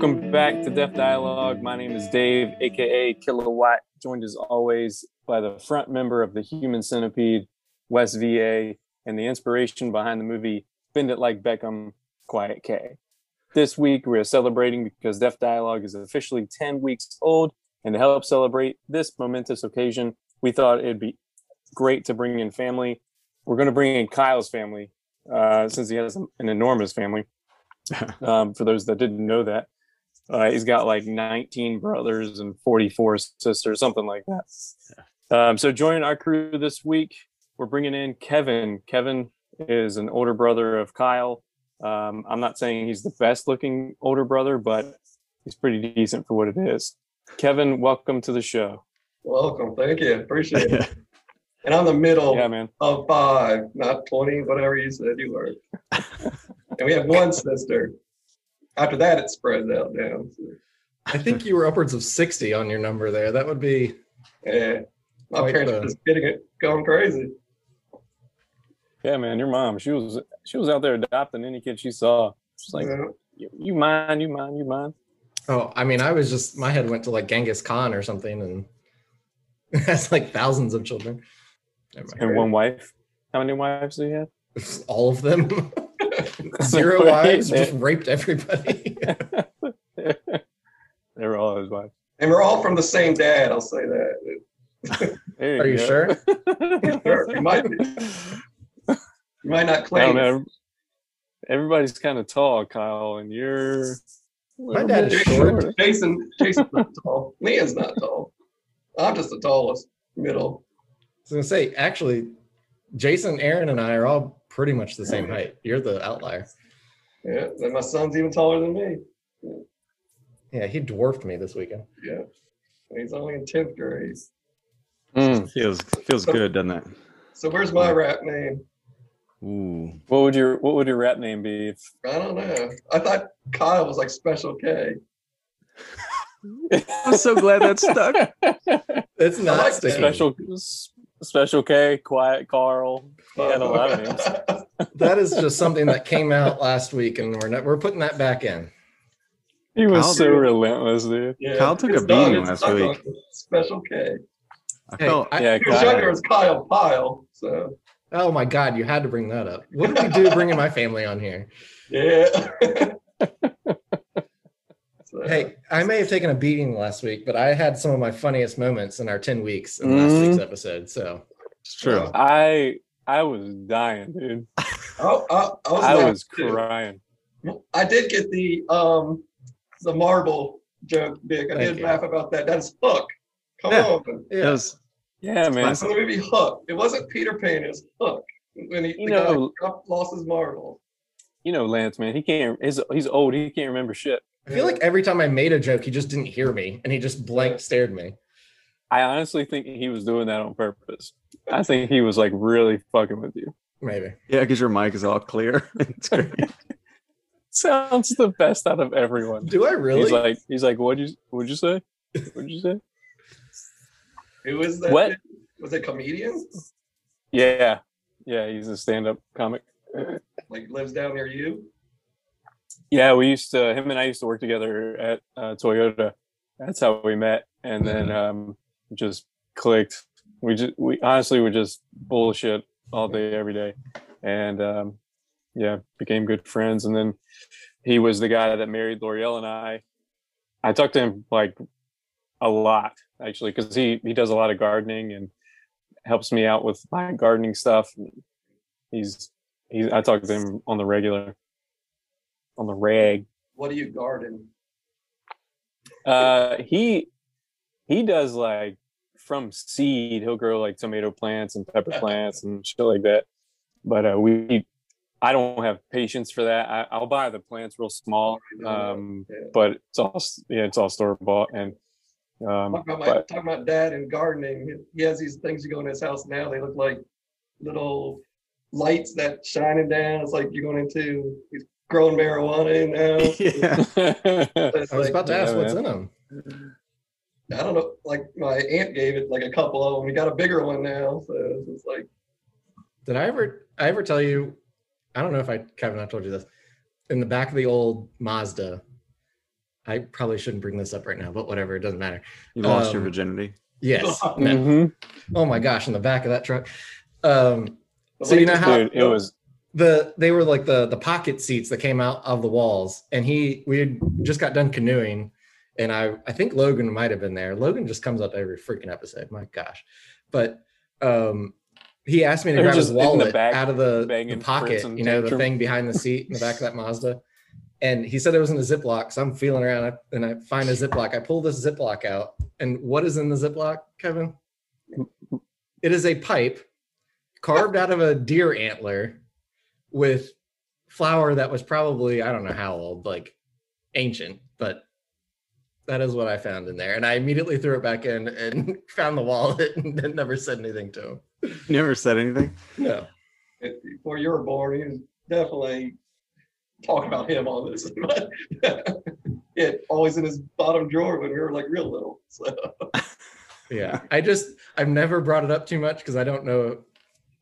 Welcome back to Deaf Dialogue. My name is Dave, aka Kilowatt, joined as always by the front member of the Human Centipede, West VA, and the inspiration behind the movie Bend It Like Beckham, Quiet K. This week we're celebrating because Deaf Dialogue is officially 10 weeks old, and to help celebrate this momentous occasion, we thought it'd be great to bring in family. We're going to bring in Kyle's family, uh, since he has an enormous family. um, for those that didn't know that. Uh, he's got like 19 brothers and 44 sisters, something like that. Um, so joining our crew this week, we're bringing in Kevin. Kevin is an older brother of Kyle. Um, I'm not saying he's the best looking older brother, but he's pretty decent for what it is. Kevin, welcome to the show. Welcome. Thank you. Appreciate it. And I'm the middle Yeah, man. of five, not 20, whatever you said you were. and we have one sister. After that, it spreads out down. So, I think you were upwards of 60 on your number there. That would be yeah. My parents the- were just getting it going crazy. Yeah, man. Your mom, she was she was out there adopting any kid she saw. She's like, Yeah. you, you mind, you mind, you mind. Oh, I mean, I was just my head went to like Genghis Khan or something, and that's like thousands of children. And one wife. How many wives do you have? All of them. Zero wives, just raped everybody. they were all his wives. And we're all from the same dad, I'll say that. There Are you go. sure? Sure, you might be. You might not claim. know. it. Everybody's kind of tall, Kyle, and you're. My dad is Jason, short. Jason, Jason's not tall. Leah's not tall. I'm just the tallest, middle. I was gonna say, actually, Jason, Aaron, and I are all pretty much the same height. You're the outlier. Yeah, and my son's even taller than me. Yeah, he dwarfed me this weekend. Yeah, and he's only in tenth grade. Mm. Feels feels good, doesn't it? So where's my rap name? Ooh. What would your What would your rap name be? If, I don't know. I thought Kyle was like Special K. I'm so glad that stuck. It's not like sticking. special Special K, Quiet Carl. He had a lot of names. That is just something that came out last week, and we're not, we're putting that back in. He was Kyle- so relentless, dude. Yeah, Kyle took a his dog beating is last week. Special K. I Hey, felt I- Yeah, He was Kyle. younger Kyle Pyle. So oh my God, you had to bring that up. What did we do bringing my family on here? yeah. So, Hey, I may have taken a beating last week, but I had some of my funniest moments in our 10 weeks in last Mhm. week's episode. So it's true. I I was dying, dude. I, I, I was, I was crying. I did get the um the marble joke, Dick. I Thank did you. laugh about that. That's Hook. Come Yeah. on. It yeah, was Yeah, man. It's the movie Hook. It wasn't Peter Pan. It was Hook. When he You the know- guy dropped- lost his marble. You know, Lance, man. He can't. He's he's old. He can't remember shit. I feel like every time I made a joke, he just didn't hear me and he just blank stared me. I honestly think he was doing that on purpose. I think he was like really fucking with you. Maybe. yeah, because your mic is all clear. it's great. Sounds the best out of everyone. Do I really? He's like, he's like, what'd you, what'd you say? What'd you say? Who was that? What? Was it comedian? Yeah, yeah. He's a stand-up comic. Like lives down near you? Yeah, we used to. Him and I used to work together at uh, Toyota. That's how we met, and then um, just clicked. We just, we honestly would just bullshit all day, every day, and um, yeah, became good friends. And then he was the guy that married L'Oreal and I. I talked to him like a lot actually because he he does a lot of gardening and helps me out with my gardening stuff. He's he's I talk to him on the regular, on the reg. What do you garden? Uh, he he does like from seed. He'll grow like tomato plants and pepper plants and shit like that. But uh, we, I don't have patience for that. I, I'll buy the plants real small, um, Yeah. but it's all yeah, it's all store bought and. Um, Talking about, my, but talking about dad and gardening. He has these things you go in his house now. They look like little lights that shining down. It's like you're going into he's growing marijuana in now. yeah. I was like- about to ask Yeah, what's man. in them. I don't know. Like my aunt gave it like a couple of them. We got a bigger one now, so it's like Did I ever I ever tell you? I don't know if I Kevin I told you this. In the back of the old Mazda, I probably shouldn't bring this up right now, but whatever, it doesn't matter. You lost your Um, virginity. Yes. that- Mhm. oh my gosh, in the back of that truck. Um, So you know how- Dude, it was the they were like the the pocket seats that came out of the walls, and he we had just got done canoeing, and I I think Logan might have been there. Logan just comes up every freaking episode. My gosh, but um, he asked me to They're grab his wallet back out of the, the pocket, you know, the thing behind the seat in the back of that Mazda. And he said it was in a Ziploc. So I'm feeling around and I find a Ziploc. I pull this Ziploc out. And what is in the Ziploc, Kevin? It is a pipe carved out of a deer antler with flour that was probably, I don't know how old, like ancient, but that is what I found in there. And I immediately threw it back in and found the wallet and then never said anything to him. Never said anything. No. It- Before you were born, he was definitely talking about him all this. But it always in his bottom drawer when we were like real little. So Yeah. I just, I've never brought it up too much because I don't know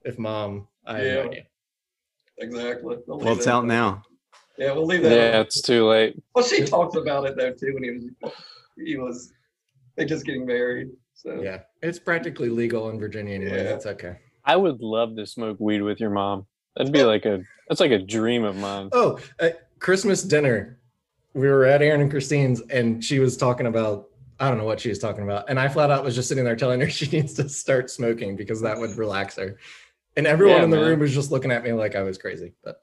if mom, I have no Yeah. Idea. exactly. We'll Well, leave it's that out alone. now. Yeah, we'll leave that. yeah, alone. it's too late. Well, she talked about it though too when he was he was they just getting married. So Yeah. It's practically legal in Virginia anyway. Yeah. It's okay. I would love to smoke weed with your mom. That'd be like a that's like a dream of mine. Oh, at Christmas dinner, we were at Aaron and Christine's, and she was talking about I don't know what she was talking about, and I flat out was just sitting there telling her she needs to start smoking because that would relax her. And everyone Yeah, in the man. room was just looking at me like I was crazy. But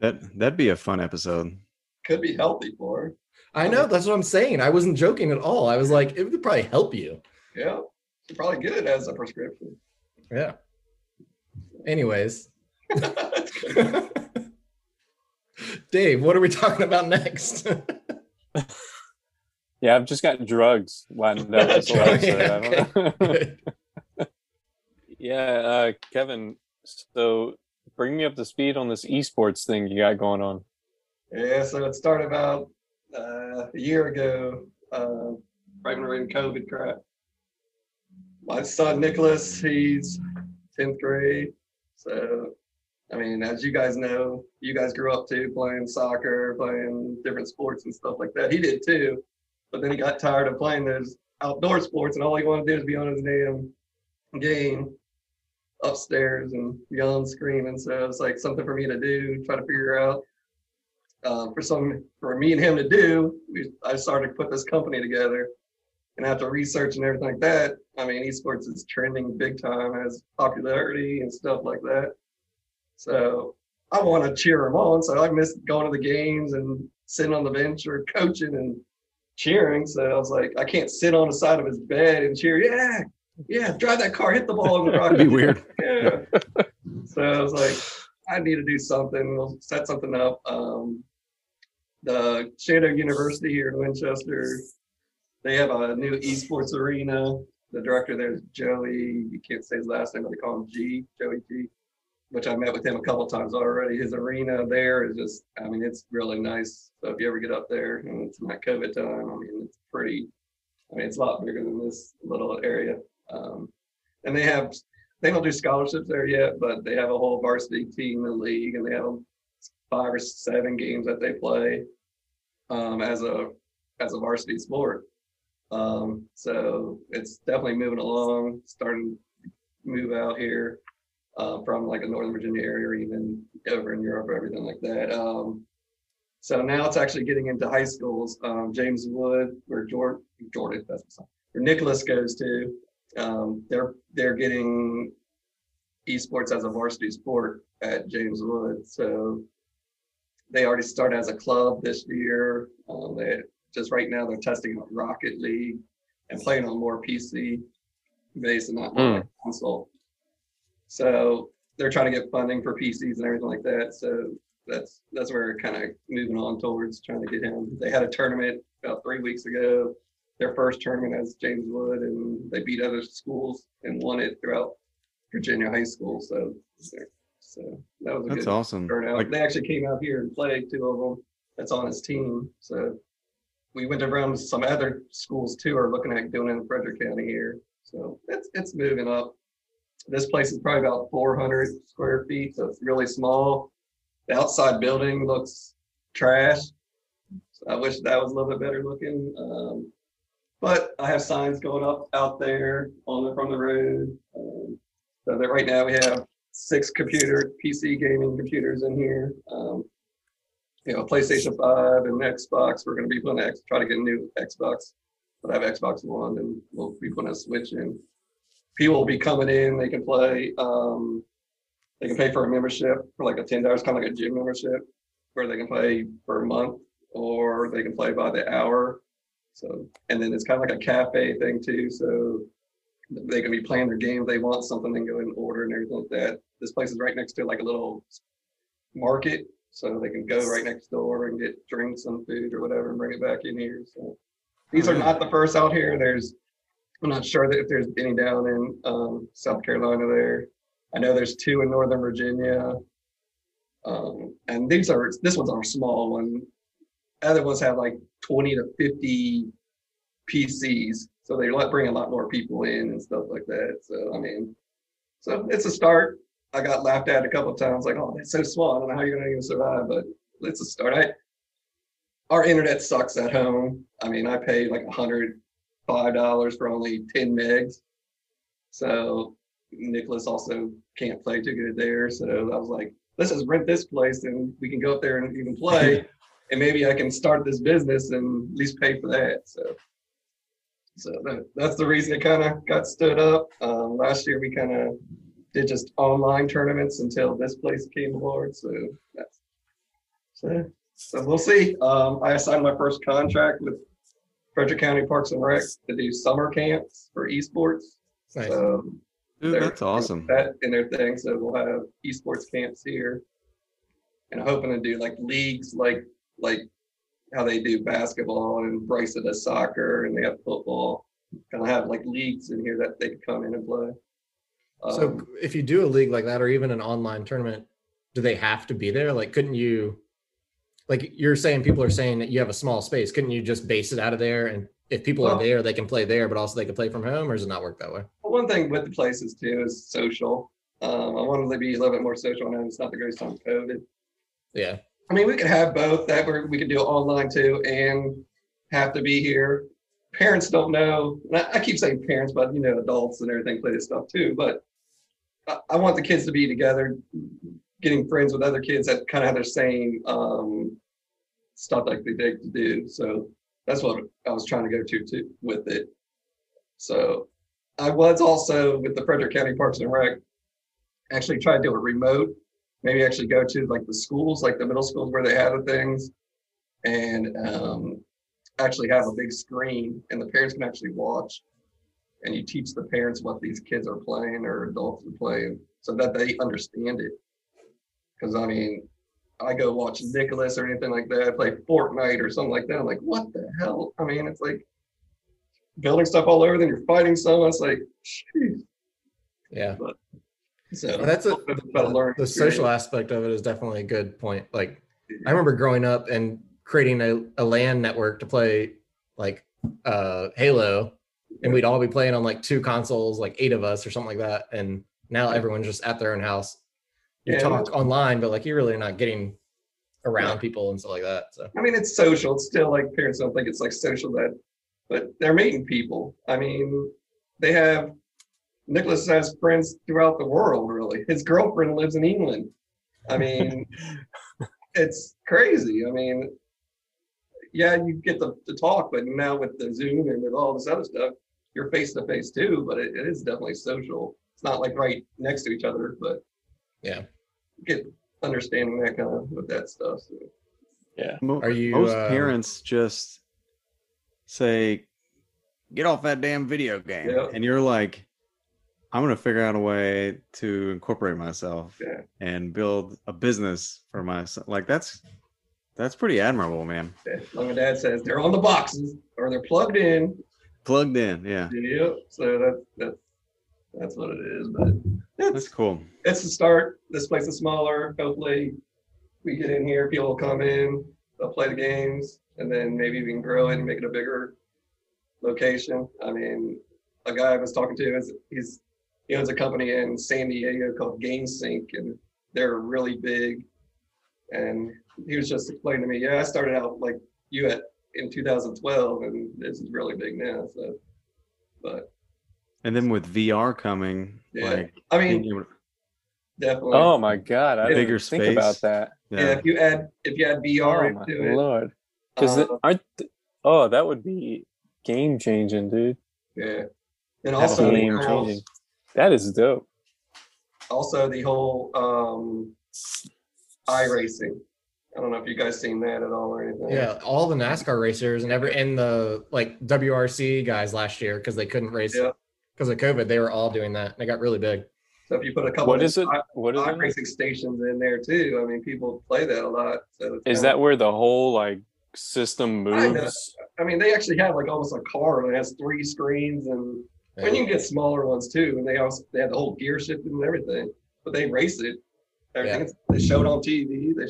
That that'd be a fun episode. could be healthy for her. I know that's what I'm saying. I wasn't joking at all. I was like, it would probably help you. Yeah. You probably get it as a prescription. Yeah. Anyways, Dave, what are we talking about next? Yeah, I've just got drugs lined up. That's all I don't know. yeah, uh, Kevin. So bring me up to speed on this esports thing you got going on. yeah, so it started about uh, a year ago, uh, right when we were in COVID crap. My son Nicholas, he's 10th grade. So, I mean, as you guys know, you guys grew up too, playing soccer, playing different sports and stuff like that. He did too. But then he got tired of playing those outdoor sports, and all he wanted to do is be on his damn game upstairs and yelling, screaming. So it's like something for me to do, try to figure out. Um, for some, for me and him to do, we, I started to put this company together, and after research and everything like that, I mean, esports is trending big time, has popularity and stuff like that. So I want to cheer him on. So I miss going to the games and sitting on the bench or coaching and cheering. So I was like, I can't sit on the side of his bed and cheer. Yeah, yeah, drive that car, hit the ball in the rocket. That'd be weird. Yeah. so I was like, I need to do something. We'll set something up. Um, the Shenandoah University here in Winchester, they have a new esports arena. The director there is Joey. You can't say his last name, but they call him G, Joey G, which I met with him a couple times already. His arena there is just, I mean, it's really nice. So if you ever get up there and it's not COVID time, I mean, it's pretty, I mean, it's a lot bigger than this little area. Um, and they have, they don't do scholarships there yet, but they have a whole varsity team in the league and they have five or seven games that they play um, as a as a varsity sport. Um, so it's definitely moving along, starting to move out here uh, from like a Northern Virginia area or even over in Europe or everything like that. Um, so now it's actually getting into high schools. Um, James Wood, where Jordan, Jordan, that's up, where Nicholas goes to, um, they're they're getting esports as a varsity sport at James Wood. So they already started as a club this year. Um, they just right now they're testing out Rocket League and playing on more PC based and not like console. So they're trying to get funding for PCs and everything like that. So that's that's where we're kind of moving on towards trying to get him. They had a tournament about three weeks ago, their first tournament as James Wood, and they beat other schools and won it throughout Virginia high school. So so that was a That's good awesome. turnout. Like, they actually came out here and played two of them. That's on his team. So we went around some other schools too, are looking at doing it in Frederick County here. So it's it's moving up. This place is probably about 400 square feet, so it's really small. The outside building looks trash. I wish that was a little bit better looking. Um, but I have signs going up out there on the from the road. Um, so that right now we have six computer PC gaming computers in here. Um, you know, PlayStation Five and Xbox. We're going to be putting X, try to get a new Xbox. But I have Xbox One, and we'll be putting a Switch in. People will be coming in. They can play. Um, they can pay for a membership for like a ten dollars, kind of like a gym membership, where they can play for a month or they can play by the hour. So, and then it's kind of like a cafe thing too. So they can be playing their game they want something, then go and order and everything like that. This place is right next to like a little market, so they can go right next door and get drinks and food or whatever and bring it back in here. So these are not the first out here. There's, I'm not sure that if there's any down in um, South Carolina there. I know there's two in Northern Virginia. Um, and these are, this one's our small one. Other ones have like 20 to 50 PCs. So they bring a lot more people in and stuff like that. So, I mean, so it's a start. I got laughed at a couple times, like, oh, that's so small. I don't know how you're going to even survive, but it's a start. I, our internet sucks at home. I mean, I pay like $105 for only 10 megs. So Nicholas also can't play too good there. So I was like, let's just rent this place and we can go up there and even play. and maybe I can start this business and at least pay for that. So, so that, that's the reason it kind of got stood up. Um, last year we kind of did just online tournaments until this place came aboard. So that's so, so we'll see. Um, I signed my first contract with Frederick County Parks and Rec to do summer camps for esports. Nice. So Dude, that's awesome. That in their thing, so we'll have esports camps here, and hoping to do like leagues, like like how they do basketball and Bryce it does soccer, and they have football. Kind of have like leagues in here that they can come in and play. So Um, if you do a league like that or even an online tournament, do they have to be there? Like, couldn't you, like you're saying, people are saying that you have a small space. Couldn't you just base it out of there? And if people Well- are there, they can play there, but also they can play from home, or does it not work that way? Well, one thing with the places too is social. Um, I wanted to be a little bit more social. I know it's not the greatest time of COVID. Yeah. I mean, we could have both. That we could do online too, and have to be here. Parents don't know. I, keep saying parents, but you know, adults and everything play this stuff too. But I, want the kids to be together, getting friends with other kids that kind of have the same um, stuff like they like to do. So that's what I was trying to go to too with it. So I was also with the Frederick County Parks and Rec. Actually, tried to do a remote maybe actually go to like the schools, like the middle schools where they have the things, and um, actually have a big screen, and the parents can actually watch, and you teach the parents what these kids are playing or adults are playing, so that they understand it. Because I mean, I go watch Nicholas or anything like that, I play Fortnite or something like that. I'm like, what the hell? I mean, it's like building stuff all over, then you're fighting someone. It's like, jeez. Yeah. So That's a, it's about a learning the social aspect of it is definitely a good point. Like, I remember growing up and creating a, a LAN network to play like uh Halo, and we'd all be playing on like two consoles, like eight of us or something like that. And now everyone's just at their own house. You Yeah. talk online, but like you're really not getting around Yeah. people and stuff like that. So I mean, it's social. It's still like parents don't think it's like social that, but they're meeting people. I mean, they have Nicholas has friends throughout the world. Really, his girlfriend lives in England. I mean, it's crazy. I mean, yeah, you get to, to talk, but now with the Zoom and with all this other stuff, you're face to face too. But it, it is definitely social. It's not like right next to each other, but Yeah. get understanding that kind of with that stuff. So. Mo- Are you, most um, parents just say, "Get off that damn video game," Yeah. and you're like, "I'm gonna figure out a way to incorporate myself Yeah. and build a business for myself." Like that's that's pretty admirable, man. Like my dad says, they're on the boxes or they're plugged in. Plugged in, yeah, Yep. So that that that's what it is. But that's cool. it's the start. This place is smaller. Hopefully, we get in here. People will come in. They'll play the games, and then maybe we can grow it and make it a bigger location. I mean, a guy I was talking to is he's he owns a company in San Diego called GameSync, and they're really big. And he was just explaining to me, yeah, I started out like you at in 2012, and this is really big now. So, but And then with VR coming, Yeah. like I mean, able to- definitely. Oh my god, I Bigger didn't think space. about that. yeah. yeah. If you add if you add Oh VR my into it, lord. Because uh, aren't th- oh that would be game changing, dude. yeah, and That's also game um, changing. That is dope. also the whole um iRacing. I don't know if you guys seen that at all or anything. Yeah, all the NASCAR racers and every and the like WRC guys last year because they couldn't race Yeah. because of COVID, they were all doing that. They got really big. So if you put a couple What of is it? i- What is it? iRacing stations in there too, I mean, people play that a lot. So Is kinda- that where the whole like system Kinda. moves? I mean, they actually have like almost a car that has three screens, and when you can get smaller ones too, and they also they have the whole gear shifting and everything. But they race it. Everything they showed on TV. They,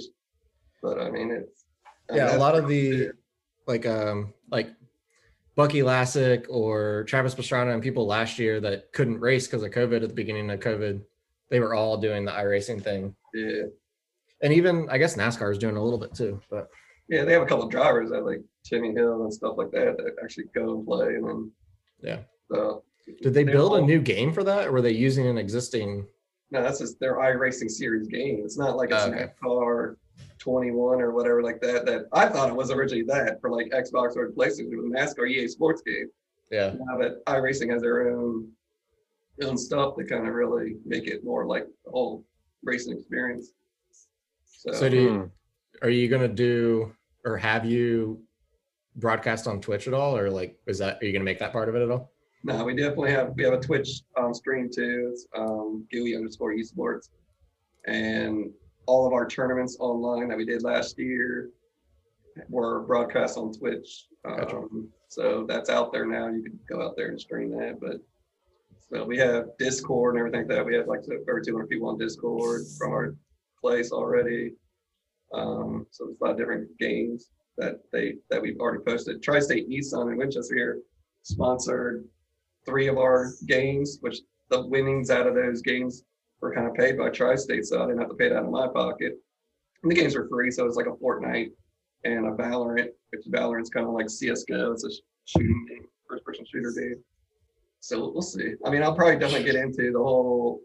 but I mean, it's I mean, yeah, a lot of the like um like Bucky Lassick or Travis Pastrana and people last year that couldn't race because of COVID at the beginning of COVID, they were all doing the iRacing thing. yeah, And even I guess NASCAR is doing a little bit too. But yeah. They have a couple of drivers that like Timmy Hill and stuff like that that actually go and play, and then Yeah. So did they build a new game for that or were they using an existing No, that's just their iRacing series game. It's not like a Oh, okay. NASCAR 21 or whatever like that. That I thought it was originally that for like Xbox or PlayStation. It was a NASCAR EA Sports game. yeah. Now that iRacing has their own own stuff to kind of really make it more like the whole racing experience. So, So do you, Hmm. are you gonna do or have you broadcast on Twitch at all or like is that are you gonna make that part of it at all? No, we definitely have we have a Twitch um, stream too. It's um, GUI underscore esports, and all of our tournaments online that we did last year were broadcast on Twitch. Gotcha. Um, so that's out there now. You can go out there and stream that. But so we have Discord and everything like that. We have like over 200 people on Discord from our place already. Um, so there's a lot of different games that they that we've already posted. Tri-State Nissan in Winchester here sponsored three of our games, which the winnings out of those games were kind of paid by Tri-State, so I didn't have to pay it out of my pocket. And the games were free, so it's like a Fortnite and a Valorant, which Valorant's kind of like CS:GO. It's a shooting game, first-person shooter game. So we'll see. I mean, I'll probably definitely get into the whole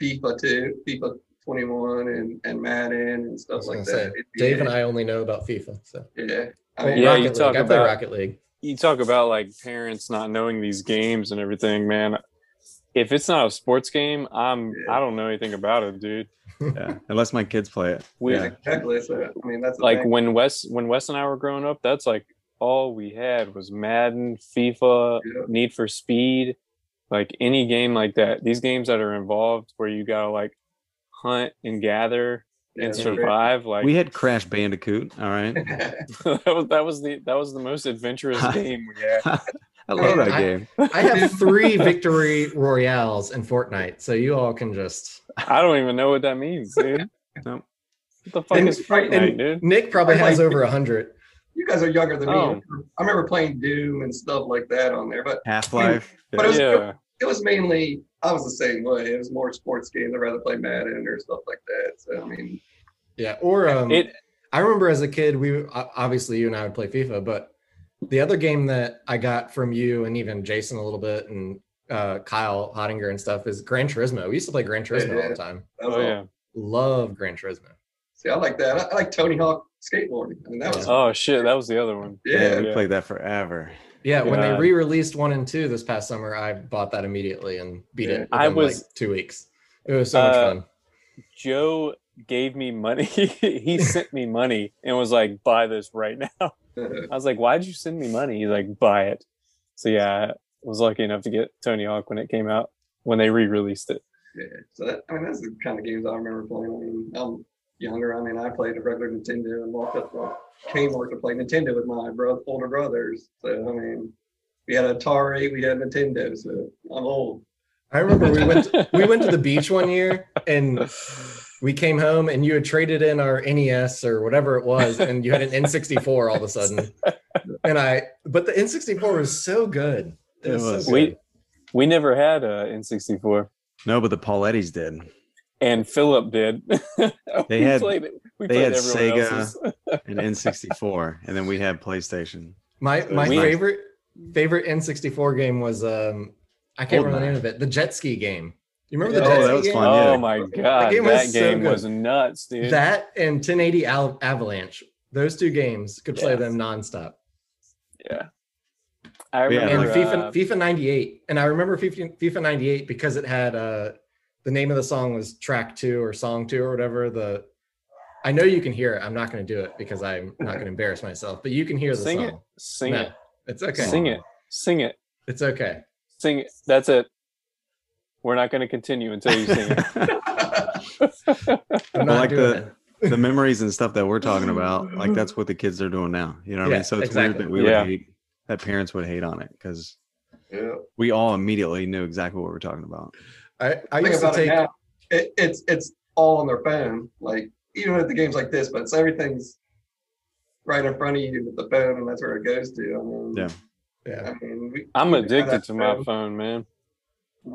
FIFA too, FIFA 21 and and Madden and stuff like gonna say, that. Dave and I only know about FIFA. So Yeah. I mean, Yeah, Rocket you League. talk I play about- Rocket League. You talk about like parents not knowing these games and everything, man. If it's not a sports game, I'm Yeah. I don't know anything about it, dude. yeah. Unless my kids play it. We yeah. exactly. So I mean, that's like thing. when Wes when Wes and I were growing up, that's like all we had was Madden, FIFA, Yeah. Need for Speed, like any game like that. These games that are involved where you gotta like hunt and gather Yeah, and they're survive. Like We had Crash Bandicoot. All right. that was that was the that was the most adventurous game we had. I love that I- game. I have three victory royales in Fortnite, so you all can just. I don't even know what that means, dude. Nope. What the fuck And- is Fortnite, dude? Nick probably I has like- over a hundred. you guys are younger than Oh. me. I remember playing Doom and stuff like that on there, but Half Life. But it was- Yeah. it was mainly I was the same way. It was more sports games. I'd rather play Madden or stuff like that. So I mean, Yeah, or um, It I remember as a kid, we obviously you and I would play FIFA, but the other game that I got from you and even Jason a little bit and uh, Kyle Hottinger and stuff is Gran Turismo. We used to play Gran Turismo all the time. oh all. yeah. Love Gran Turismo. See, I like that. I, I like Tony Hawk skateboarding. I mean, that was Oh shit, that was the other one. Yeah, yeah. we yeah. played that forever. Yeah, when they re-released one and two this past summer, I bought that immediately and beat it. I within, was- like two weeks. It was so much Uh, fun. Joe gave me money. he sent me money and was like, "Buy this right now." I was like, "Why'd you send me money?" He's like, "Buy it." So yeah, I was lucky enough to get Tony Hawk when it came out when they re-released it. yeah. So that, I mean, that's the kind of games I remember playing. I mean, I'm younger. I mean, I played a regular Nintendo and walked up to Kmart to play Nintendo with my bro- older brothers. So I mean, we had Atari, we had Nintendo. So I'm old. I remember we went to, we went to the beach one year and we came home and you had traded in our NES or whatever it was and you had an N64 all of a sudden. And I but the N64 was so good. It It was, was. so we good. we never had a N64. No, but the Paulettis did. and Philip did. They We had- played it- we they had Sega. and N64, and then we had PlayStation. My my We- favorite favorite N64 game was um I can't remember the name of it. The jet ski game. You remember the Oh, jet that was game? fun, Oh yeah. my god, game that was game good. was nuts, dude. That and 1080 Al- Avalanche. Those two games could play Yeah. them nonstop. yeah. I remember And FIFA uh, FIFA 98. And I remember FIFA, FIFA 98 because it had uh the name of the song was track 2 or song 2 or whatever the I know you can hear it. I'm not going to do it because I'm not going to embarrass myself, but you can hear the Sing song. it. Sing No, it. It's okay. Sing it. Sing it. It's okay. Sing it. That's it. We're not going to continue until you sing it. Well, like the- it. the memories and stuff that we're talking about, like that's what the kids are doing now. You know what I mean? So it's exactly. weird that we Yeah. would hate that parents would hate on it because Yeah. we all immediately knew exactly what we're talking about. I, I Think used to about take it now. It, it's it's all on their phone. Like even with the games like this, but it's everything's right in front of you with the phone, and that's where it goes to. I mean, Yeah. yeah. I mean, we, I'm addicted that to my phone. phone, man.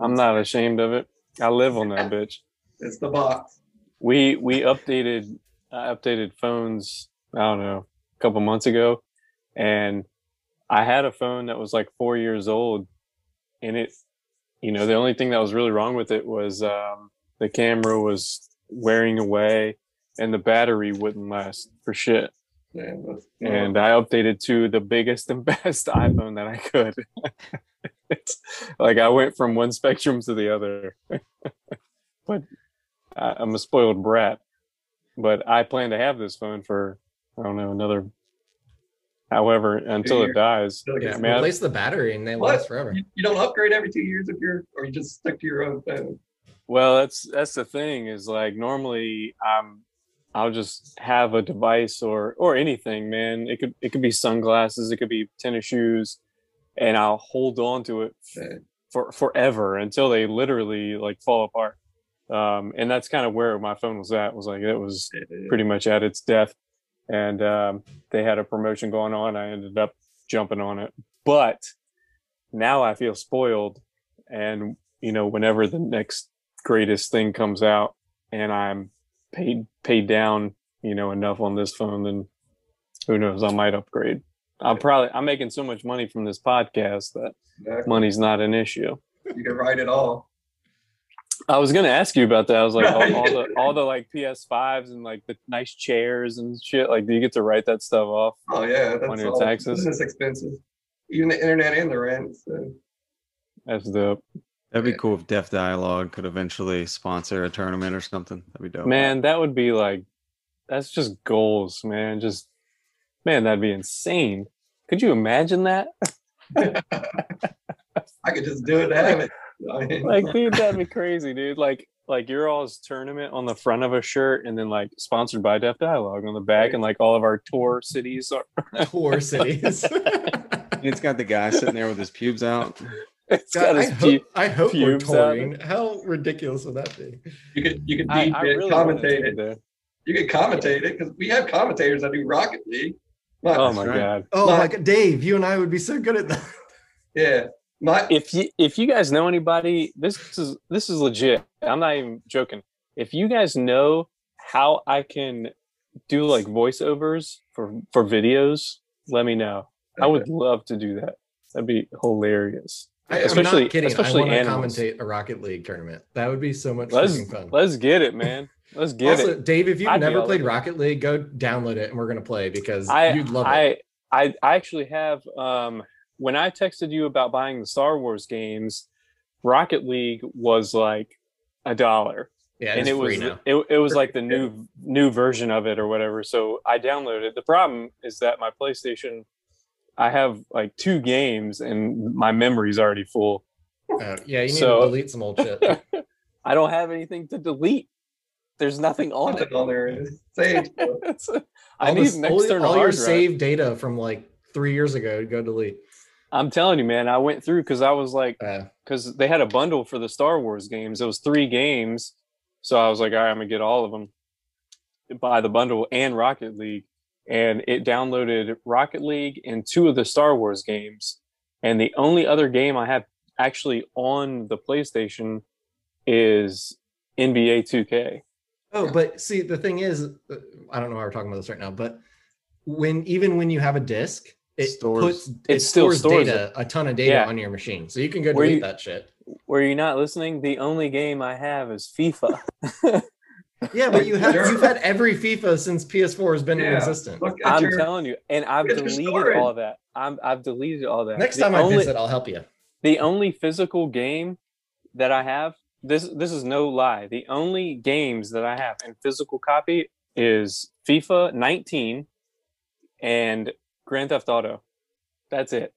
I'm not ashamed of it. I live on that bitch. It's the box. We we updated I updated phones, I don't know, a couple months ago and I had a phone that was like 4 years old and it you know, the only thing that was really wrong with it was um the camera was wearing away and the battery wouldn't last for shit. Yeah, and I updated to the biggest and best iPhone that I could. it's like I went from one spectrum to the other, but I, I'm a spoiled brat. But I plan to have this phone for I don't know another, however, until it years. dies. Still Yeah, man. replace the battery and they What? last forever. you, you don't upgrade every two years if you're, or you just stick to your own phone. Well, that's that's the thing is like normally I'm I'll just have a device or or anything, man. It could it could be sunglasses, it could be tennis shoes, and I'll hold on to it for forever until they literally like fall apart. Um, and that's kind of where my phone was at. Was like it was pretty much at its death, and um, they had a promotion going on. I ended up jumping on it, but now I feel spoiled, and you know whenever the next greatest thing comes out, and I'm paid paid down, you know enough on this phone, then who knows? I might upgrade. I'm probably I'm making so much money from this podcast that Exactly. money's not an issue. You can write it all. I was gonna ask you about that. I was like, all, all the all the like PS5s and like the nice chairs and shit. Like, do you get to write that stuff off? Oh yeah, that's On your all taxes? business expenses. Even the internet and the rent. So. That's dope, That'd be Yeah. cool if Deaf Dialogue could eventually sponsor a tournament or something. That'd be dope. man. That would be like, that's just goals, man. Just man, that'd be insane. Could you imagine that? I could just do it to have it. Like, dude, that'd be crazy, dude. Like, like your all's tournament on the front of a shirt, and then like sponsored by Deaf Dialogue on the back, and like all of our tour cities are. Tour cities. It's got the guy sitting there with his pubes out. It's God, got I, his hope, pu- I hope we're pubes out. touring. How ridiculous would that be? you could you could I, I really it, wanted to commentate be it. there. You could commentate it because we have commentators that do Rocket League. My, Oh my right. god. Oh My- my god, Dave, you and I would be so good at that. Yeah, my if you if you guys know anybody this is this is legit i'm not even joking if you guys know how i can do like voiceovers for for videos let me know i would love to do that that'd be hilarious I, am Especially- not kidding. especially I want to commentate a Rocket League tournament. That would be so much let's fun. let's get it man let's get also, it Dave, if you've I'd never played. Rocket League, go download it and we're gonna play because i you'd love it. i i i actually have um when i texted you about buying the star wars games rocket league was like a dollar Yeah, and it was now. it, it was like the new new version of it or whatever so i downloaded it the problem is that my playstation i have like two games and my memory's already full Uh, yeah, you need So- to delete some old shit. i don't have anything to delete there's nothing on it on there. Sage. I All need this- an all, external all your hard drive. saved data from like three years ago, go delete. i'm telling you man i went through because i was like Uh, because they had a bundle for the Star Wars games. It was three games, so I was like, all right, I'm gonna get all of them. Buy the bundle and Rocket League, and it downloaded Rocket League and two of the Star Wars games. And the only other game I have actually on the PlayStation is NBA 2K. Oh, but see, the thing is, uh, I don't know why we're talking about this right now, but when even when you have a disk, it Stores- puts it it still stores, stores data, a ton of data Yeah. on your machine, so you can go Where delete you- that shit. Were you not listening? The only game I have is FIFA. Yeah, but you have you've had every FIFA since PS4 has been in existence. Look I'm your, telling you, and I've Look at your deleted all that. I'm I've deleted all that. Next The time I only, visit, I'll help you. the only physical game that I have this this is no lie. The only games that I have in physical copy is FIFA 19 and Grand Theft Auto. That's it.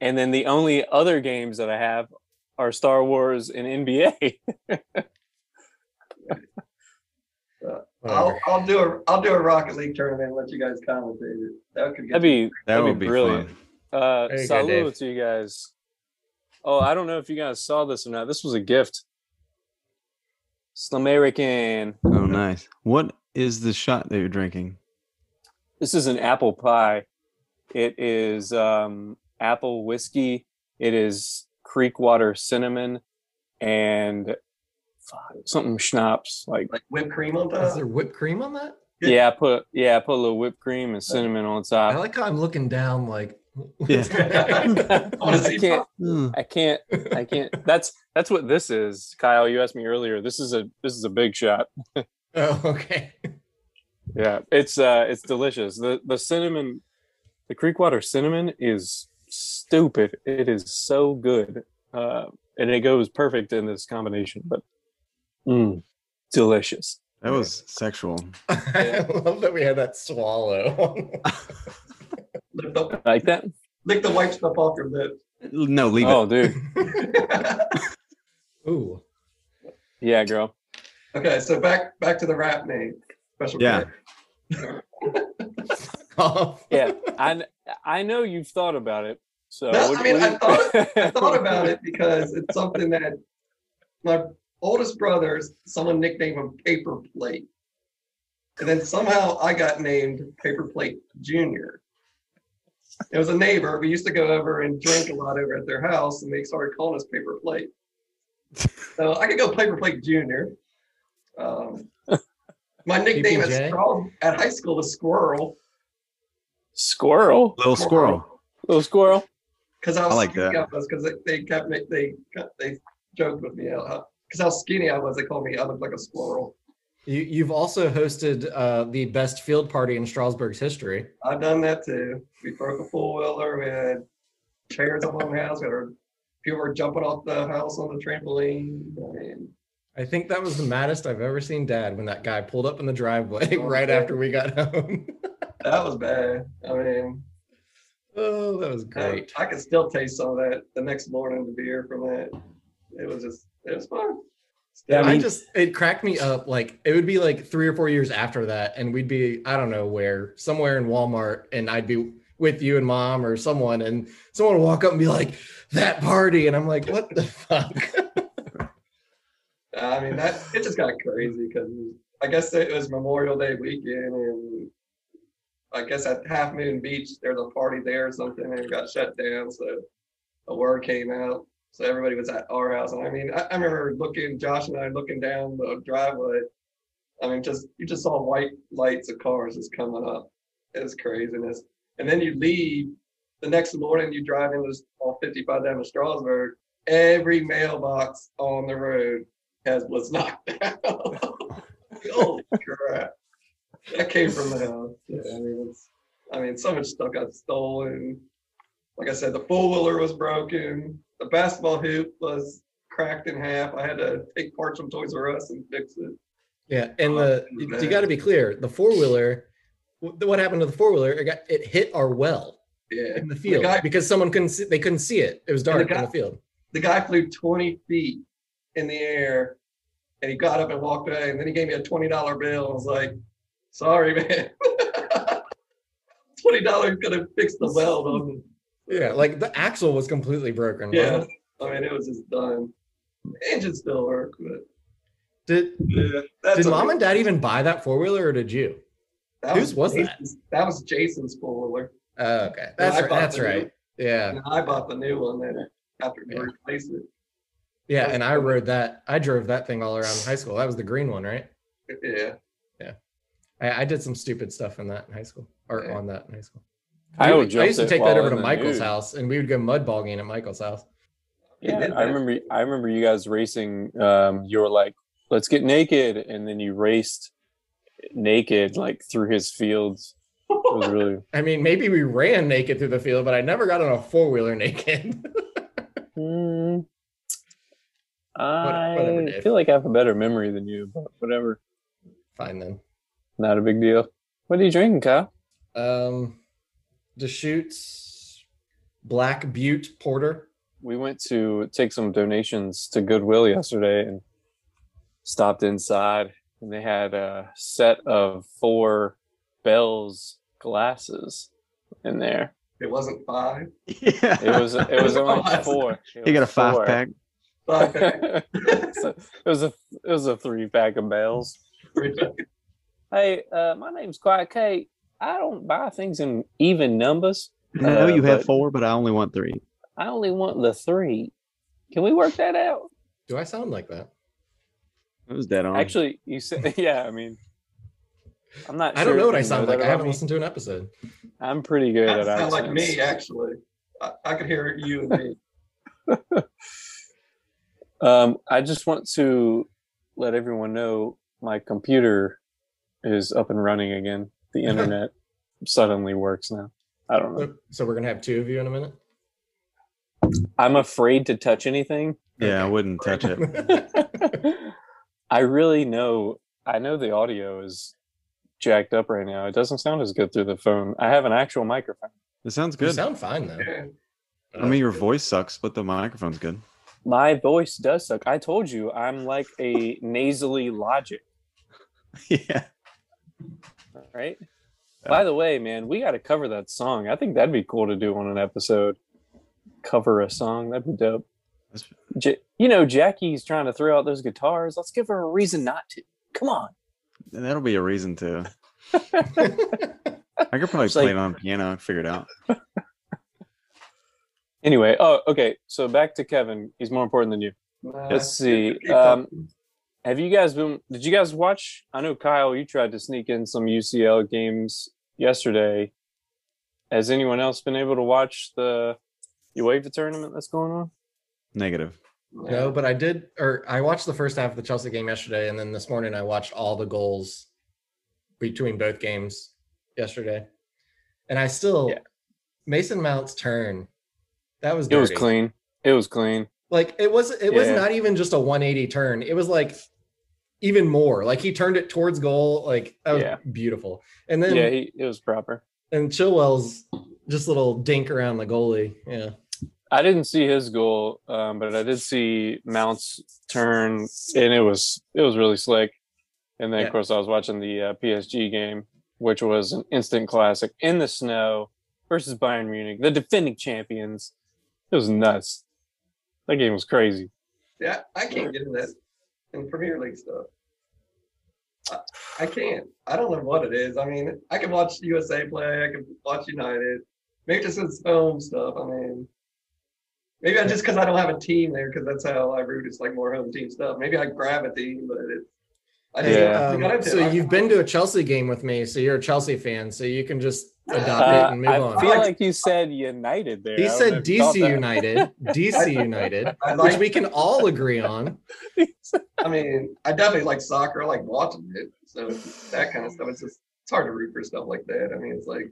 And then the only other games that I have are Star Wars and NBA. I'll, I'll do a I'll do a Rocket League tournament and let you guys commentate it. That could get That'd be That that'd be be brilliant. fun. Uh, There go, to you guys. Oh, I don't know if you guys saw this or not. This was a gift. Slamerican. Oh, nice. What is the shot that you're drinking? This is an apple pie. It is um, apple whiskey. It is creek water cinnamon and something schnapps. Like like whipped cream on top. Is there whipped cream on that? yeah, I put yeah, I put a little whipped cream and cinnamon on top. I like how I'm looking down, like. Yeah. I want to I can't. Hmm. I can't. I can't. That's that's what this is, Kyle. You asked me earlier. This is a this is a big shot. oh, okay. Yeah, it's uh it's delicious. The the cinnamon the creek water cinnamon is stupid. It is so good. Uh and it goes perfect in this combination, but mm, delicious. That was sexual. I love that we had that swallow. lick the, Like that? lick the white stuff off your lips. No, leave Oh it. dude. Ooh. Yeah, girl. okay, so back back to the rap name. Special Yeah. Oh. Yeah. I I know you've thought about it. So No, what- I mean, I thought, I thought about it because it's something that my oldest brother, someone nicknamed him Paper Plate. And then somehow I got named Paper Plate Junior. It was a neighbor. We used to go over and drink a lot over at their house, and they started calling us Paper Plate. So I could go Paper Plate Junior. Um, my nickname at, PPJ? At high school was Squirrel. Squirrel? Little squirrel. Little squirrel? Because I was I like skinny that. I was because they, they kept me they they joked with me because how skinny I was. They called me I looked like a squirrel. You, you've also hosted uh, the best field party in Strasburg's history. I've done that too. We broke a four wheeler. We had chairs up on the house. We had our, people were jumping off the house on the trampoline. I I think that was the maddest I've ever seen Dad when that guy pulled up in the driveway right after we got home. that was bad. I mean, oh, that was I, great. I could still taste some of that the next morning. The beer from that. It was just it was fun. Yeah, I I just it cracked me up. Like it would be like three or four years after that, and we'd be I don't know where, somewhere in Walmart, and I'd be with you and mom or someone, and someone would walk up and be like, "That party," and I'm like, "What the fuck?" I mean that it just got crazy because I guess it was Memorial Day weekend and I guess at Half Moon Beach there's a party there or something and it got shut down. So a word came out. So everybody was at our house. And I mean, I, I remember looking, Josh and I looking down the driveway. I mean, just you just saw white lights of cars just coming up. It was craziness. And then you leave the next morning, you drive into all 55 down to Strasburg. Every mailbox on the road has was knocked down. Holy crap! That came from the house. Yeah, I mean, it's. I mean, so much stuff got stolen. Like I said, the four wheeler was broken. The basketball hoop was cracked in half. I had to take parts from Toys R Us and fix it. Yeah, and the you got to be clear. The four wheeler, what happened to the four wheeler? It got it hit our well Yeah, in the field guy- because someone couldn't see, they couldn't see it. It was the dark guy- in the field. the guy flew 20 feet in the air and he got up and walked away and then he gave me a $20 bill and was like sorry man $20 gonna fix the weld on Yeah, like the axle was completely broken. yeah i mean it was just done engine still worked but Did yeah that's did mom and dad even buy that four wheeler or did you? that whose was that? Jason's- that was jason's four-wheeler Oh, okay, that's right. That's the new- Yeah, i bought the new one then after we Yeah. replaced it Yeah, and I rode that. I drove that thing all around high school. That was the green one, right? Yeah. I, I did some stupid stuff in that in high school, or Yeah. on that in high school. I, We would would- I used to take that over to Michael's nude. house, and we would go mud bogging at Michael's house. Yeah, I remember. I remember you guys racing. Um, you were like, "Let's get naked," and then you raced naked like through his fields. It was really. I mean, maybe we ran naked through the field, but I never got on a four wheeler naked. Hmm. I whatever, Dave. feel like I have a better memory than you, but whatever. Fine then. Not a big deal. What are you drinking, Kyle? Um, Deschutes Black Butte Porter. We went to take some donations to Goodwill yesterday and stopped inside, and they had a set of four Bell's glasses in there. It wasn't five. Yeah. It was it was only four. It You got a five four. pack. Five. So it was a it was a three pack of bells. Hey, uh, my name's Quiet Kate. I don't buy things in even numbers. I know Uh, you have four, but I only want three. I only want the three. Can we work that out? Do I sound like that? It was dead on. Actually, you said yeah. I mean, I'm not. I don't know what I sound like. I haven't me. listened to an episode. I'm pretty good That at sound like me, actually. I, I could hear you and me. Um, I just want to let everyone know my computer is up and running again. The internet suddenly works now. I don't know. So- So we're gonna have two of you in a minute. I'm afraid to touch anything. yeah, I wouldn't touch it. I really know. I know the audio is jacked up right now. It doesn't sound as good through the phone. I have an actual microphone. It sounds You good. sound fine though. Yeah. I mean, your voice sucks, but the microphone's good. My voice does suck. I told you I'm like a nasally logic, yeah. Right? By the way, man, we got to cover that song. I think that'd be cool to do on an episode. Cover a song. That'd be dope. That's- J- you know, Jackie's trying to throw out those guitars. Let's give her a reason not to. Come on. And that'll be a reason to. I could probably It's play like- it on piano. Figure it out. Anyway, oh, okay. So back to Kevin. He's more important than you. Nah, Let's see. Um, talking. Have you guys been? Did you guys watch? I know Kyle, you tried to sneak in some UCL games yesterday. Has anyone else been able to watch the UEFA tournament that's going on? Negative. No, but I did, or I watched the first half of the Chelsea game yesterday, and then this morning I watched all the goals between both games yesterday, and I still Yeah. Mason Mount's turn. That was It was clean. It was clean. Like it was, it was not even just a 180 turn. It was like even more. Like he turned it towards goal. Like that was Yeah. beautiful. And then yeah, he, it was proper. and Chilwell's just little dink around the goalie. Yeah. I didn't see his goal, um, but I did see Mount's turn, and it was it was really slick. And then, Yeah. of course, I was watching the uh, PSG game, which was an instant classic in the snow versus Bayern Munich, the defending champions. It was nuts. That game was crazy. Yeah, I can't get in that in Premier League stuff. I, I can't. I don't know what it is. I mean, I can watch USA play. I can watch United. Maybe just it's home stuff. I mean, maybe I just because I don't have a team there because that's how I root. It's like more home team stuff. Maybe I grab a team, but it's. I just, Yeah. I Um, so I- you've been to a Chelsea game with me, so you're a Chelsea fan, so you can just adopt it Uh, and move I on. feel like you said United there. he I don't know said if you DC. United, DC United, I which we can all agree on. I mean, I definitely like soccer. I like watching it. So that kind of stuff. It's just it's hard to root for stuff like that. I mean, it's like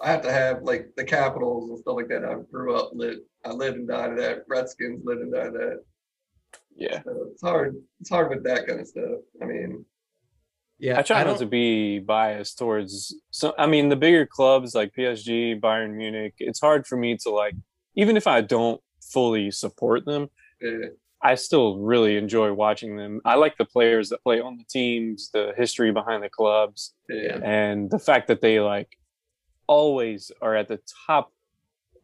I have to have like the Capitals and stuff like that. I grew up, lived, I lived and died of that. Redskins lived and died of that. Yeah, So it's hard. It's hard with that kind of stuff. I mean, Yeah, I try not don't- to be biased towards. So I mean, the bigger clubs like PSG, Bayern Munich. It's hard for me to like, even if I don't fully support them. eh, I still really enjoy watching them. I like the players that play on the teams, the history behind the clubs, yeah, and the fact that they like always are at the top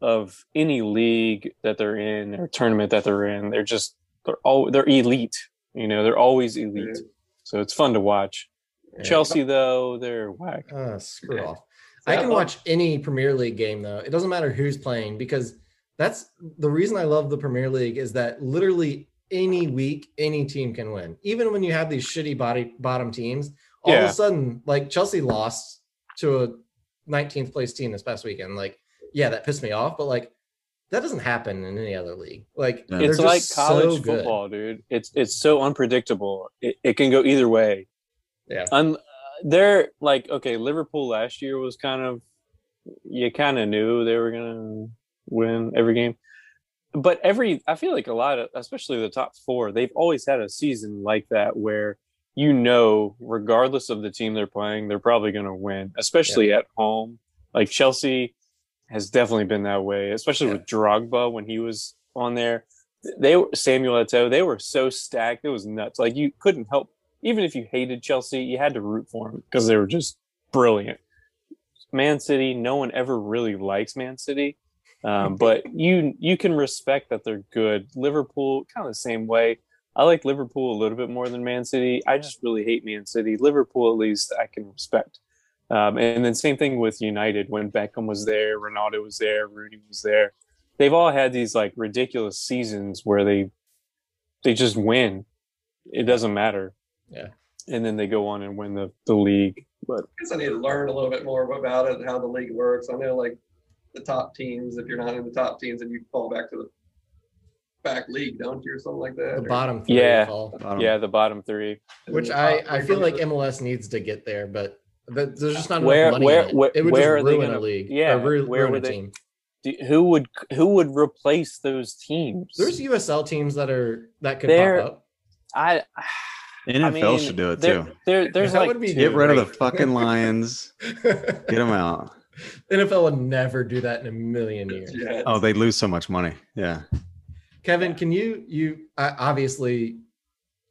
of any league that they're in or tournament that they're in. They're just they're all they're elite. You know, they're always elite. Yeah. So it's fun to watch. Yeah. Chelsea though, they're whack. Uh, screw Yeah. off. So I can watch any Premier League game though. It doesn't matter who's playing because that's the reason I love the Premier League is that literally any week any team can win. Even when you have these shitty body bottom teams, all of a sudden, like Chelsea lost to a 19th place team this past weekend. Like, yeah, that pissed me off, but like that doesn't happen in any other league. Like Yeah. it's like college so football, dude. It's it's so unpredictable. It, it can go either way. Yeah. Un, uh, they're like okay. Liverpool last year was kind of you kind of knew they were gonna win every game, but every I feel like a lot of especially the top four they've always had a season like that where you know regardless of the team they're playing they're probably gonna win, especially at home. Like Chelsea has definitely been that way, especially with Drogba when he was on there. They were Samuel Eto'o. They were so stacked. It was nuts. Like you couldn't help, even if you hated Chelsea, you had to root for them because they were just brilliant. Man City, no one ever really likes Man City, um, but you you can respect that they're good. Liverpool, kind of the same way. I like Liverpool a little bit more than Man City. I just really hate Man City. Liverpool, at least, I can respect. Um, and then same thing with United when Beckham was there, Ronaldo was there, Rooney was there. They've all had these like ridiculous seasons where they they just win. It doesn't matter. Yeah. And then they go on and win the, the league. But I guess I need to learn a little bit more about it, and how the league works. I know like the top teams, if you're not in the top teams, then you fall back to the back league, don't you, or something like that? The or- bottom three Yeah. Bottom. yeah, the bottom three. which I, top I feel like versus- MLS needs to get there, but there's just not enough Where- money. where- in it. where- it would where just are they ruin gonna- a league. yeah, or ru- where ruin would a they- team. Do, who would who would replace those teams? There's USL teams that are that could There- pop up. I NFL I mean, should do it there- too. There, there's That like would be Get rid of the fucking Lions. Get them out. NFL would never do that in a million years. Yeah, Oh, they lose so much money. Yeah. Kevin, can you you I, obviously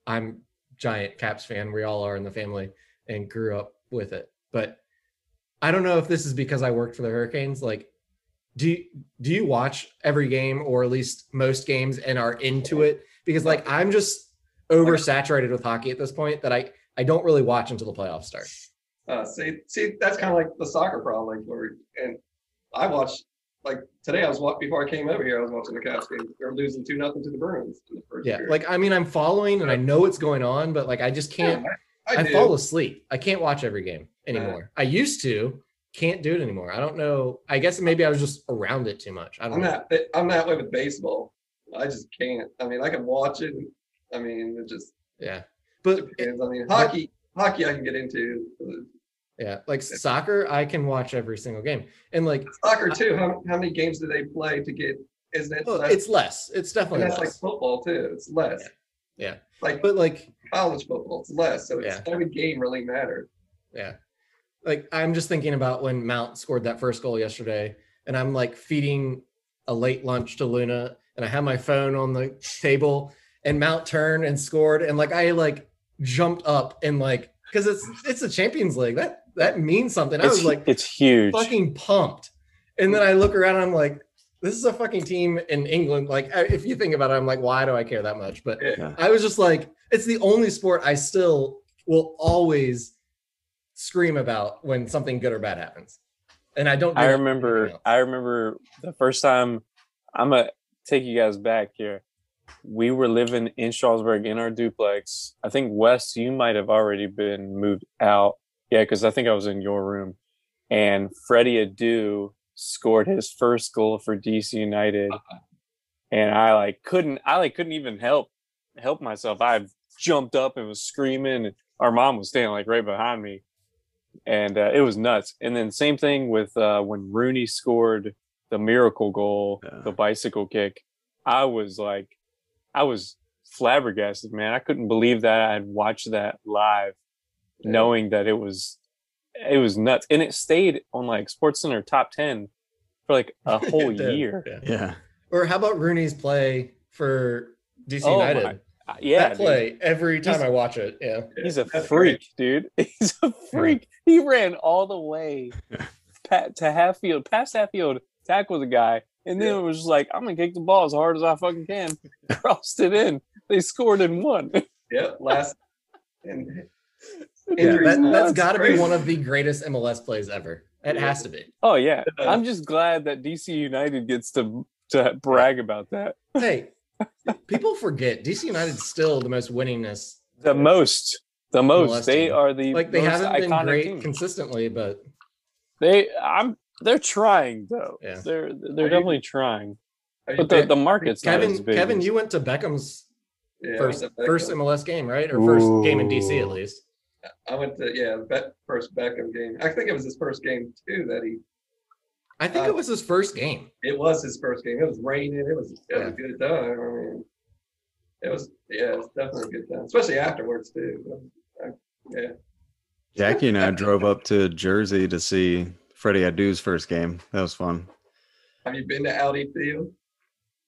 I'm giant Caps fan. We all are in the family and grew up with it. But I don't know if this is because I worked for the Hurricanes. Like, do you, do you watch every game or at least most games and are into it? Because like I'm just oversaturated with hockey at this point that I I don't really watch until the playoffs start. Uh, see, see, that's kind of like the soccer problem. Like, where, and I watched like today. I was wa- before I came over here. I was watching the Caps game. They're losing two nothing to the Bruins in the first. Yeah, period. like I mean I'm following and I know what's going on, but like I just can't I, I, I, fall asleep. I can't watch every game anymore. I used to, can't do it anymore. I don't know. I guess maybe I was just around it too much. I don't I'm know. not. I'm that way with baseball. I just can't. I mean, I can watch it. I mean, it just Yeah, but depends. I mean, hockey, hockey, I can get into. yeah, like soccer, I can watch every single game, and like Soccer too. How, how many games do they play to get? Isn't it? well, less? it's less. It's and definitely less. like football too. It's less. Yeah. Like But like college football, it's less. So it's, Yeah. every game really matters. Yeah. Like I'm just thinking about when Mount scored that first goal yesterday, and I'm like feeding a late lunch to Luna, and I have my phone on the table, and Mount turned and scored, and like I like jumped up and like because it's it's the Champions League that that means something. I it's, was like it's huge. fucking pumped, and then I look around, and I'm like, this is a fucking team in England. Like if you think about it, I'm like, why do I care that much? But Yeah. I was just like, it's the only sport I still will always scream about when something good or bad happens. And I don't. do I remember. I remember the first time I'm gonna take you guys back here. We were living in Strasburg in our duplex. I think Wes, you might have already been moved out. Yeah, because I think I was in your room. And Freddie Adu scored his first goal for DC United. And I like couldn't I like couldn't even help help myself. I jumped up and was screaming. And our mom was standing like right behind me and uh, it was nuts. And then same thing with uh, when Rooney scored the miracle goal, Yeah. the bicycle kick. I was like, I was flabbergasted, man. I couldn't believe that I had watched that live, Yeah. knowing that it was, it was nuts, and it stayed on like Sports Center top ten for like a whole year. yeah. Yeah. Or how about Rooney's play for DC Oh United? Uh, Yeah, that dude. play every time He's- I watch it. Yeah. He's a That's freak, dude. He's a freak. He ran all the way pa- to half field, past half field, tackled the guy, and then Yeah. it was just like, I'm gonna kick the ball as hard as I fucking can. Crossed it in. They scored and won. Yeah, last and Yeah, injuries that, now, that's it's got to be one of the greatest MLS plays ever. It has to be. oh yeah. Yeah. I'm just glad that DC United gets to to brag about that. Hey, People forget DC United's still the most winningest. The most, the most. MLS They team. are the Like they most haven't been great team. consistently, but They, I'm. They're trying though. Yeah. They're they're you- definitely trying. But the, the market's not as Kevin, big. Kevin, you went to Beckham's yeah, first went to first MLS game, right? Or first game in DC at least. I went to yeah, Be- first Beckham game. I think it was his first game too that he. I think Uh, it was his first game. It was his first game. It was raining. It was it was a good time. I mean, it was yeah, it was definitely a good time, especially afterwards too. I- yeah, Jackie and I drove up to Jersey to see Freddie Adu's first game. That was fun. have you been to Audi Field?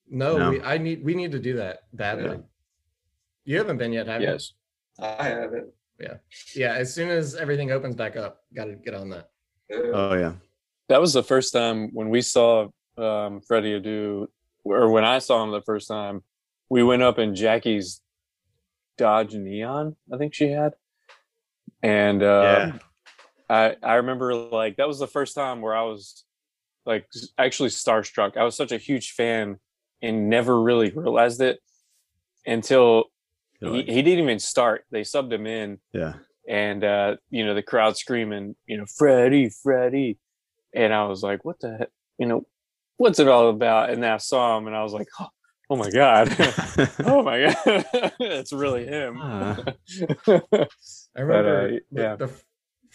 No, No. We, I need we need to do that badly. Yeah. You haven't been yet, have you? yes. I haven't. Yeah, yeah. as soon as everything opens back up, got to get on that. Oh yeah. That was the first time when we saw um, Freddie Adu, or when I saw him the first time. We went up in Jackie's Dodge Neon, I think she had, and uh, I I remember like that was the first time where I was like actually starstruck. I was such a huge fan and never really realized it until You're he, he didn't even start. They subbed him in, yeah. and uh, you know the crowd screaming, you know, Freddie, Freddie, and I was like, what the, heck? you know, what's it all about? And then I saw him, and I was like, oh, oh my god, oh my god, it's really him. Ah. I remember uh, yeah. the, f-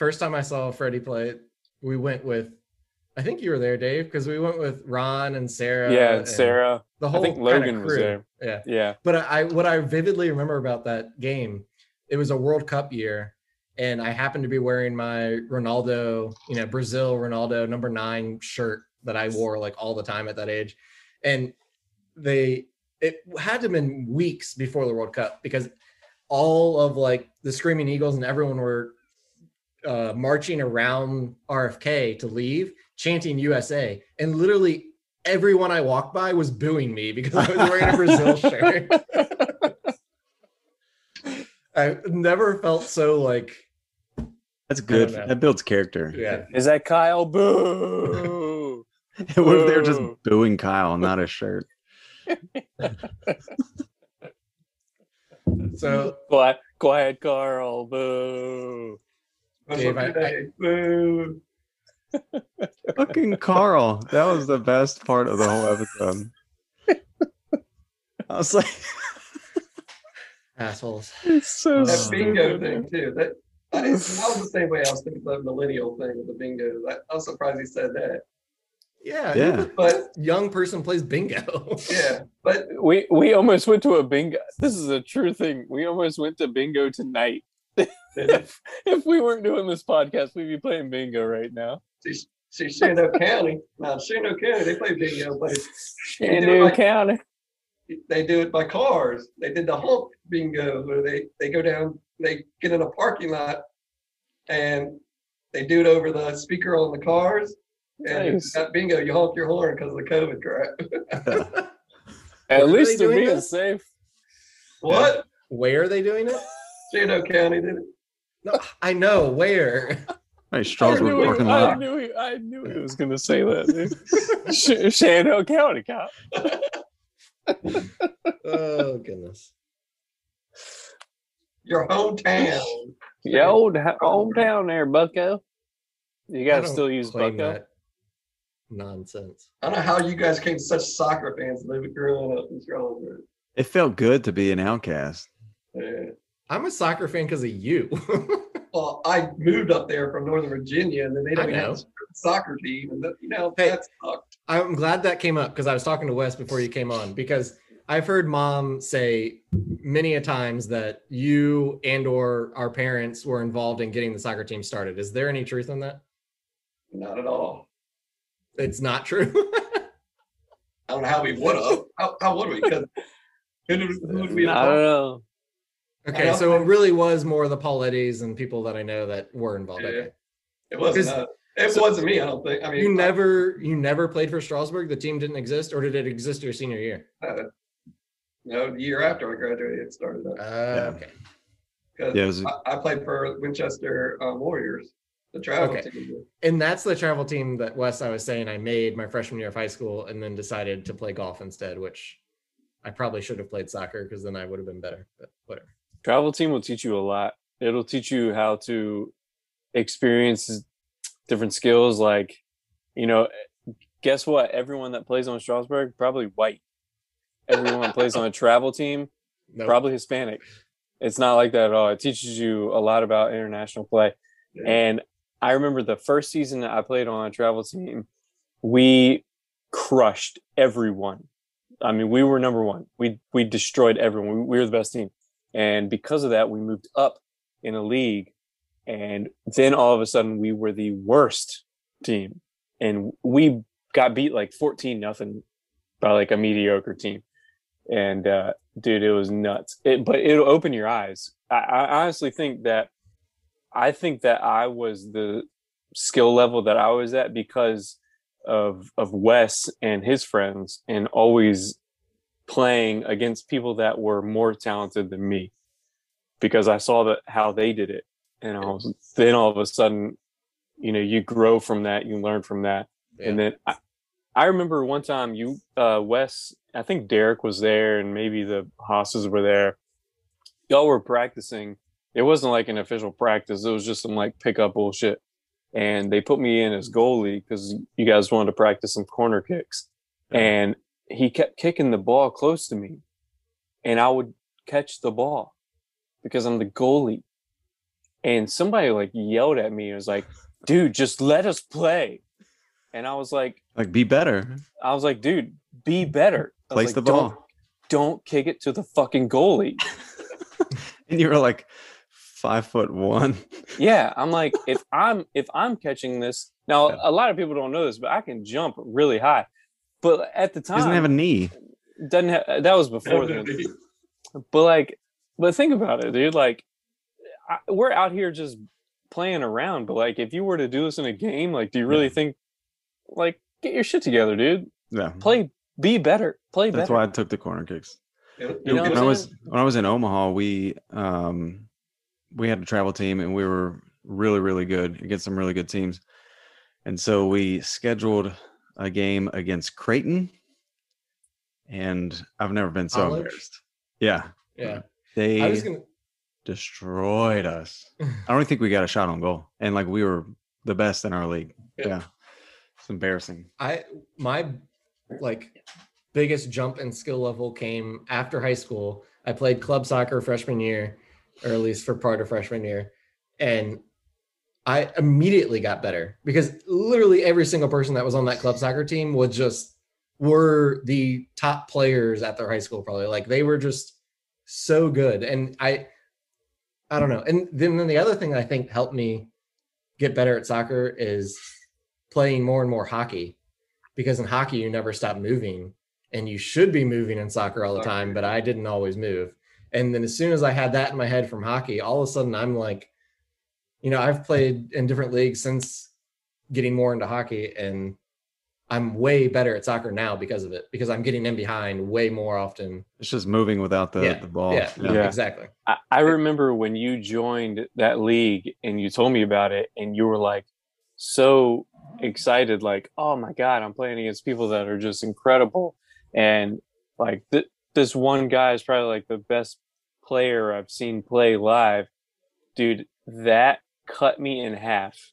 first time I saw Freddie play, we went with. I think you were there, Dave, because we went with Ron and Sarah. yeah, and Sarah. The I whole think kinda Logan was crew. there. Yeah, Yeah, but I what I vividly remember about that game, it was a World Cup year, and I happened to be wearing my Ronaldo, you know, Brazil Ronaldo number nine shirt that I wore like all the time at that age, and they it had to have been weeks before the World Cup because all of like the Screaming Eagles and everyone were uh, marching around RFK to leave, chanting USA, and literally everyone I walked by was booing me because I was wearing a Brazil shirt. I never felt so like That's good. That builds character. yeah. is that Kyle? Boo! what if they're just booing Kyle, not his shirt? So quiet, quiet, Carl. Boo! What's Dave, up I- I- Fucking Carl. That was the best part of the whole episode. I was like, assholes. It's so that Oh. bingo thing too. That I, didn't, I was the same way. I was thinking about the millennial thing with the bingo. I, I was surprised he said that. Yeah. Yeah. But Young person plays bingo. yeah, but We we almost went to a bingo. This is a true thing. We almost went to bingo tonight. If, if we weren't doing this podcast, we'd be playing bingo right now. see, see Shenandoah County. Now Shenandoah County, they play bingo, but it's, Shenandoah like- County. they do it by cars. They did the hump bingo where they they go down, they get in a parking lot, and they do it over the speaker on the cars. And Nice. that bingo, you honk your horn because of the COVID crap. At least they they're being safe. what? Where are they doing it? Shenandoah County did it. No, I know where. hey, I Strasburg knew, parking he, I knew he, I knew he was going to say that. dude. Sh- County cop. Oh goodness. Your hometown. Yeah, old hometown there, Bucko. You I got to still use Bucko. Nonsense. I don't know how you guys came to such soccer fans living growing up in Charlotte. It felt good to be an outcast. Yeah. I'm a soccer fan because of you. Well, I moved up there from Northern Virginia, and then they I don't have a soccer team, and that, you know Hey. that sucked. I'm glad that came up because I was talking to Wes before you came on because I've heard mom say many a times that you and or our parents were involved in getting the soccer team started. Is there any truth in that? Not at all. It's not true. I don't know how we would have. How, how would we? Because who, did- who would we I don't know. Okay, so it really was more the Paulettis and people that I know that were involved. Yeah. Okay. It wasn't. Uh, it so- wasn't me. I don't think. I mean, You never you never played for Strasburg? The team didn't exist, or did it exist your senior year? Uh, no, the year after I graduated, it started up. Uh, okay. Because Yeah, was, I, I played for Winchester um, Warriors, the travel Okay. team. And that's the travel team that Wes I was saying I made my freshman year of high school and then decided to play golf instead, which I probably should have played soccer because then I would have been better. But whatever. Travel team will teach you a lot. It'll teach you how to experience different skills. Like, you know, eh, guess what? Everyone that plays on Strasburg probably white. Everyone that plays on a travel team Nope. probably Hispanic. It's not like that at all. It teaches you a lot about international play. Yeah. And I remember the first season that I played on a travel team, we crushed everyone. I mean, we were number one. We we destroyed everyone. We, we were the best team, and because of that, we moved up in a league. And then all of a sudden, we were the worst team, and we got beat like fourteen nothing by like a mediocre team. And uh, dude, it was nuts. It, but it'll open your eyes. I, I honestly think that I think that I was the skill level that I was at because of of Wes and his friends and always playing against people that were more talented than me because I saw that how they did it. And I was then all of a sudden you know you grow from that you learn from that. And then I, I remember one time you uh Wes I think Derek was there and maybe the Hosses were there. Y'all were practicing. It wasn't like an official practice. It was just some like pickup bullshit. And they put me in as goalie because you guys wanted to practice some corner kicks. And he kept kicking the ball close to me and i would catch the ball because i'm the goalie and somebody like yelled at me and was like dude just let us play and i was like Like, be better. i was like dude be better I Place like, the "Don't- ball. don't kick it to the fucking goalie And you were like five foot one. yeah i'm like if i'm if i'm catching this now Yeah. a lot of people don't know this but i can jump really high but at the time doesn't have a knee. doesn't have that was before then but like but think about it dude like I, we're out here just playing around but like if you were to do this in a game like do you really Yeah. think like get your shit together dude Yeah. play be better play better. That's better why I took the corner kicks. You know when I was when I was in Omaha, we um we had a travel team and we were really really good against some really good teams, and so we scheduled a game against Creighton, and I've never been so College? embarrassed. Yeah, Yeah. they I was gonna destroyed us. I don't think we got a shot on goal, and like we were the best in our league. Yeah. Yeah, it's embarrassing. I my like biggest jump in skill level came after high school. I played club soccer freshman year, or at least for part of freshman year, and I immediately got better because literally every single person that was on that club soccer team was just were the top players at their high school probably. Like they were just so good. And I I don't know. And then, then the other thing that I think helped me get better at soccer is playing more and more hockey because in hockey you never stop moving and you should be moving in soccer all the time but i didn't always move. And then as soon as i had that in my head from hockey all of a sudden i'm like you know i've played in different leagues since getting more into hockey and i'm way better at soccer now because of it because i'm getting in behind way more often. It's just moving without the, Yeah, the ball. yeah, Yeah. exactly. I, I remember when you joined that league and you told me about it and you were like so excited like oh my god i'm playing against people that are just incredible. And like th- this one guy is probably like the best player i've seen play live. Dude that cut me in half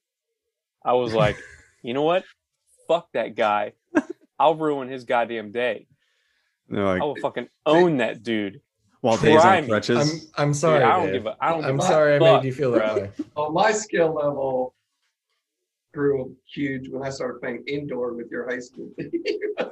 i was like you know what fuck that guy i'll ruin his goddamn day like i will fucking own that dude while Dave's on me. crutches. i'm i'm Dude, sorry i don't Dave. give a i don't i'm give sorry i fuck, made you feel that bro. way Well, my skill level grew huge when I started playing indoor with your high school.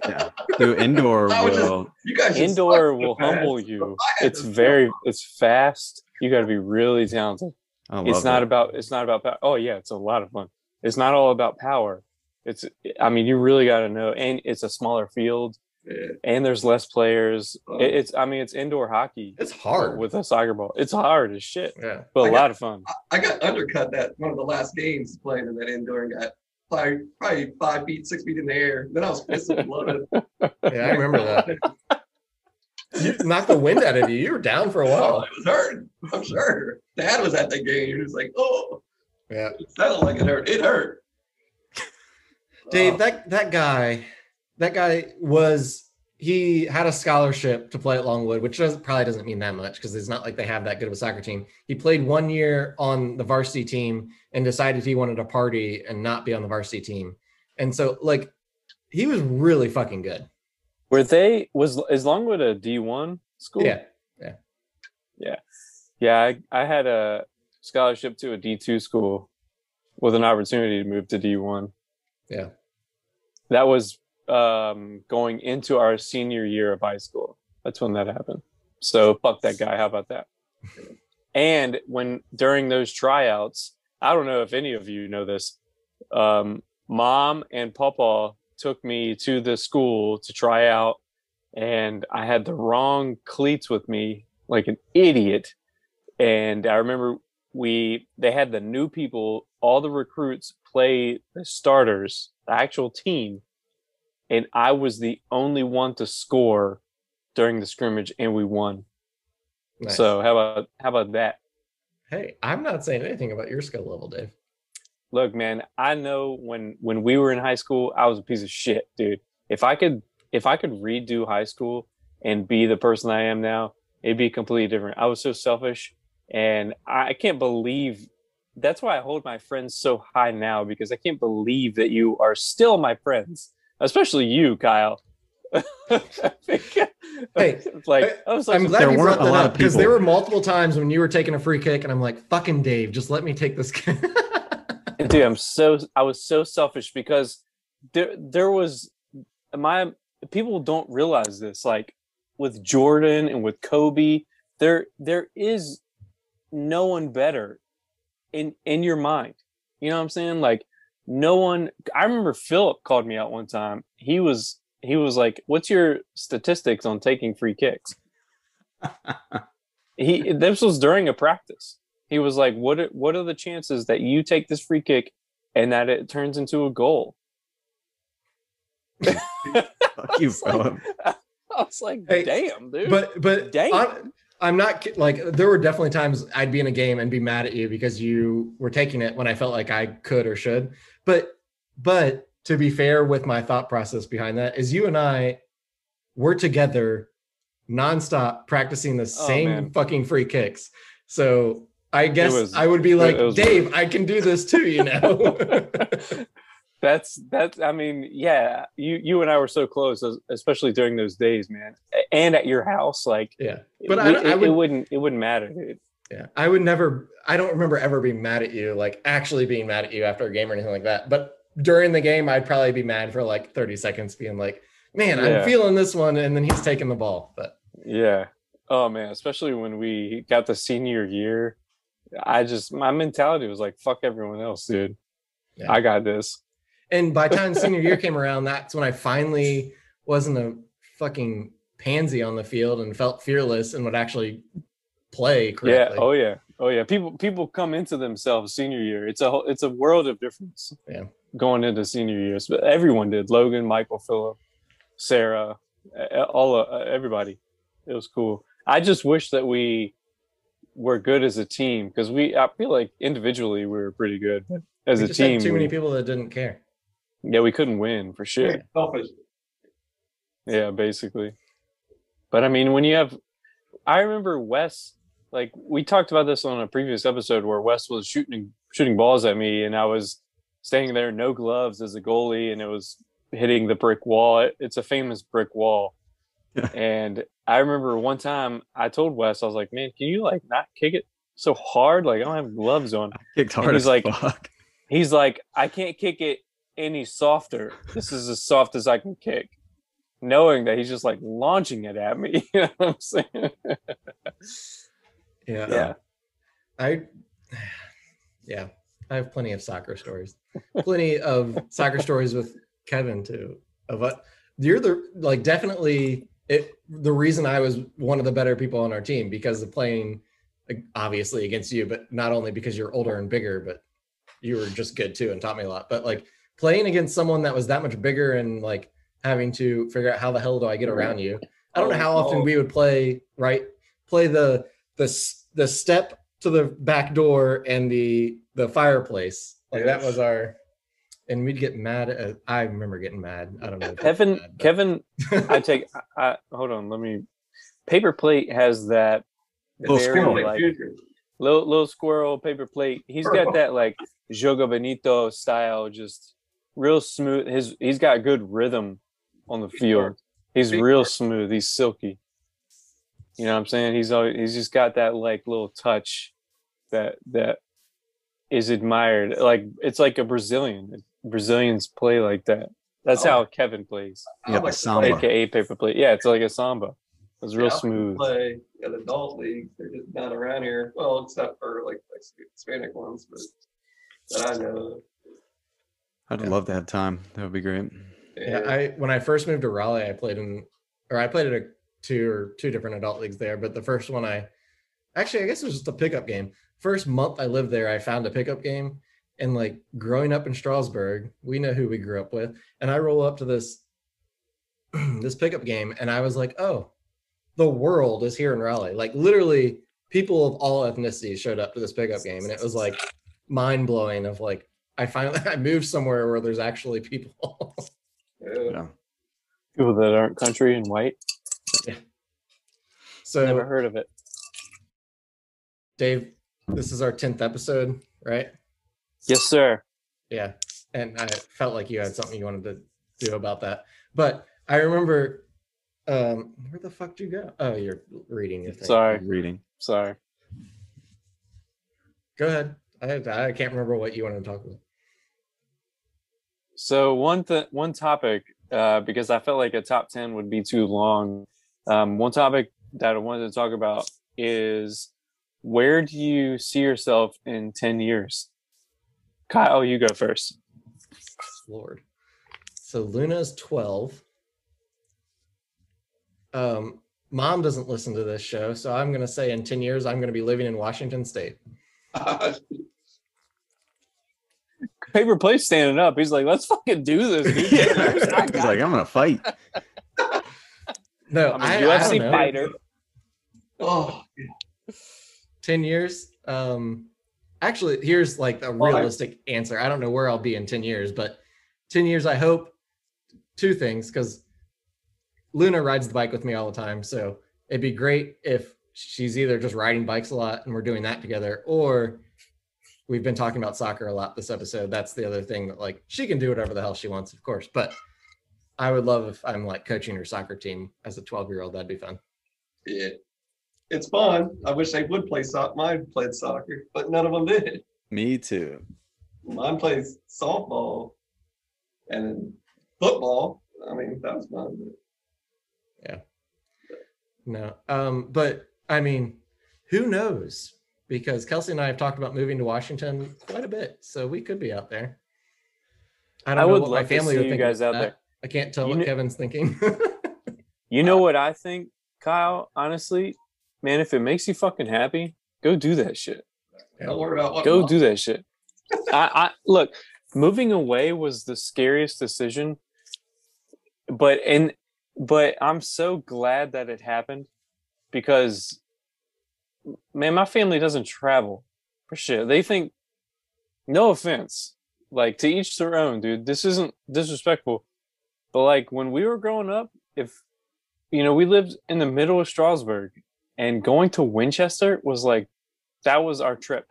yeah, do indoor I was just- will. you guys indoor will humble you it's very it's fast you got to be really talented I love it's not about it's not about power. oh yeah it's a lot of fun it's not all about power it's i mean you really got to know and it's a smaller field Yeah. and there's less players Oh. It- it's i mean it's indoor hockey it's hard with a soccer ball it's hard as shit yeah but a got- lot of fun I got undercut that one of the last games playing in that indoor and got probably, probably five feet, six feet in the air. Then I was pissing blood. yeah i remember that you knocked the wind out of you you were down for a Oh, while it was hurting. I'm sure. Dad was at the game. He was like, "Oh, yeah it sounded like it hurt. It hurt." Dave, Oh, that that guy, that guy was he had a scholarship to play at Longwood, which does, probably doesn't mean that much because it's not like they have that good of a soccer team. He played one year on the varsity team and decided he wanted to party and not be on the varsity team. And so, like, he was really fucking good. Were they was is Longwood a D one school? Yeah. Yeah, yeah. I, I had a scholarship to a D two school with an opportunity to move to D one. Yeah. That was um, going into our senior year of high school. That's when that happened. So fuck that guy. How about that? And when during those tryouts, I don't know if any of you know this. Um, Mom and Papa took me to the school to try out, and I had the wrong cleats with me, like an idiot. And I remember we they had the new people, all the recruits play the starters, the actual team, and I was the only one to score during the scrimmage, and we won. Nice. So how about how about that? hey, I'm not saying anything about your skill level, Dave. Look, man, I know when when we were in high school, I was a piece of shit, dude. If I could if I could redo high school and be the person I am now, it'd be completely different. I was so selfish and I can't believe that's why I hold my friends so high now because I can't believe that you are still my friends, especially you, Kyle. Hey, like I was like, I'm glad there you brought that up because there were multiple times when you were taking a free kick, and I'm like, "Fucking Dave, just let me take this." kick." Dude i'm so i was so selfish because there there was my people don't realize this like with jordan and with kobe there there is no one better in in your mind. You know what i'm saying? Like no one i remember philip called me out one time. He was he was like what's your statistics on taking free kicks? He this was during a practice he was like what are, what are the chances that you take this free kick and that it turns into a goal Fuck you, Philip. i was like Hey, damn dude but but Damn. I'm, I'm not like there were definitely times I'd be in a game and be mad at you because you were taking it when I felt like I could or should. But but to be fair with my thought process behind that is you and I were together nonstop practicing the Oh, same man. fucking free kicks. So I guess was- I would be like, was- Dave, I can do this too, you know. that's that's i mean yeah you you and i were so close especially during those days man and at your house like yeah. but I, it, I it would wouldn't it wouldn't matter dude Yeah, I would never. I don't remember ever being mad at you, like actually being mad at you after a game or anything like that. But during the game, I'd probably be mad for like 30 seconds, being like, "Man, Yeah. I'm feeling this one," and then he's taking the ball. But Yeah. Oh man, especially when we got the senior year, I just my mentality was like, fuck everyone else, dude. Yeah. I got this. and by the time senior year came around, that's when I finally wasn't a fucking pansy on the field and felt fearless and would actually play correctly. Yeah. Oh yeah. Oh yeah. People people come into themselves senior year. It's a whole, it's a world of difference. Yeah. Going into senior years, but everyone did. Logan, Michael, Phillip, Sarah, all uh, everybody. It was cool. I just wish that we were good as a team because we. I feel like individually we were pretty good. But as We a just had team, too many people that didn't care. yeah, we couldn't win for sure. Selfish. Yeah, basically. But I mean, when you have, I remember Wes. Like we talked about this on a previous episode where Wes was shooting shooting balls at me, and I was standing there no gloves as a goalie, and it was hitting the brick wall. It- it's a famous brick wall. Yeah. and I remember one time I told Wes, I was like, "Man, can you like not kick it so hard? Like I don't have gloves on." Kicked hard he's as like- fuck. He's like, "I can't kick it any softer. This is as soft as I can kick." Knowing that he's just like launching it at me, you know what I'm saying? Yeah. yeah. I, yeah, I have plenty of soccer stories, plenty of soccer stories with Kevin too. Of what you're the like definitely it. The reason I was one of the better people on our team because of playing, obviously against you, but not only because you're older and bigger, but you were just good too and taught me a lot. But like playing against someone that was that much bigger and like having to figure out how the hell do I get around you. I don't know oh, how often oh. we would play right play the the the step to the back door and the the fireplace like that was our and we'd get mad. At, I remember getting mad. I don't know. if Kevin, mad, Kevin, I take. I, I hold on. Let me. Paper plate has that Little very squirrel. like little little squirrel paper plate. He's got that like Joga Bonito style, just real smooth. His he's got good rhythm on the field. He's real smooth. He's silky. You know what I'm saying? He's always, he's just got that like little touch that that is admired. Like it's like a Brazilian. Brazilians play like that. That's Oh. how Kevin plays. Yeah, like to samba. AKA paper plate. Yeah, it's like a samba. It's real Yeah, I like to smooth. Play at adult leagues. They're just not around here. Well, except for like, like Hispanic ones, but that I know. I'd Yeah. love to have time. That would be great. Yeah, I when I first moved to Raleigh, I played in, or I played at a two or two different adult leagues there. But the first one, I actually, I guess it was just a pickup game. First month I lived there, I found a pickup game, and like growing up in Strasburg, we know who we grew up with, and I roll up to this this pickup game, and I was like, oh, the world is here in Raleigh. Like literally, people of all ethnicities showed up to this pickup game, and it was like mind blowing. Of like, I finally I moved somewhere where there's actually people. Yeah. Yeah. People that aren't country and white. Yeah. So Never heard of it. Dave, this is our 10th episode, right? Yes, sir. Yeah. And I felt like you had something you wanted to do about that. But I remember um where the fuck did you go? Oh, you're reading your thing. Sorry. Reading. Sorry. Go ahead. I, I can't remember what you wanted to talk about. So one th- one topic, uh, because I felt like a top ten would be too long. Um, one topic that I wanted to talk about is where do you see yourself in ten years? Kyle, you go first. Lord. So Luna's 12. Um, mom doesn't listen to this show, so I'm gonna say in 10 years I'm gonna be living in Washington State. Paper plate standing up. He's like, let's fucking do this. Dude. Yeah. I like, I'm gonna fight. No, I'm I, a I UFC don't fighter. oh, 10 years um actually here's like a Well, I- realistic answer. I don't know where i'll be in 10 years but 10 years i hope two things because luna rides the bike with me all the time so it'd be great if she's either just riding bikes a lot and we're doing that together or we've been talking about soccer a lot this episode. That's the other thing that like she can do whatever the hell she wants of course but i would love if i'm like coaching her soccer team as a 12 year old that'd be fun. Yeah. It's fun. I wish they would play soccer. Mine played soccer, but none of them did. Me too. Mine plays softball and football. I mean, that was fun. Yeah. No. Um, but I mean, who knows? Because Kelsey and I have talked about moving to Washington quite a bit, so we could be out there. I I don't know would what my family see would you think guys about out that. there. I can't tell You what kn- Kevin's thinking. You know what I think, Kyle? Honestly, man, if it makes you fucking happy, go do that shit. Don't worry about what. Go do that shit. I, I look, moving away was the scariest decision, but and but I'm so glad that it happened because man, my family doesn't travel for shit. They think no offense, like to each their own, dude. This isn't disrespectful. But like when we were growing up, if you know, we lived in the middle of Strasburg and going to Winchester was like that was our trip.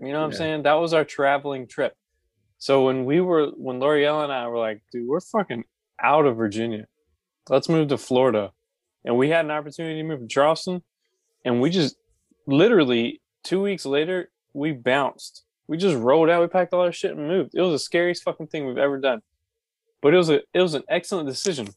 You know what I'm saying? That was our traveling trip. So when we were when L'Oreal and I were like, dude, we're fucking out of Virginia. Let's move to Florida. And we had an opportunity to move to Charleston. And we just literally two weeks later, we bounced. We just rolled out, we packed all our shit and moved. It was the scariest fucking thing we've ever done. But it was a it was an excellent decision.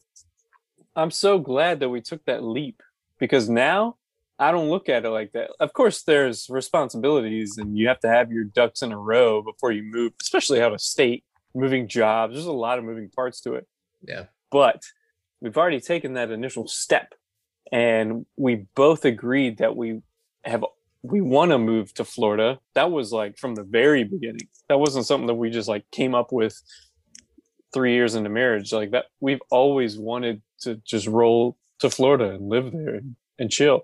I'm so glad that we took that leap because now I don't look at it like that. Of course, there's responsibilities and you have to have your ducks in a row before you move, especially out of state, moving jobs. There's a lot of moving parts to it. yeah. But we've already taken that initial step and we both agreed that we have we want to move to Florida. That was like from the very beginning. That wasn't something that we just like came up with 3 years into marriage. Like that we've always wanted to just roll to Florida and live there and, and chill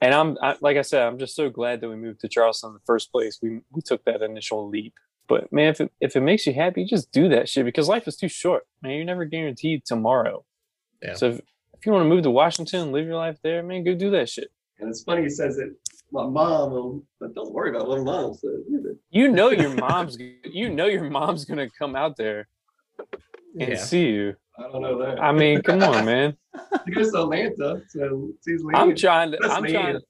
and I'm I, like I said, I'm just so glad that we moved to Charleston in the first place. We we took that initial leap But man, if it, if it makes you happy, just do that shit because life is too short. Man, you're never guaranteed tomorrow. Yeah. So if, if you want to move to Washington, live your life there, man, go do that shit. And it's funny he says it. My mom will, but don't worry about what mom says. either. You know your mom's you know your mom's gonna come out there and Yeah. see you. I don't know that. I mean, come on, man. He goes to Atlanta, so sees Lee. I'm trying to. That's I'm me. trying.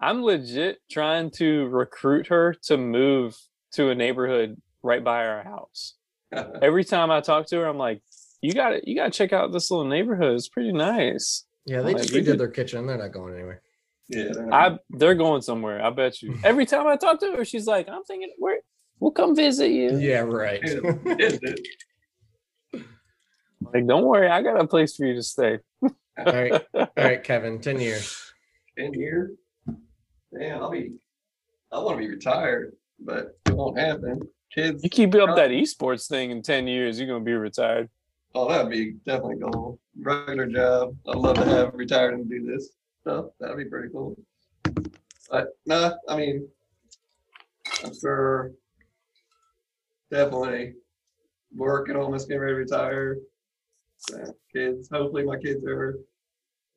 I'm legit trying to recruit her to move to a neighborhood right by our house. Every time I talk to her, I'm like, "You got to You got to check out this little neighborhood. It's pretty nice." Yeah, they Like, just you redid could- their kitchen. They're not going anywhere. yeah, they're I they're going somewhere. I bet you. Every time I talk to her, she's like, "I'm thinking we're we'll come visit you." Yeah, right. It did. Like, don't worry, I got a place for you to stay. all right, all right, Kevin. Ten years. Ten years. Man, I'll be. I want to be retired, but it won't happen. Kids. You keep up that esports thing in ten years, you're gonna be retired. Oh, that'd be definitely cool. Regular job. I'd love to have retired and do this stuff. That'd be pretty cool. But no, I mean, I'm sure definitely working on this, getting ready to retire. So, kids, hopefully my kids are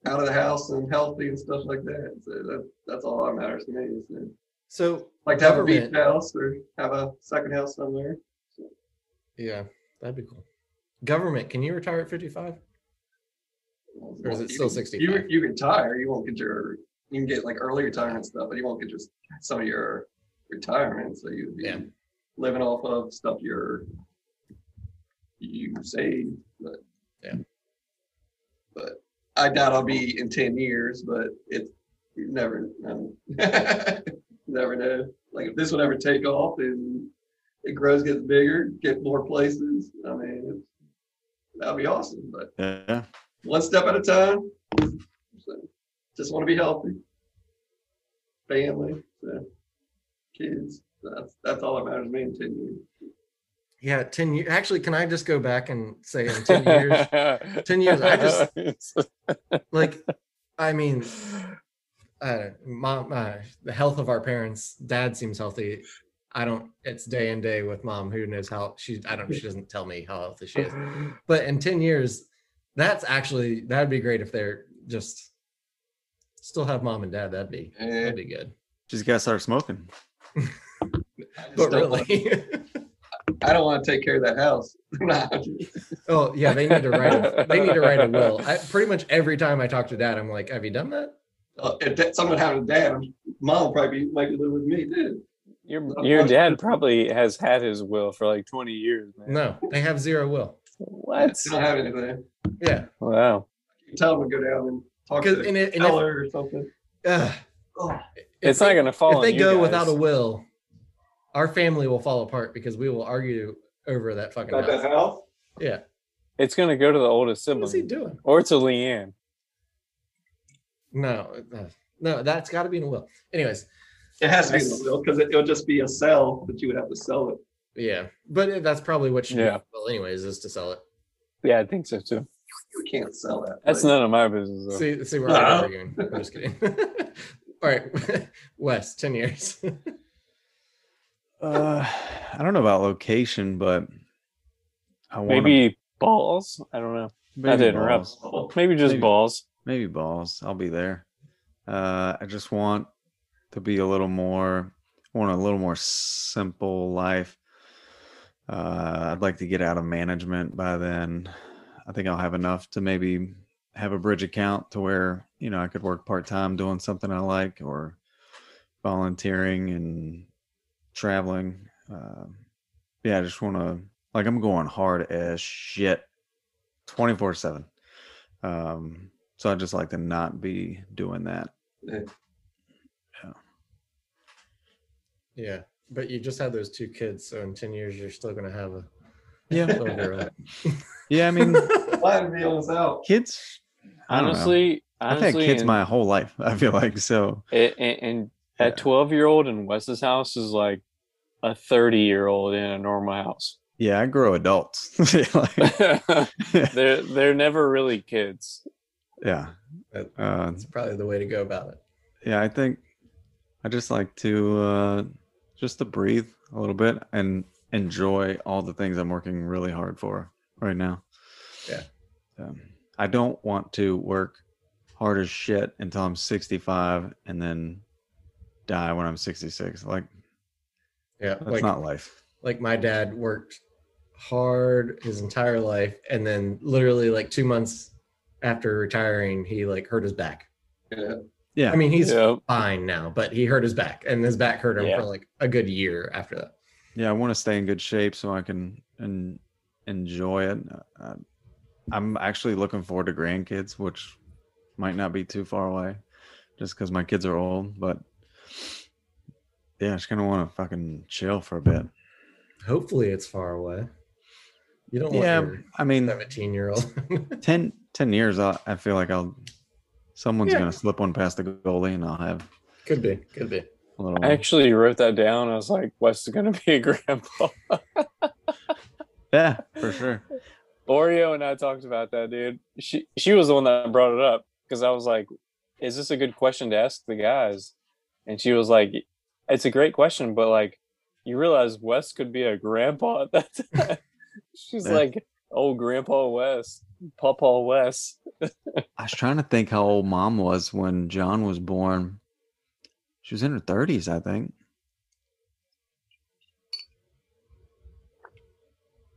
out of the house and healthy and stuff like that. So that, that's all that matters to me. Is to So like to have a beach house or have a second house somewhere. yeah, that'd be cool. Government, can you retire at fifty-five? Or is it still can- 65? You, you retire, you won't get your, you can get like early retirement stuff, but you won't get just some of your retirement, so you'd be Yeah. living off of stuff you're, you save, but. But I doubt I'll be in ten years, but it's, you never, um, never know. Like if this would ever take off and it grows, gets bigger, get more places, I mean, it's- that'd be awesome, but Yeah. one step at a time. So, just want to be healthy. Family, so, kids. That's that's all that matters to me in ten years. Yeah, ten years. Actually, can I just go back and say in ten years? 10 years, I just like, I mean, uh, mom, uh, the health of our parents. Dad seems healthy. I don't. It's day and day with mom. Who knows how she? I don't. She doesn't tell me how healthy she is. But in ten years, that's actually that'd be great if they're just still have mom and dad. That'd be that'd be good. Just gotta start smoking. I just But don't want- really, I don't want to take care of that house. Oh yeah, they need to write. A, they need to write a will. I, pretty much every time I talk to dad, I'm like, "Have you done that?" Uh, if that, something happened to dad, mom will probably be making live with me too. your your dad probably has had his will for like 20 years, man. No, they have zero will. What? They don't have anything. Yeah, Wow. You tell them to go down and talk to 'Cause- the and it- and teller or something. Ugh. Oh, It's not gonna fall if on they you go guys. without a will, our family will fall apart because we will argue over that fucking got that house. house? Yeah. It's gonna go to the oldest sibling. What is he sibling doing? or to Leanne. No, uh, no, that's got to be in a will. Anyways, It has to be in the will because it, it'll just be a sell that you would have to sell it. yeah, but that's probably what you Yeah. be. Well, anyways, is to sell it. Yeah, I think so too. You can't sell that. That's place. none of my business. Though. See, see, we're No. arguing. I'm just kidding. All right, Wes, ten years. Uh, I don't know about location, but I want Maybe balls. I don't know. Not to interrupt. balls. Maybe just Maybe. balls. Maybe balls. I'll be there. Uh, I just want to be a little more. I want a little more simple life. Uh, I'd like to get out of management by then. I think I'll have enough to maybe have a bridge account to where you know I could work part time doing something I like or volunteering and traveling. Uh, yeah, I just want to like I'm going hard as shit, twenty four seven. Um, so I just like to not be doing that. yeah, Yeah, but you just had those two kids, so in ten years you're still gonna have a Yeah, yeah. I mean, Why did we almost out? kids. I don't know. Honestly, I've had kids and, my whole life. I feel like so. and, and, and Yeah. that 12 year old in Wes's house is like a 30 year old in a normal house. Yeah, I grow adults. They're they're never really kids. yeah, That- uh, That's probably the way to go about it. yeah. I think I just like to uh, just to breathe a little bit and enjoy all the things I'm working really hard for right now. Yeah. Um, I don't want to work hard as shit until I'm 65 and then die when I'm 66. Like Yeah, that's like not life. like my dad worked hard his entire life, and then literally like two months after retiring, he like hurt his back. Yeah. Yeah. I mean, he's Yeah. fine now, but he hurt his back, and his back hurt him Yeah. for like a good year after that. yeah, I want to stay in good shape so I can and enjoy it. Uh, I'm actually looking forward to grandkids, which might not be too far away, just because my kids are old. But yeah, I just kind of want to fucking chill for a bit. Hopefully, it's far away. You don't Yeah, want your I mean, 17 year old. 10, 10 years, I, I feel like I'll someone's Yeah. gonna slip one past the goalie, and I'll have could be, could be. a little. I actually wrote that down. I was like, Wes is gonna be a grandpa. yeah, for sure. Oreo and I talked about that, dude. She she was the one that brought it up because I was like, "Is this a good question to ask the guys?" And she was like, "It's a great question, but like, you realize Wes could be a grandpa at that time." She's Yeah. like, "Old Grandpa Wes, Papa Wes." I was trying to think how old mom was when John was born. She was in her thirties, I think.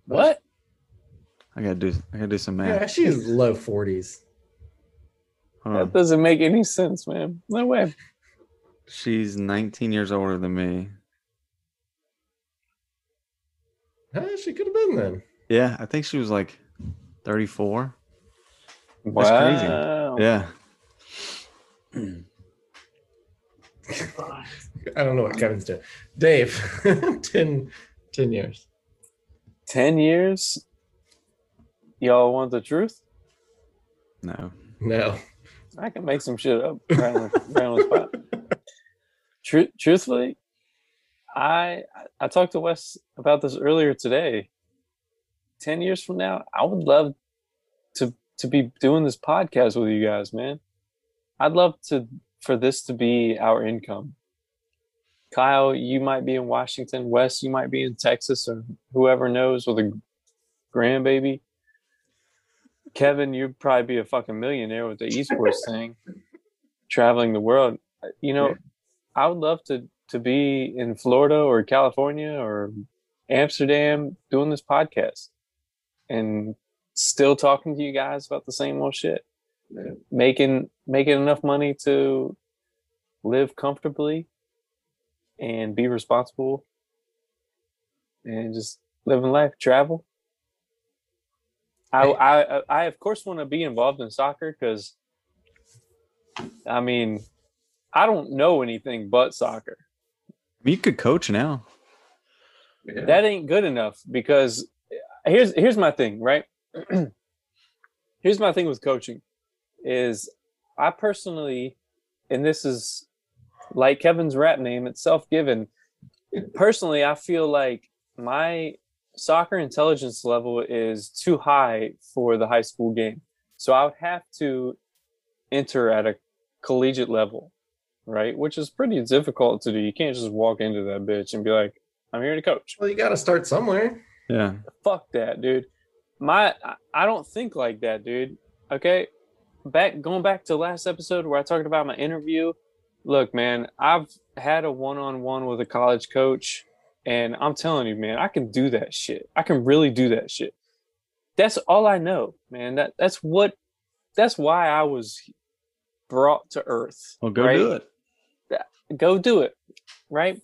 What? I gotta do. I gotta do some math. Yeah, she's low 40s. That doesn't make any sense, man. No way. She's 19 years older than me. Huh, she could have been then. Yeah, I think she was like 34. That's crazy. Wow. Yeah. I don't know what Kevin's doing. Dave, 10, 10 years. Ten years. Y'all want the truth? No. No. I can make some shit up right on, right on the spot. Tru- truthfully, I I talked to Wes about this earlier today. Ten years from now, I would love to to be doing this podcast with you guys, man. I'd love to for this to be our income. Kyle, you might be in Washington. Wes, you might be in Texas, or whoever knows with a grandbaby. Kevin, you'd probably be a fucking millionaire with the esports thing, traveling the world. You know, I would love to to be in Florida or California or Amsterdam doing this podcast and still talking to you guys about the same old shit. Yeah. Making making enough money to live comfortably and be responsible and just living life, travel. I I I of course want to be involved in soccer because I mean I don't know anything but soccer. You could coach now. Yeah. That ain't good enough because here's here's my thing, right? here's my thing with coaching is I personally and this is like Kevin's rap name, it's self-given. Personally, I feel like my soccer intelligence level is too high for the high school game. So I would have to enter at a collegiate level, right? Which is pretty difficult to do. You can't just walk into that bitch and be like, I'm here to coach. Well, you got to start somewhere. Yeah. Fuck that, dude. My I- I don't think like that, dude. Okay. Back going back to last episode where I talked about my interview. Look, man, I've had a one-on-one with a college coach and I'm telling you, man, I can do that shit. I can really do that shit. That's all I know, man. That that's what that's why I was brought to earth. Well, go right? do it. Go do it. Right?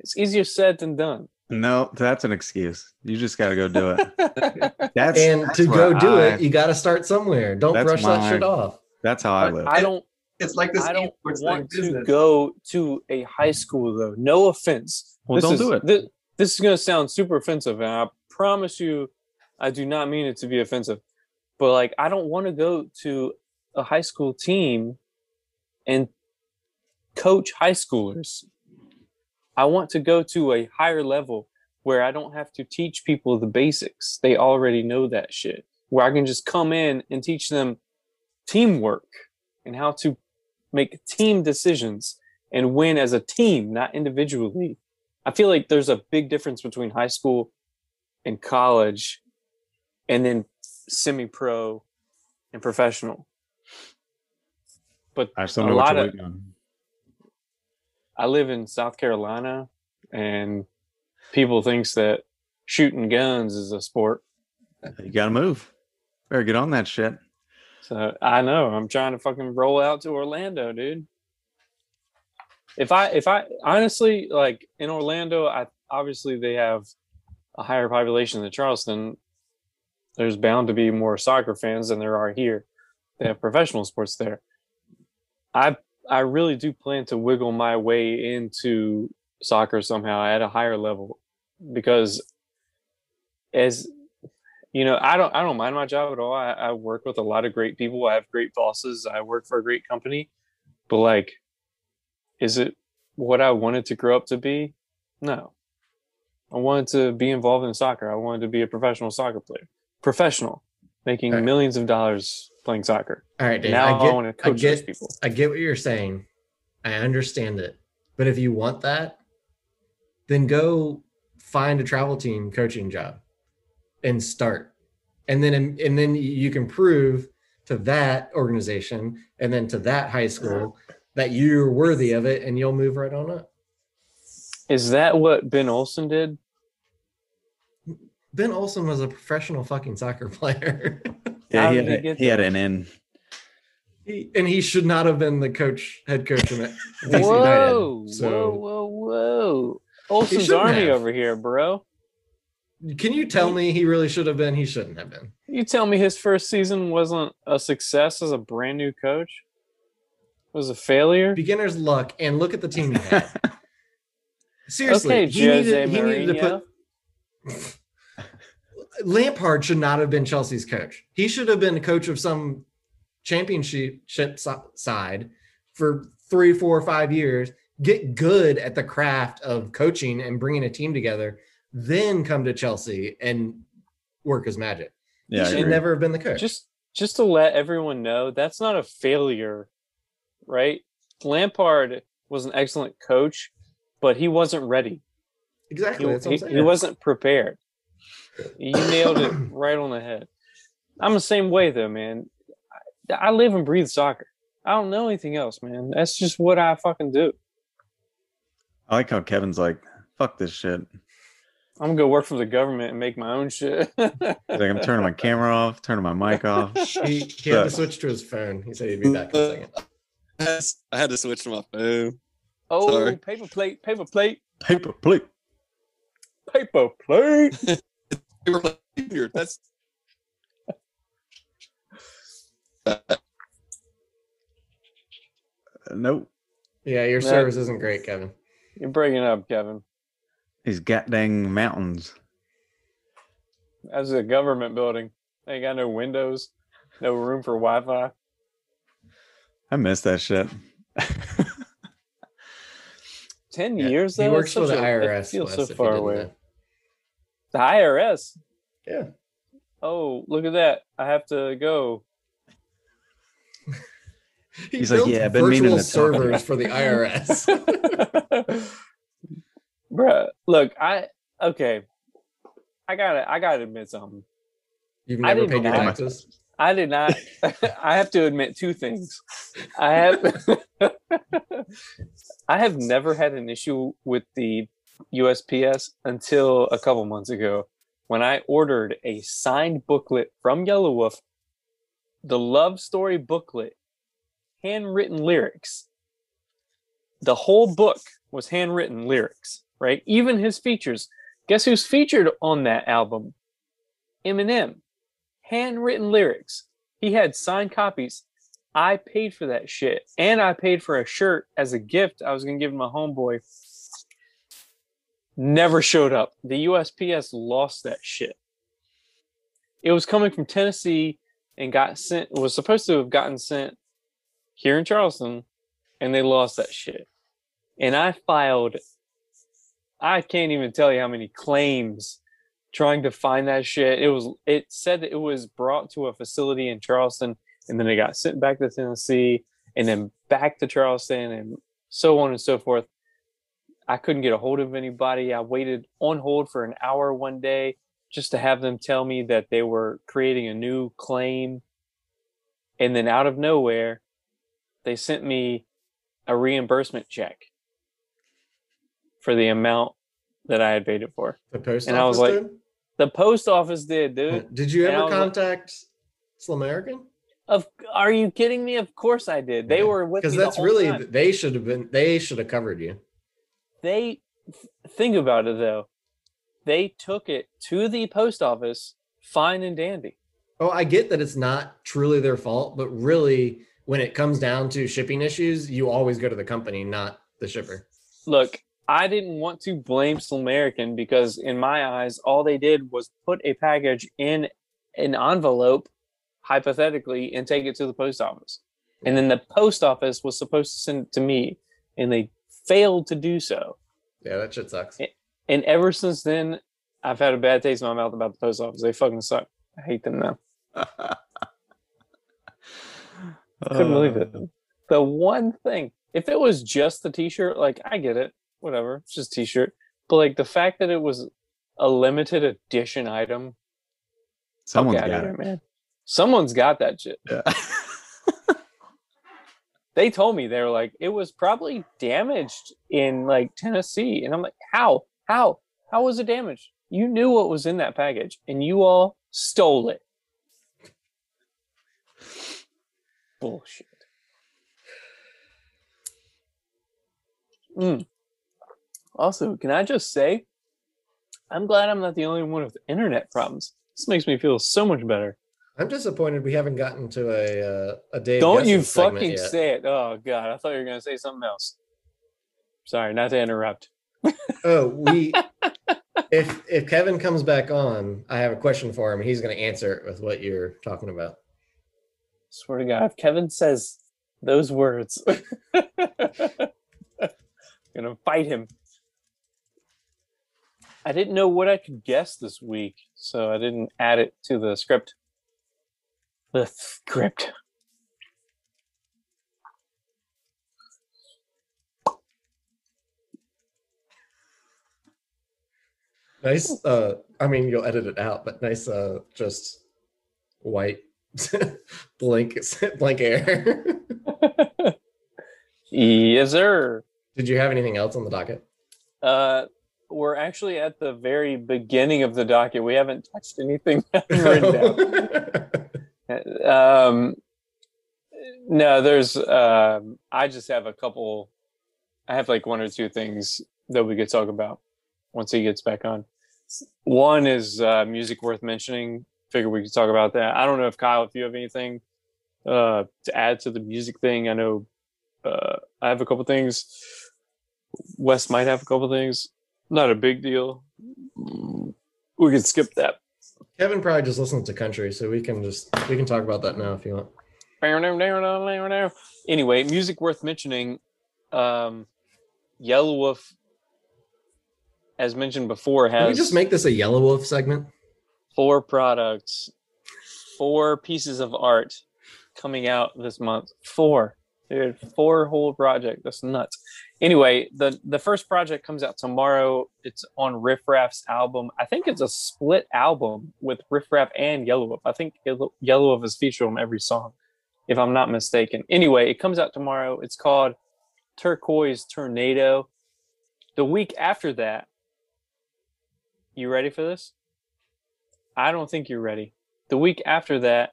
It's easier said than done. No, that's an excuse. You just got to go do it. That's and that's to go do I- it, you got to start somewhere. Don't That's brush that shit off. That's how I live. I don't It's like this I don't want thing to business. go to a high school though. No offense. Well, This don't is- do it. This, this is going to sound super offensive, and I promise you, I do not mean it to be offensive. But like, I don't want to go to a high school team and coach high schoolers. I want to go to a higher level where I don't have to teach people the basics. They already know that shit. Where I can just come in and teach them teamwork and how to make team decisions and win as a team, not individually. I feel like there's a big difference between high school and college, and then semi-pro and professional. But I still A know what lot you're of- waiting on. I live in South Carolina, and people thinks that shooting guns is a sport. You got to move. Better get on that shit. So I know I'm trying to fucking roll out to Orlando, dude. If I if I honestly like in Orlando, I obviously they have a higher population than Charleston. There's bound to be more soccer fans than there are here. They have professional sports there. I I really do plan to wiggle my way into soccer somehow at a higher level because as you know i don't i don't mind my job at all. I, I work with a lot of great people. I have great bosses. I work for a great company. But like is it what i wanted to grow up to be? No. I wanted to be involved in soccer. I wanted to be a professional soccer player. Professional making Right. millions of dollars playing soccer All right, Dave. now I i, want to I coach those people I get what you're saying. I understand it. But if you want that, then go find a travel team coaching job and start. And then and then you can prove to that organization and then to that high school that you're worthy of it and you'll move right on up. is that what Ben Olsen did Ben Olsen was a professional fucking soccer player. Yeah, he had, he a- he had an in. He, and he should not have been the coach, head coach of it. whoa United. So whoa whoa whoa Olsen's shouldn't army have. over here bro can you tell me he really should have been? He shouldn't have been. You tell me his first season wasn't a success as a brand new coach? It Was a failure? Beginner's luck, and look at the team he had. Seriously, okay, he Jose needed, he needed to put Lampard should not have been Chelsea's coach. He should have been a coach of some championship ship si- side for three, four, five years. Get good at the craft of coaching and bringing a team together, then come to Chelsea and work his magic. Yeah, he should agree. never have been the coach. Just just to let everyone know, that's not a failure, right? Lampard was an excellent coach, but he wasn't ready. exactly. He, That's what I'm he- he wasn't prepared. You nailed it right on the head. I'm the same way though, man. I, I live and breathe soccer. I don't know anything else, man. That's just what I fucking do. I like how Kevin's like, fuck this shit. I'm gonna go work for the government and make my own shit. He's like, I'm turning my camera off, turning my mic off. he, he had to switch to his phone. He said he'd be back in a second. I had to switch to my phone. oh, Sorry. paper plate, paper plate, Paper plate. paper plate. We were like, "Here, That's Uh, Nope. Yeah, your That- service isn't great, Kevin. You're breaking up, Kevin. These goddamn mountains. That's a government building. They ain't got no windows, no room for Wi-Fi. I miss that shit. Ten Yeah, years he though. works for the such a- it IRS. Feels so far away. know. The IRS. Yeah. Oh, look at that! I have to go. He He's like, "Yeah, I've been meaning virtual to talk to you." servers for the IRS. Bruh, look, I okay. I gotta, I gotta admit something. You've never did paid your taxes. I did not. I have to admit two things. I have. I have never had an issue with the USPS until a couple months ago, when I ordered a signed booklet from Yelawolf, the love story booklet, handwritten lyrics. The whole book was handwritten lyrics, right? Even his features. Guess who's featured on that album? Eminem handwritten lyrics. He had signed copies. I paid for that shit. And I paid for a shirt as a gift I was going to give my homeboy. Never showed up. The USPS lost that shit. It was coming from Tennessee and got sent, was supposed to have gotten sent here in Charleston, and they lost that shit. And I filed, I can't even tell you how many claims trying to find that shit. It was it said that it was brought to a facility in Charleston and then it got sent back to Tennessee and then back to Charleston and so on and so forth. I couldn't get a hold of anybody. I waited on hold for an hour one day just to have them tell me that they were creating a new claim. And then out of nowhere, they sent me a reimbursement check for the amount that I had paid it for. The post And I was office like, did? The post office did, dude. Did you ever was like- contact Slumerican? Of are you kidding me? Of course I did. They were with because that's really time. they should have been they should have covered you. They think about it though. They took it to the post office, fine and dandy. Oh, I get that it's not truly their fault, but really, when it comes down to shipping issues, you always go to the company, not the shipper. Look, I didn't want to blame American because in my eyes, all they did was put a package in an envelope, hypothetically, and take it to the post office. And then the post office was supposed to send it to me, and they failed to do so. Yeah, that shit sucks. And ever since then, I've had a bad taste in my mouth about the post office. They fucking suck. I hate them now. Couldn't believe it. The one thing, if it was just the t-shirt, like I get it, whatever, it's just t-shirt. But like the fact that it was a limited edition item, Someone's got it. man. Someone's got that shit. Yeah. They told me they were like, it was probably damaged in like Tennessee, and I'm like, how, how, how was it damaged? You knew what was in that package, and you all stole it. Bullshit. Mm. Also, can I just say, I'm glad I'm not the only one with internet problems. This makes me feel so much better. I'm disappointed we haven't gotten to a uh, a Dave. Don't you fucking yet. say it. Oh god, I thought you were gonna say something else. Sorry, not to interrupt. Oh, we. if if Kevin comes back on, I have a question for him. He's going to answer it with what you're talking about. Swear to God, if Kevin says those words, I'm gonna fight him. I didn't know what I could guess this week, so I didn't add it to the script. The script. Nice. Uh, I mean, you'll edit it out, but nice. Uh, just white blank blank air. yes, sir. Did you have anything else on the docket? Uh, we're actually at the very beginning of the docket. We haven't touched anything. um no there's um i just have a couple i have like one or two things that we could talk about once he gets back on. One is uh music worth mentioning. Figure we could talk about that. I don't know if kyle if you have anything uh to add to the music thing. I know uh i have a couple things. Wes might have a couple things. Not a big deal. We can skip that Kevin probably just listens to country, so we can just we can talk about that now if you want. Anyway, music worth mentioning. Um, Yelawolf, as mentioned before, Can we has just make this a Yelawolf segment? four products, four pieces of art coming out this month. Four, dude, four whole project. That's nuts. Anyway, the the first project comes out tomorrow. It's on Riff Raff's album. I think it's a split album with Riff Raff and Yellow. I think Yelawolf is featured on every song, if I'm not mistaken. Anyway, it comes out tomorrow. It's called Turquoise Tornado. The week after that, you ready for this? I don't think you're ready. The week after that,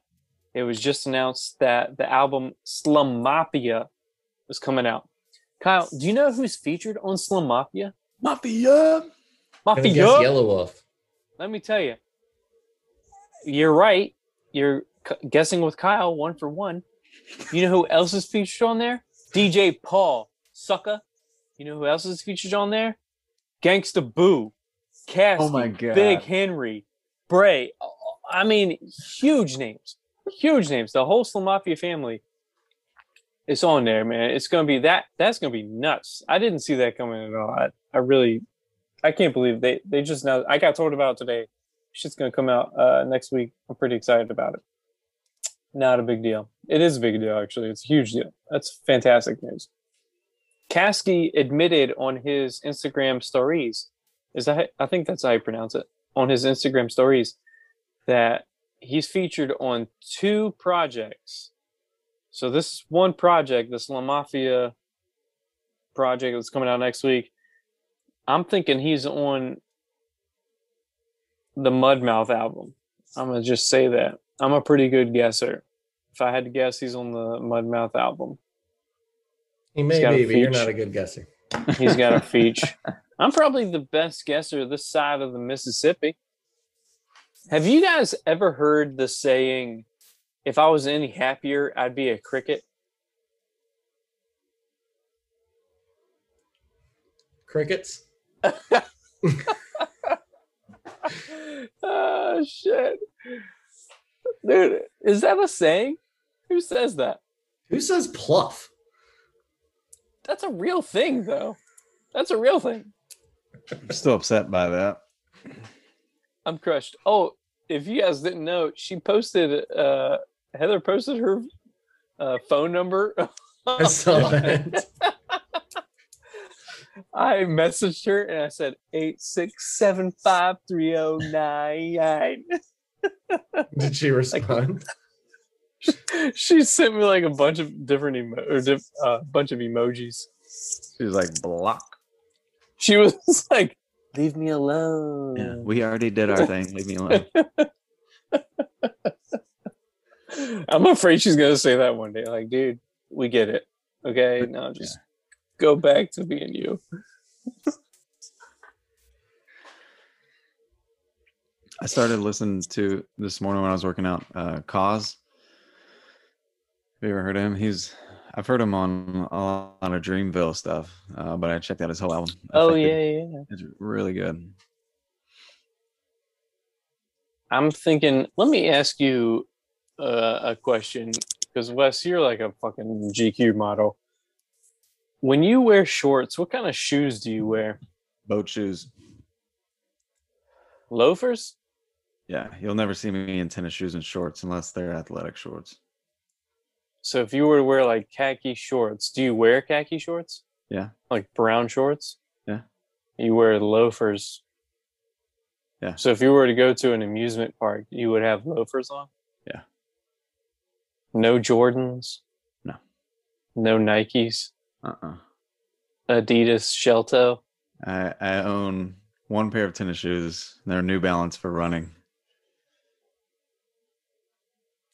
it was just announced that the album Slumafia was coming out. Kyle, do you know who's featured on Slumafia? Mafia. Gonna guess Mafia. Yelawolf. Let me tell you. You're right. You're guessing with Kyle, one for one. You know who else is featured on there? DJ Paul, sucker. You know who else is featured on there? Gangsta Boo, Caskey, Oh my God. Big Henry, Bray. I mean, huge names, huge names. The whole Slumafia family is on there, man. It's gonna be that. That's gonna be nuts. I didn't see that coming at all. I, I really, I can't believe they they just now. I got told about today. Shit's gonna come out uh, next week. I'm pretty excited about it. Not a big deal. It is a big deal, actually. It's a huge deal. That's fantastic news. Caskey admitted on his Instagram stories, is that I think that's how you pronounce it, on his Instagram stories, that he's featured on two projects. So this one project, this Slumafia project that's coming out next week, I'm thinking he's on the Mudmouth album. I'm gonna just say that. I'm a pretty good guesser. If I had to guess, he's on the Mudmouth album. He may be, but you're not a good guesser. He's got a feature. I'm probably the best guesser this side of the Mississippi. Have you guys ever heard the saying, if I was any happier, I'd be a cricket? Crickets. oh shit. Dude, is that a saying? Who says that? Who says pluff? That's a real thing though. That's a real thing. I'm still upset by that. I'm crushed. Oh, if you guys didn't know, she posted uh Heather posted her uh phone number. I saw that. I messaged her and I said eight six seven five three zero nine nine. Did she respond? She sent me like a bunch of different emo- or diff- uh, bunch of emojis. She was like, block. She was like, "Leave me alone." Yeah, we already did our thing. Leave me alone. I'm afraid she's gonna say that one day. Like, dude, we get it. Okay, now just go back to being you. I started listening to this morning when I was working out. Uh, Cozz. Have you ever heard of him? He's I've heard him on a lot of Dreamville stuff, uh, but I checked out his whole album. Oh yeah, yeah. it's really good. I'm thinking. Let me ask you uh, a question because Wes, you're like a fucking GQ model. When you wear shorts, what kind of shoes do you wear? Boat shoes. Loafers? Yeah, you'll never see me in tennis shoes and shorts unless they're athletic shorts. So if you were to wear like khaki shorts, do you wear khaki shorts? Yeah. Like brown shorts? Yeah. You wear loafers. Yeah. So if you were to go to an amusement park, you would have loafers on? Yeah. No Jordans? No. No Nikes? Uh-uh. Adidas shell toe? I I own one pair of tennis shoes. They're New Balance for running.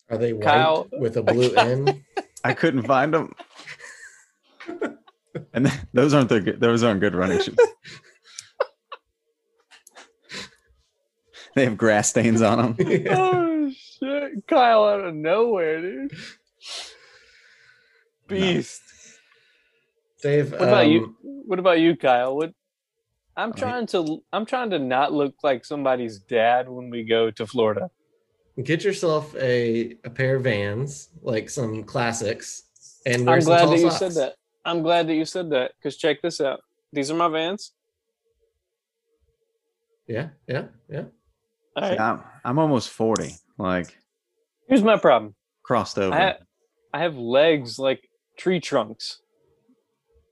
Are they white Kyle- with a blue N? I couldn't find them. And th- those aren't the good, those aren't good running shoes. they have grass stains on them. Yeah. Shit. Kyle out of nowhere, dude. Beast. Dave, What about you? um, What about you, Kyle? What I'm I- trying to I'm trying to not look like somebody's dad when we go to Florida. Get yourself a, a pair of Vans, like some classics, and wear I'm glad that you socks. said that. I'm glad that you said that because check this out. These are my vans. Yeah, yeah, yeah. All right. I'm, I'm almost 40, like Here's my problem. crossed over. I, ha- I have legs like tree trunks.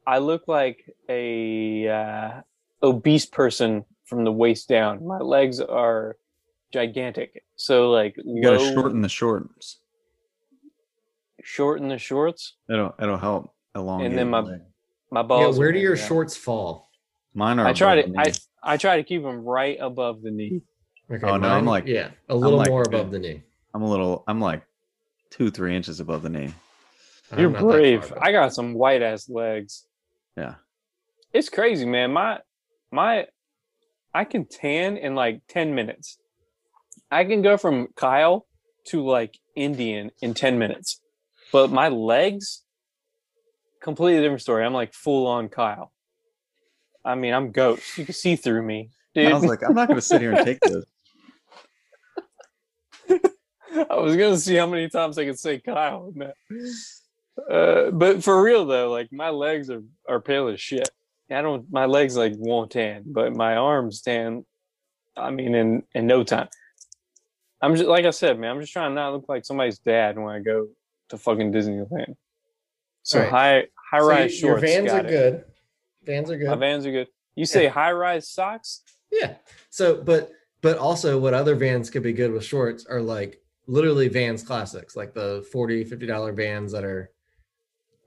I look like a uh, obese person from the waist down. My legs are gigantic. So like you gotta low- shorten the shorts. shorten the shorts. It'll it'll help along. And then my- leg. My Yeah, balls. where do your hanging out. shorts fall? Mine are. I try above to I. I try to keep them right above the knee. Okay, Oh, no, I'm like- yeah, a little like more a- above the knee. I'm a little. I'm like two, three inches above the knee. I'm You're brave. far. I got some white ass legs. Yeah. It's crazy, man. My my I can tan in like 10 minutes. I can go from Kyle to like Indian in 10 minutes. But my legs completely different story. I'm like full on Kyle. I mean, I'm ghost. You can see through me. Dude. I was like, I'm not gonna sit here and take this. I was gonna see how many times I could say Kyle. in that. Uh, but for real though, like my legs are, are pale as shit. I don't. My legs like won't tan, but my arms tan. I mean, in in no time. I'm just like I said, man. I'm just trying to not look like somebody's dad when I go to fucking Disneyland. So Alright. high high So rise your shorts. Vans got are it. good. Vans are good. My. Vans are good. You say high rise socks? Yeah. So, but but also what other Vans could be good with shorts are like literally Vans classics, like the 40 50 dollar Vans that are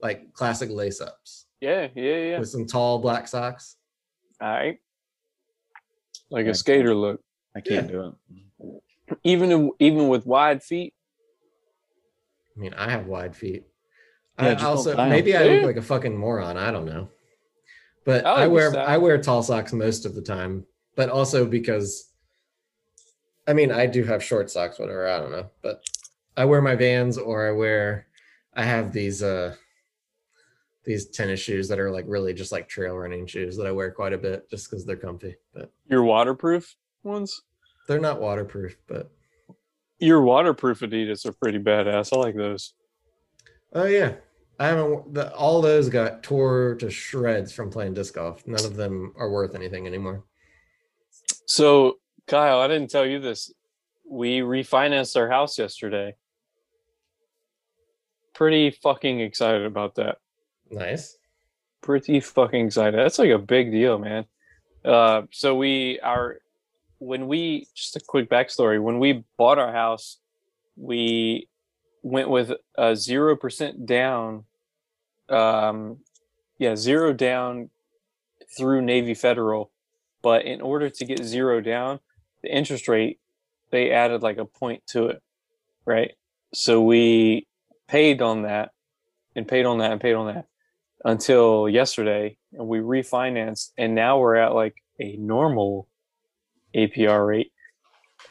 like classic lace ups Yeah, yeah, yeah. with some tall black socks. All right. Like Yeah. a skater look. I can't Yeah. do it. Even even with wide feet. I mean, I have wide feet. Yeah, I just don't also maybe I look like a fucking moron. I don't know. But I like I wear. I wear tall socks most of the time, but also because I mean I do have short socks, whatever. I don't know. But I wear my vans or I wear I have these uh these tennis shoes that are like really just like trail running shoes that I wear quite a bit just because they're comfy. But Your waterproof ones? they're not waterproof, but Your waterproof Adidas are pretty badass. I like those. Oh yeah, I haven't. The, all those got tore to shreds from playing disc golf. None of them are worth anything anymore. So, Kyle, I didn't tell you this. We refinanced our house yesterday. Pretty fucking excited about that. Nice. Pretty fucking excited. That's like a big deal, man. Uh, so we are when we just a quick backstory. When we bought our house, we went with a zero percent down. Um, yeah, zero down through Navy Federal, but in order to get zero down, the interest rate they added like a point to it, right? So we paid on that, and paid on that, and paid on that until yesterday, and we refinanced, and now we're at like a normal APR rate,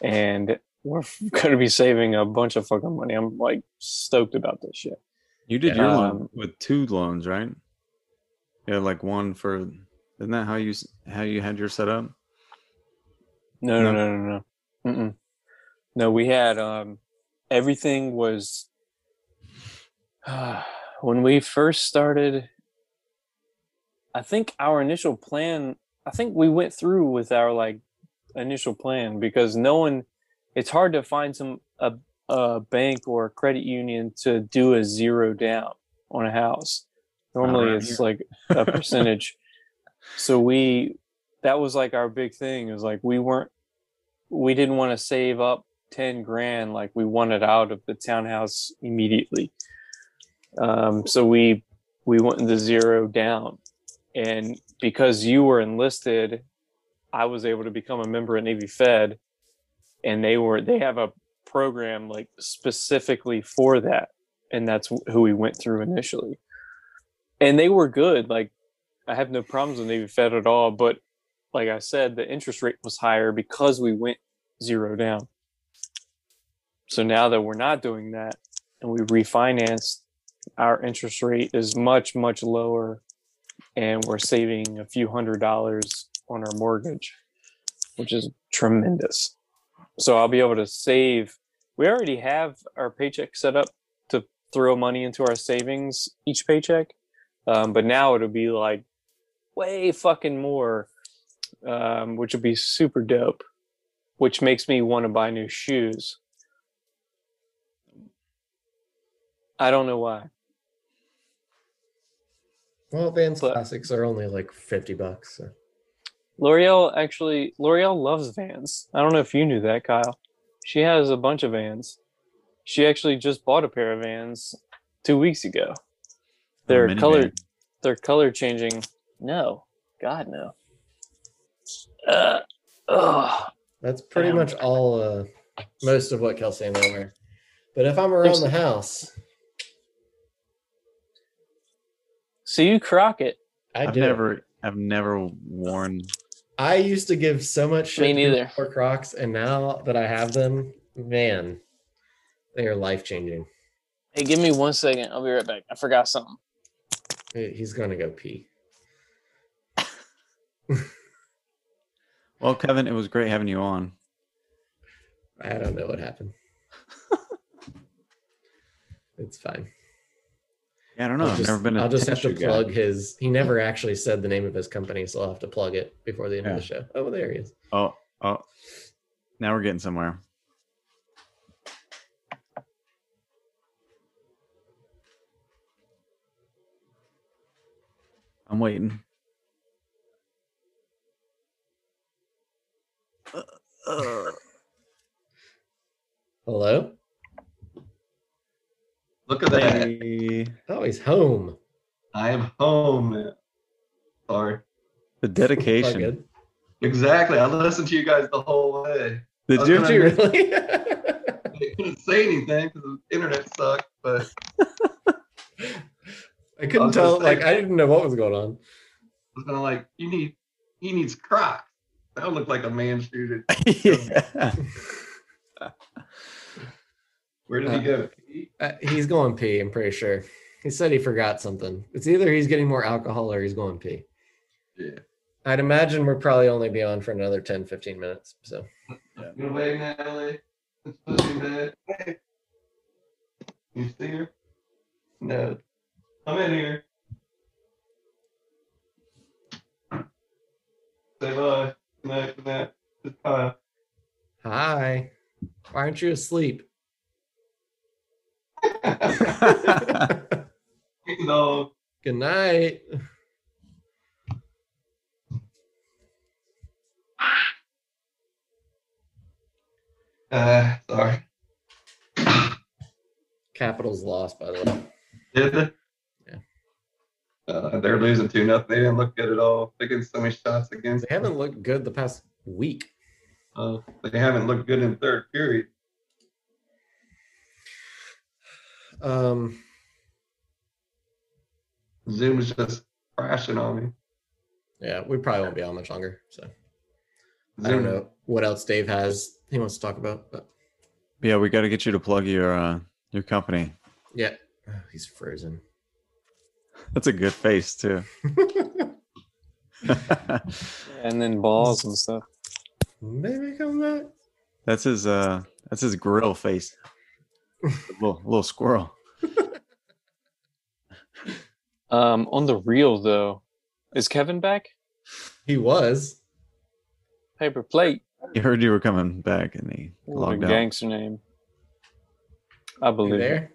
and we're going to be saving a bunch of fucking money. I'm like stoked about this shit. You did your loan Um, with two loans, right? Yeah, like one for. Isn't that how you how you had your set up? No, no, No? no, no, no. No, we had um everything was when we first started. I think our initial plan. I think we went through with our like initial plan because no one. It's hard to find some a a bank or a credit union to do a zero down on a house. Normally, it's like a percentage. so we that was like our big thing is like we weren't we didn't want to save up 10 grand like we wanted out of the townhouse immediately. Um, so we we went the zero down. And because you were enlisted i was able to become a member at navy fed and they were they have a program like specifically for that. And that's who we went through initially. And they were good like i have no problems with navy fed at all but like I said, the interest rate was higher because we went zero down. So now that we're not doing that and we refinanced, our interest rate is much, much lower and we're saving a few hundred dollars on our mortgage, which is tremendous. So I'll be able to save. We already have our paycheck set up to throw money into our savings each paycheck. Um, but now it'll be like way fucking more um, which would be super dope, which makes me want to buy new shoes. I don't know why. Well, Vans But- classics are only like fifty bucks. So. L'Oreal actually, L'Oreal loves Vans. I don't know if you knew that, Kyle. She has a bunch of Vans. She actually just bought a pair of Vans two weeks ago. They're minivan. color, they're color changing. No, God no. Uh, ugh. That's pretty Damn. much all. Uh, most of what Kelsey and I wear. But if I'm around There's- the house, So you crock it. I I've do. never I've never worn. I used to give so much shit Me neither. for Crocs, and now that I have them, man, they are life changing. Hey, give me one second. I'll be right back. I forgot something. He's gonna go pee. Well, Kevin, it was great having you on. I don't know what happened. it's fine. Yeah, I don't know. I'll I've just, never been. I'll just have to guy. plug his. He never actually said the name of his company, so I'll have to plug it before the end of the show. Oh, there he is. Oh, oh. Now we're getting somewhere. I'm waiting. Hello? Look at that. Hey, Oh, he's home. I am home. man. Sorry. the dedication. Exactly. I listened to you guys the whole way. Did I was you? You really? I couldn't say anything because the internet sucked, but I couldn't was gonna tell. say- Like, I didn't know what was going on. I was gonna like, you need, he needs Crocs. That would look like a man shooter. yeah. Where did he go? Uh, he's going pee, I'm pretty sure. He said he forgot something. It's either he's getting more alcohol or he's going pee. Yeah. I'd imagine we're probably only be on for another 10, 15 minutes. So, Get away, Natalie. It's pushing bed. Hey. You see her? No. Come in here. Say bye. Good night. Good night. It's Kyle. hi. Why aren't you asleep? Dog. Good night. Uh, sorry. Capitals lost, by the way. Did. Uh, they're losing two nothing. They didn't look good at all. They getting so many shots against. They haven't looked good the past week. Uh, they haven't looked good in the third period. Um, Zoom is just crashing on me. yeah, we probably won't be on much longer. So I don't know what else Dave has he wants to talk about, but yeah, we got to get you to plug your uh, your company. yeah, Oh, he's frozen. That's a good face too. and then balls and stuff. Maybe come back. that's his uh that's his grill face. A little little squirrel. Um, on the real though, is Kevin back? He was. Paper plate. He heard you were coming back and he What a logged out. gangster name. I believe it. there?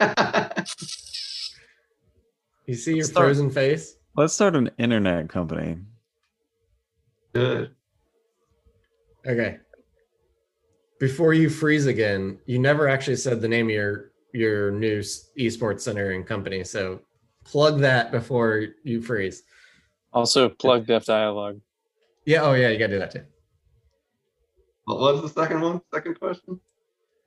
You see your Start. frozen face? Let's start an internet company. Good. Okay. Before you freeze again, you never actually said the name of your your new esports center and company. So plug that before you freeze. Also, plug Deaf Dialogue. Yeah. Oh yeah, you gotta do that too. What was the second one? Second question?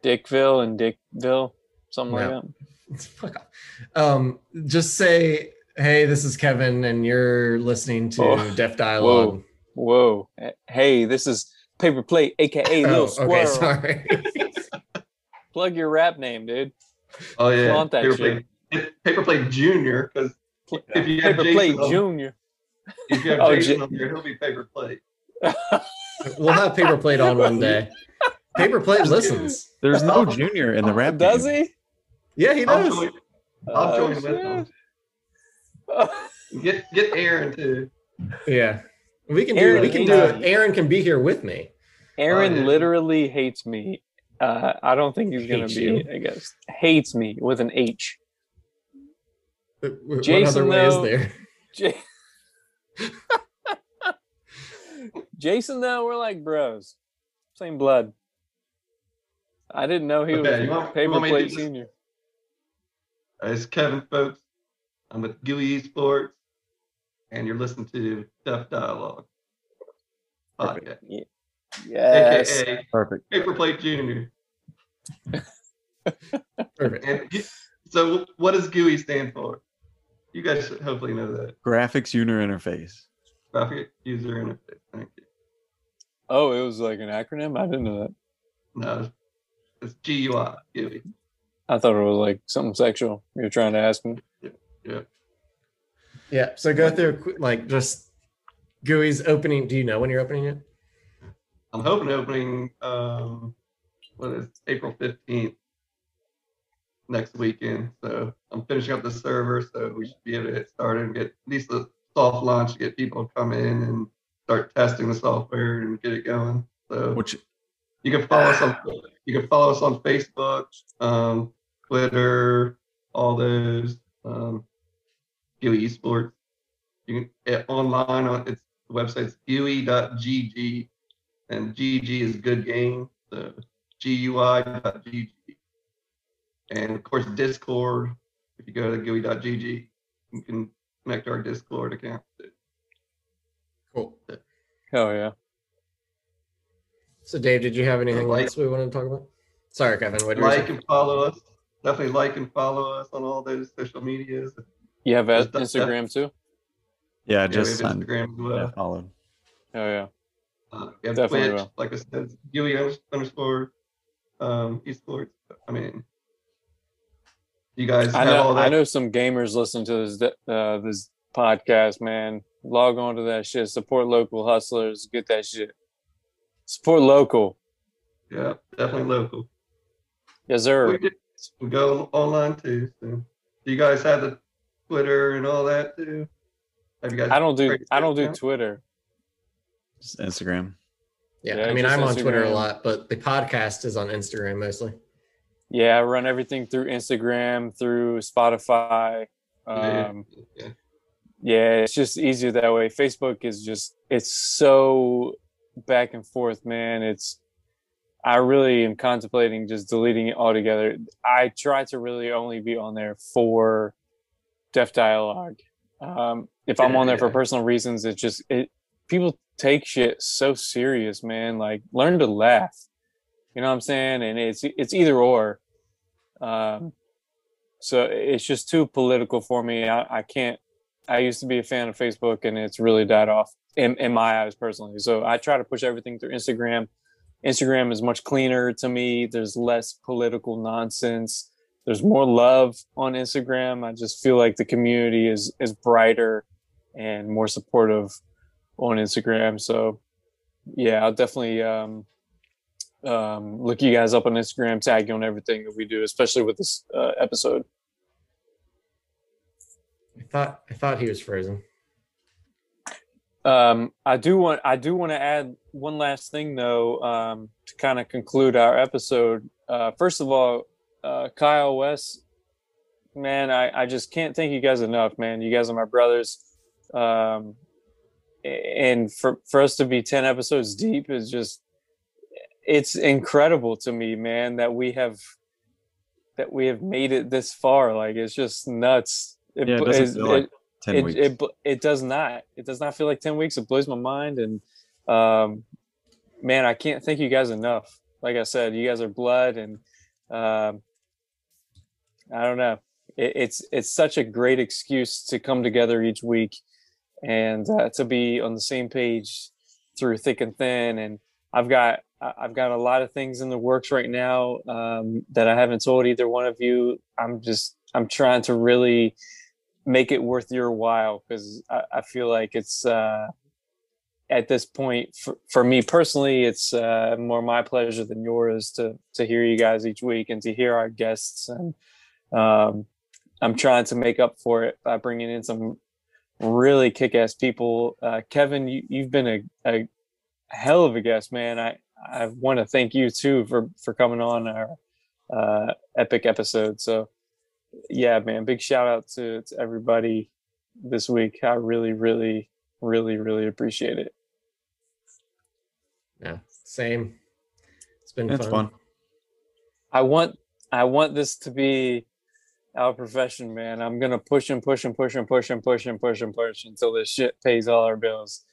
Dickville and Dickville, something No. like that. Fuck off. Um, just say, hey, this is Kevin, and you're listening to Oh. Deaf Dialogue. Whoa. Eh, Hey, this is Paper Plate, aka Little Oh, Squirrel. okay, sorry. Plug your rap name, dude. Oh yeah. Flaunt that Paper shit. Plate, Paper Plate Junior, because if you have Paper Jason, Plate on, Junior. if you have Oh, Jason J- on here, he'll be Paper Plate. we'll have paper plate on one day. Paper plate listens. There's no junior in the rap. Does game. he? Yeah, he I'll does. join, I'll join with them. Get get Aaron too. Yeah, we can do. Aaron we can do it. Aaron can be here with me. Aaron yeah. literally hates me. Uh, I don't think he's gonna be. you? I guess hates me with an H. What what Jason, other way is though- there? J- Jason, though, we're like bros, same blood. I didn't know he Okay, was you want- Paper want me to Plate just- Senior. It's Kevin, folks. I'm with GUI Esports, and you're listening to Deaf Dialogue podcast, Yes. aka Perfect. Paper Plate Junior. Perfect. And so, what does GUI stand for? You guys should hopefully know that. Graphics user interface. Graphic User Interface. Thank you. Oh, it was like an acronym. I didn't know that. No, it's GUI. GUI. I thought it was like something sexual. You're trying to ask me. Yeah. Yeah. So go through like just GUI's opening. Do you know when you're opening it? I'm hoping opening um what is April 15th next weekend. So I'm finishing up the server, so we should be able to get started and get at least a soft launch to get people to come in and start testing the software and get it going. So Which you can follow us on you can follow us on Facebook, um, Twitter, all those. Um, GUI Esports. You can online on its the website's GUI.gg, and GG is good game. So GUI.gg, and of course Discord. If you go to GUI.gg, you can connect to our Discord account. Cool. Hell yeah. So, Dave, did you have anything Like- else we wanted to talk about? Sorry, Kevin. What did you Like say? and follow us. Definitely like and follow us on all those social medias. You have Just that- Instagram too? Yeah, Yeah, just have signed, Instagram as yeah, well. followed. Hell yeah. Uh, we have Definitely Twitch, will. like I said, GUI underscore um, esports. I mean, you guys I know all that. I know some gamers listen to this uh, this podcast, man. Log on to that shit. Support local hustlers. Get that shit. Support local. Yeah, definitely local. Yes, We, sir. Did- we go online too. So. Do you guys have the Twitter and all that too? Have you guys? I don't do I don't do account? Twitter. Just Instagram. Yeah, Yeah, I mean, I'm on Twitter a lot, but the podcast is on Instagram mostly. Yeah, I run everything through Instagram, through Spotify. Yeah. Um, Yeah. yeah, it's just easier that way. Facebook is just it's so back and forth, man. It's I really am contemplating just deleting it altogether. I try to really only be on there for Deaf Dialogue. Um, if I'm on there for personal reasons, it's just it people take shit so serious, man. Like learn to laugh. You know what I'm saying? And it's it's either or. Um, so it's just too political for me. I, I can't. I used to be a fan of Facebook, and it's really died off in, in my eyes personally. So I try to push everything through Instagram. Instagram is much cleaner to me. There's less political nonsense. There's more love on Instagram. I just feel like the community is is brighter and more supportive on Instagram. So yeah, I'll definitely um, um, look you guys up on Instagram, tag you on everything that we do, especially with this uh, episode. I thought I thought he was frozen. Um, I do want I do want to add one last thing though um, to kind of conclude our episode. Uh, first of all, uh, Kyle West, man, I, I just can't thank you guys enough, man. You guys are my brothers, um, and for for us to be ten episodes deep is just it's incredible to me, man, that we have that we have made it this far. Like it's just nuts. It, Yeah, it doesn't it's- feel like it- Ten it, weeks. It, it does not. It does not feel like 10 weeks. It blows my mind. And um, man, I can't thank you guys enough. Like I said, you guys are blood. And um, I don't know. It, it's, it's such a great excuse to come together each week and uh, to be on the same page through thick and thin. And I've got, I've got a lot of things in the works right now um, that I haven't told either one of you. I'm just, I'm trying to really make it worth your while because I, I feel like it's uh, at this point for, for me personally it's uh, more my pleasure than yours to to hear you guys each week and to hear our guests. And um, i'm trying to make up for it by bringing in some really kick-ass people. Uh, kevin you, you've been a, a hell of a guest man. I i want to thank you too for for coming on our uh, epic episode. So yeah, man, big shout out to, to everybody this week. I really, really, really, really appreciate it. Yeah, same. It's been It's fun. fun. I want I want this to be our profession, man. I'm gonna push and push and push and push and push and push and push until this shit pays all our bills.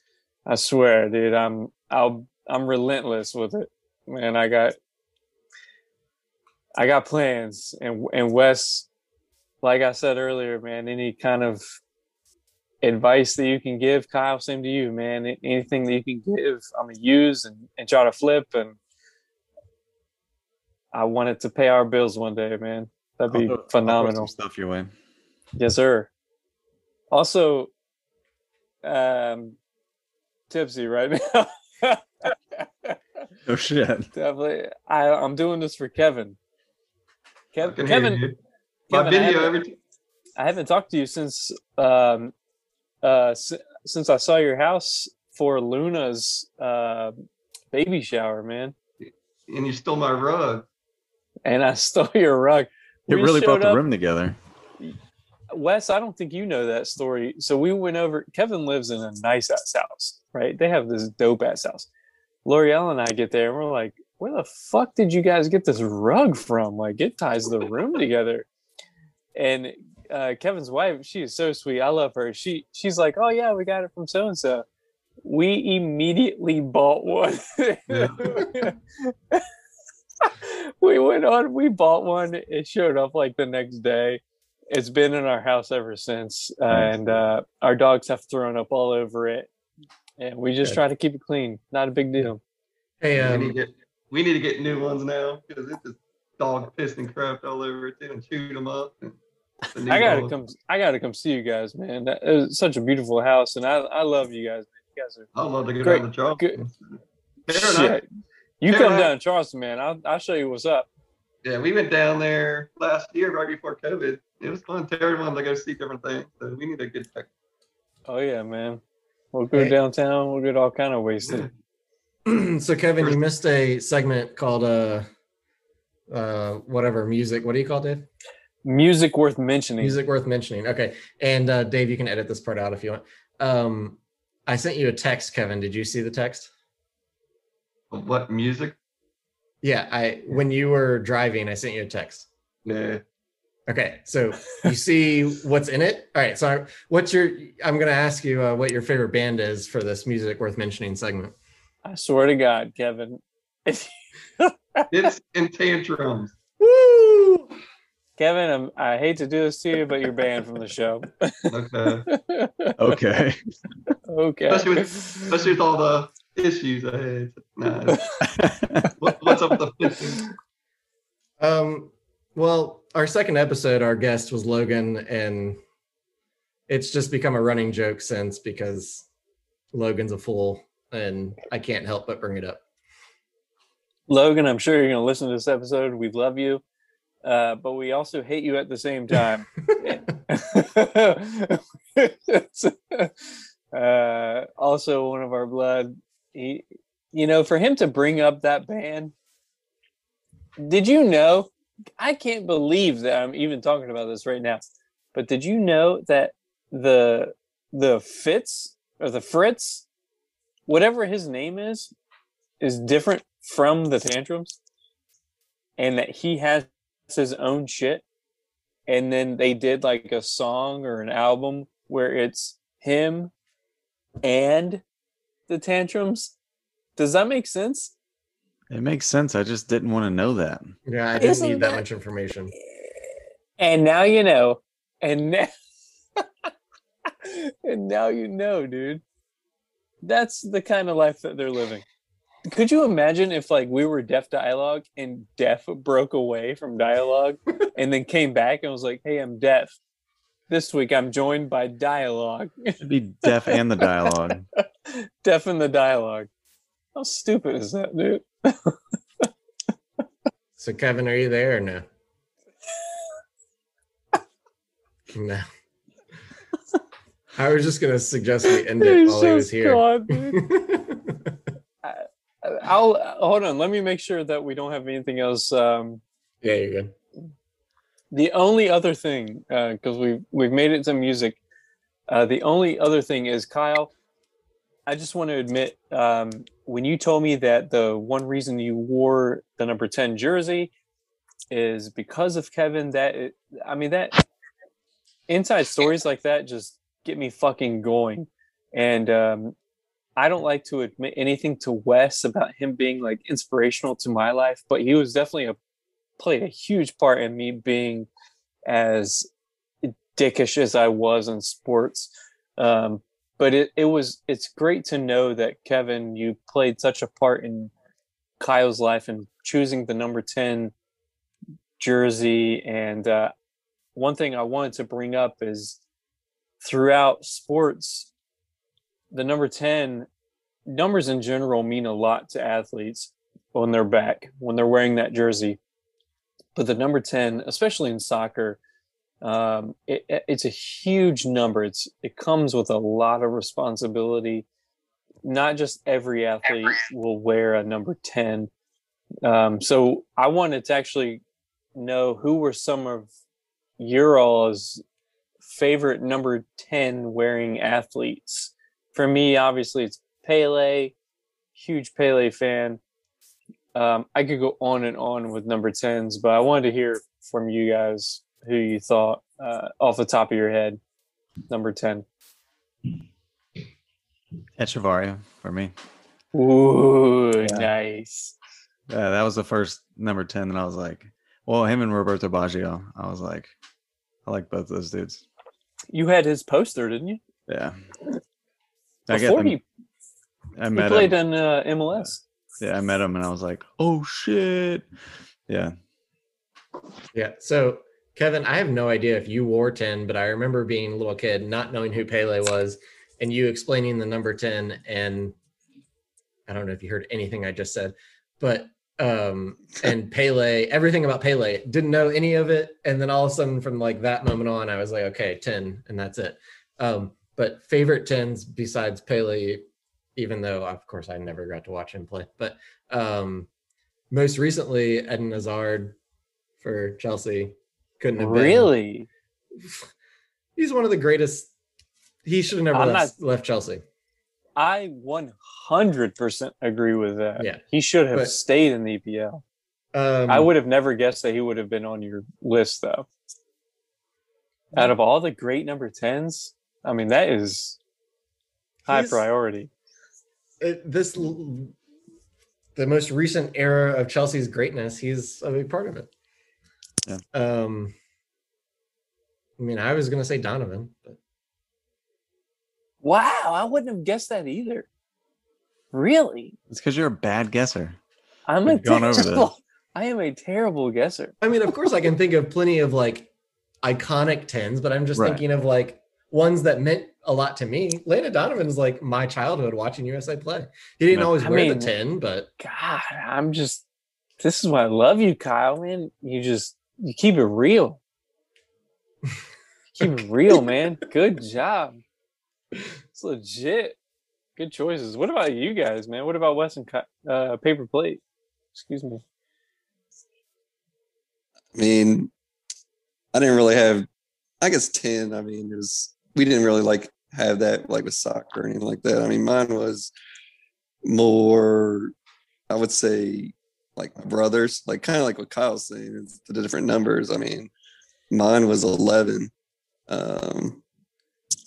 I swear, dude. I'm I'll I'm relentless with it, man. I got I got plans, and and Wes, like I said earlier, man. Any kind of advice that you can give, Kyle, same to you, man. Anything that you can give, I'm gonna use and, and try to flip and I want it to pay our bills one day, man. That'd I'll be throw- I'll throw phenomenal. some stuff your way. Yes, sir. Also, um, tipsy right now. Oh shit. Definitely. I, I'm doing this for Kevin. I Kev, can hear Kevin, you. My Kevin, I video haven't- every t- I haven't talked to you since um, uh, s- since I saw your house for Luna's uh, baby shower, man. and you stole my rug. And I stole your rug. It We really brought the up- room together. Wes, I don't think you know that story. So we went over. Kevin lives in a nice ass house, right? They have this dope ass house. L'Oreal and I get there, and we're like, "Where the fuck did you guys get this rug from? Like, it ties the room together." And uh, Kevin's wife, she is so sweet. I love her. She she's like, "Oh yeah, we got it from so and so." We immediately bought one. we went on. We bought one. It showed up like the next day. It's been in our house ever since, uh, and uh, our dogs have thrown up all over it. And we just Good. try to keep it clean. Not a big deal. Hey, we, um, need to get, we need to get new ones now because it's just dog pissed and crap all over it too and chewed them up. And the new I gotta dog- come. I gotta come see you guys, man. That is such a beautiful house, and I I love you guys. You guys are I'd love to go Great, down to Charleston. Fair enough. Shit. You Fair come enough. down to Charleston, man. I'll I'll show you what's up. Yeah, we went down there last year right before COVID. It was fun. Terry wanted to go see different things, so we need to get back. Oh yeah, man. We'll go Hey. downtown. We'll get all kind of wasted. so Kevin, you missed a segment called uh, uh, whatever music. What do you call it, Dave? Music worth mentioning. Music worth mentioning. Okay, and uh, Dave, you can edit this part out if you want. Um, I sent you a text, Kevin. Did you see the text? What music? Yeah, I when you were driving, I sent you a text. Nah. Okay, so you see what's in it. All right, so I- what's your? I'm gonna ask you uh, what your favorite band is for this music worth mentioning segment. I swear to God, Kevin. If It's in tantrums. Woo! Kevin, I'm, I hate to do this to you, but you're banned from the show. Okay. Okay. okay. Especially with, especially with all the issues I had. Nah. What, what's up with the 15? Um, well, our second episode, our guest was Logan, and it's just become a running joke since because Logan's a fool, and I can't help but bring it up. Logan, I'm sure you're going to listen to this episode. We love you, uh, but we also hate you at the same time. uh, also, one of our blood. He, you know, for him to bring up that band, did you know? I can't believe that I'm even talking about this right now. But did you know that the the Fitz or the Fritz, whatever his name is, is different from the tantrums, and that he has his own shit, and then they did like a song or an album where it's him and the tantrums. Does that make sense? It makes sense. I just didn't want to know that. Yeah, I didn't Isn't need that that- much information. Eh, and now you know. And now, and now you know, dude. That's the kind of life that they're living. Could you imagine if like we were deaf dialogue and deaf broke away from dialogue and then came back and was like, "Hey, I'm deaf. This week I'm joined by dialogue, It'd be deaf and the dialogue. deaf in the dialogue. How stupid is that, dude? So, Kevin, are you there or no? No. I was just gonna suggest we end it He's while he was here. gone, dude. I'll hold on. Let me make sure that we don't have anything else. Um, yeah, you're good. the only other thing, because we've we've made it to music. Uh, the only other thing is Kyle. I just want to admit, um, when you told me that the one reason you wore the number ten jersey is because of Kevin, that it, I mean that inside stories like that just get me fucking going. And um, I don't like to admit anything to Wes about him being like inspirational to my life, but he was definitely a played a huge part in me being as dickish as I was in sports. Um, but it, it was it's great to know that Kevin, you played such a part in Kyle's life and choosing the number 10 jersey. And uh, one thing I wanted to bring up is throughout sports, the number 10 numbers in general mean a lot to athletes on their back when they're wearing that jersey. But the number 10, especially in soccer, um, it, it- it's a huge number. It's it comes with a lot of responsibility. Not just every athlete will wear a number 10. Um, so I wanted to actually know who were some of your all's favorite number 10 wearing athletes. For me, obviously, it's Pele, huge Pele fan. Um, I could go on and on with number 10s, but I wanted to hear from you guys who you thought uh, off the top of your head, number 10. Etcheverry for me. Ooh, Yeah. nice. Yeah, that was the first number 10 that I was like, well, him and Roberto Baggio. I was like, I like both those dudes. You had his poster, didn't you? Yeah. I get Before them. he, I he played him. in uh, MLS. Yeah, I met him and I was like, oh shit. Yeah. Yeah. So, Kevin, I have no idea if you wore 10, but I remember being a little kid, not knowing who Pele was, and you explaining the number 10. And I don't know if you heard anything I just said, but um and Pele, everything about Pele, didn't know any of it. And then all of a sudden, from like that moment on, I was like, okay, 10, and that's it. Um, but favorite 10s besides Pele, even though of course I never got to watch him play, but um most recently Eden Hazard for Chelsea couldn't have been. Really? He's one of the greatest. He should have never left, left Chelsea. I 100% agree with that. Yeah. He should have But- stayed in the EPL. Um, I would have never guessed that he would have been on your list, though. Out of all the great number 10s, I mean, that is high He's- priority. it- this the most recent era of Chelsea's greatness. He's a big part of it. Yeah. Um. I mean, I was gonna say Donovan, but Wow. I wouldn't have guessed that either. Really? It's because you're a bad guesser. I'm a We've gone over this. terrible, I am a terrible guesser. I mean, of course, I can think of plenty of like iconic tens, but I'm just Right. thinking of like ones that meant a lot to me. Landon Donovan's like my childhood watching USA play. He didn't Right. always I wear mean- the ten, but God, I'm just, this is why I love you, Kyle, man. You just, you keep it real. keep it real, man. Good job. It's legit. Good choices. What about you guys, man? What about Weston Ki- uh, Paper Plate? Excuse me. I mean, I didn't really have. I guess ten. I mean, it was we didn't really like have that like with soccer or anything like that. I mean, mine was more. I would say like my brothers, like kind of like what Kyle's saying. It's the different numbers. I mean, mine was eleven, um,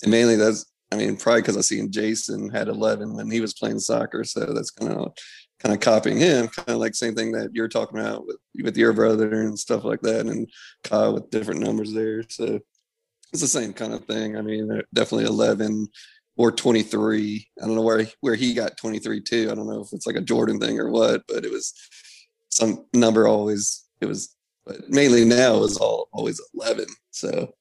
and mainly that's. I mean, probably because I seen Jason had eleven when he was playing soccer, so that's kind of kind of copying him, kind of like same thing that you're talking about with with your brother and stuff like that, and Kyle with different numbers there. So it's the same kind of thing. I mean, definitely eleven or twenty three. I don't know where where he got twenty three too. I don't know if it's like a Jordan thing or what, but it was some number always. It was, but mainly now is all always eleven. So.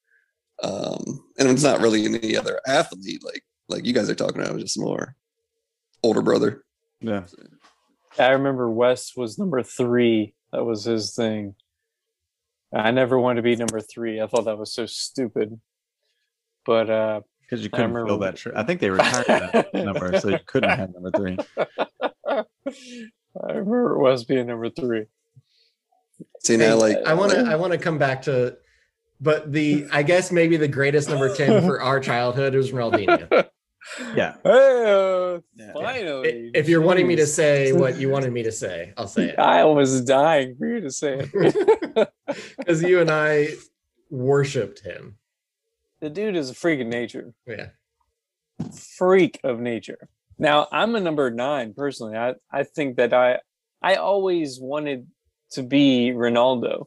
Um, and it's not really any other athlete like like you guys are talking about, it was just more older brother. Yeah. I remember Wes was number three. That was his thing. I never wanted to be number three. I thought that was so stupid. But uh Because you couldn't fill that. Tr- I think they retired that number, so you couldn't have number three. I remember it was being number three. See now, like I want to I want to come back to, but the I guess maybe the greatest number ten for our childhood was Ronaldinho. Yeah. Hey, uh, Yeah. finally. if you're wanting me to say what you wanted me to say, I'll say it I was dying for you to say it. because you and I worshipped him. the dude is a freak of nature. Yeah, freak of nature. Now I'm a number nine personally. I, I think that I I always wanted to be Ronaldo.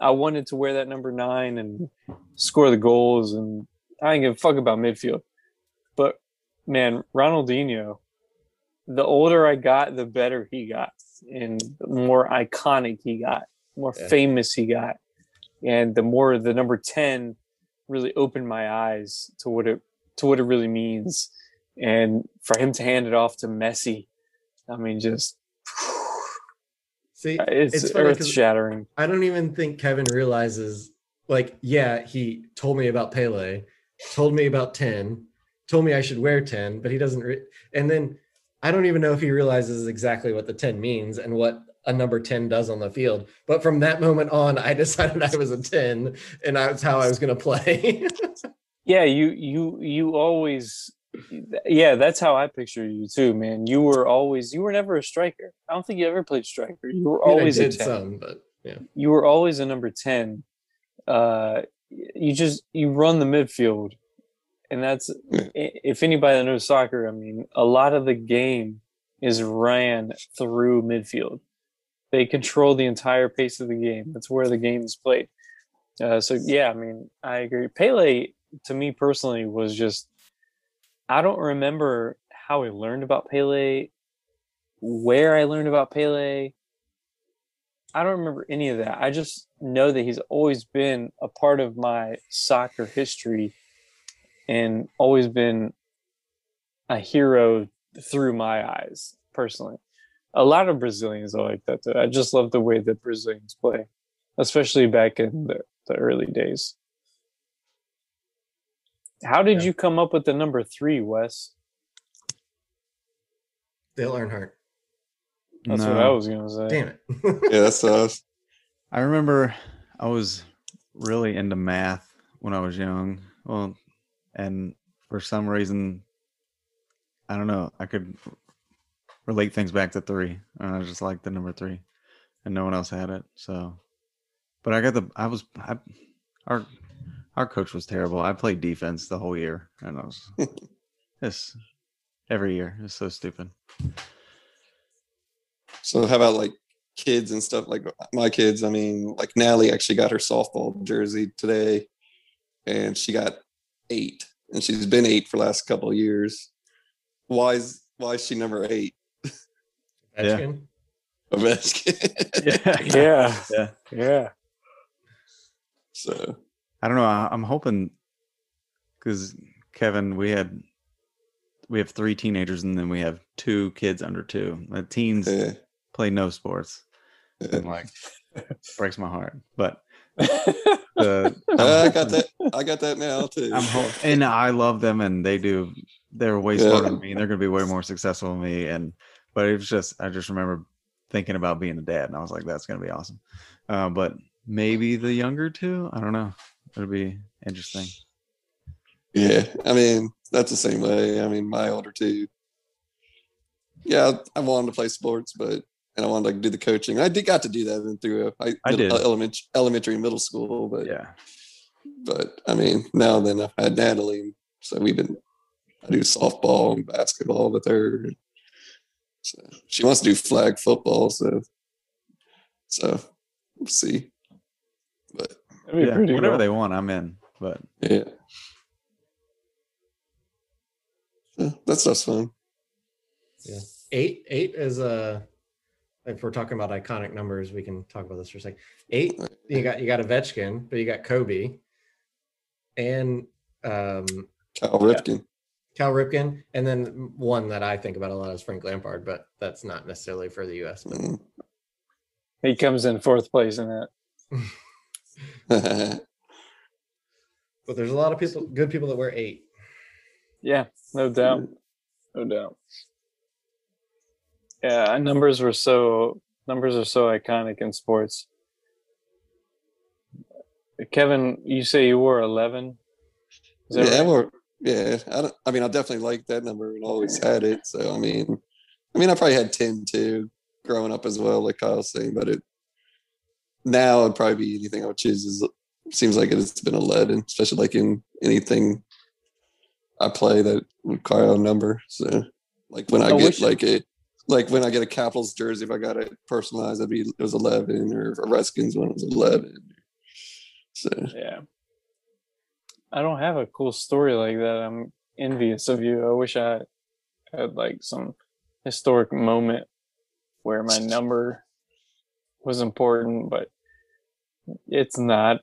I wanted to wear that number nine and score the goals and I didn't give a fuck about midfield. But man, Ronaldinho, the older I got, the better he got and the more iconic he got, more Yeah. famous he got. And the more the number 10 really opened my eyes to what it to what it really means. And for him to hand it off to Messi, I mean, just see, it's, It's earth shattering. I don't even think Kevin realizes. Like, yeah, he told me about Pele, told me about ten, told me I should wear ten, but he doesn't. Re- and then I don't even know if he realizes exactly what the ten means and what a number 10 does on the field. But from that moment on, I decided I was a 10 and that's how I was going to play. Yeah, you you you always yeah, that's how I picture you too, man. You were always you were never a striker. I don't think you ever played striker. You were I mean, I always a 10. some, but yeah. You were always a number 10. Uh you just you run the midfield. And that's if anybody that knows soccer, I mean, a lot of the game is ran through midfield. They control the entire pace of the game. That's where the game is played. Uh, so yeah, I mean, I agree. Pele, to me personally, was just I don't remember how I learned about Pele, where I learned about Pele. I don't remember any of that. I just know that he's always been a part of my soccer history and always been a hero through my eyes, personally. A lot of Brazilians are like that. Too. I just love the way that Brazilians play, especially back in the, the early days. How did Yeah. you come up with the number three, Wes? Dale Earnhardt. That's what I No. was gonna say. Damn it. Yeah, that's us. I remember I was really into math when I was young. Well, and for some reason, I don't know, I could relate things back to three. And I just like the number three, and no one else had it. So, but I got the, I was, I, our, our coach was terrible. I played defense the whole year, and I was, this every year. It's so stupid. So how about like kids and stuff like my kids? I mean, like Natalie actually got her softball jersey today, and she got eight, and she's been eight for the last couple of years. Why is why is she number eight? Yeah. Ovechkin? Ovechkin. Yeah, Yeah. yeah. so I don't know. I, I'm hoping because Kevin, we had we have three teenagers and then we have two kids under two. The teens yeah, play no sports, yeah. and like breaks my heart. But the uh, I'm I got that. I got that now too. I'm ho- and I love them, and they do. They're way Yeah. smarter than me. and They're going to be way more successful than me. And but it was just, I just remember thinking about being a dad, and I was like, that's going to be awesome. Uh, but maybe the younger two, I don't know. It'll be interesting. Yeah, I mean that's the same way. I mean, my older two. Yeah, I wanted to play sports, but and I wanted to do the coaching. I did got to do that in through I, I did. elementary elementary and middle school, but Yeah, but I mean now then I've had Natalie, so we've been I do softball and basketball with her. So she wants to do flag football, so so we'll see. But yeah. Whatever cool. they want, I'm in. But yeah. Yeah, that stuff's fun. Yeah, Eight, eight is a. if we're talking about iconic numbers, we can talk about this for a second. Eight, you got you got Ovechkin, but you got Kobe and um Cal Ripken. Cal Ripken, and then one that I think about a lot is Frank Lampard, but that's not necessarily for the US. But Mm. He comes in fourth place in that. but there's a lot of people, good people that wear eight. Yeah, no doubt. No doubt. Yeah, numbers were so numbers are so iconic in sports. Kevin, you say you wore eleven. Yeah, right? well, yeah. I don't. I mean, I definitely liked that number and always had it. So I mean, I mean, I probably had ten too growing up as well, like Kyle's saying. But it now it'd probably be anything I would choose. Is seems like it's been eleven, especially like in anything I play that would a number. So like when I, I get like a like when I get a Capitals jersey, if I got it personalized, I'd be it was eleven, or a Redskins one it was eleven. So Yeah. I don't have a cool story like that. I'm envious of you. I wish I had like some historic moment where my number was important, but it's not.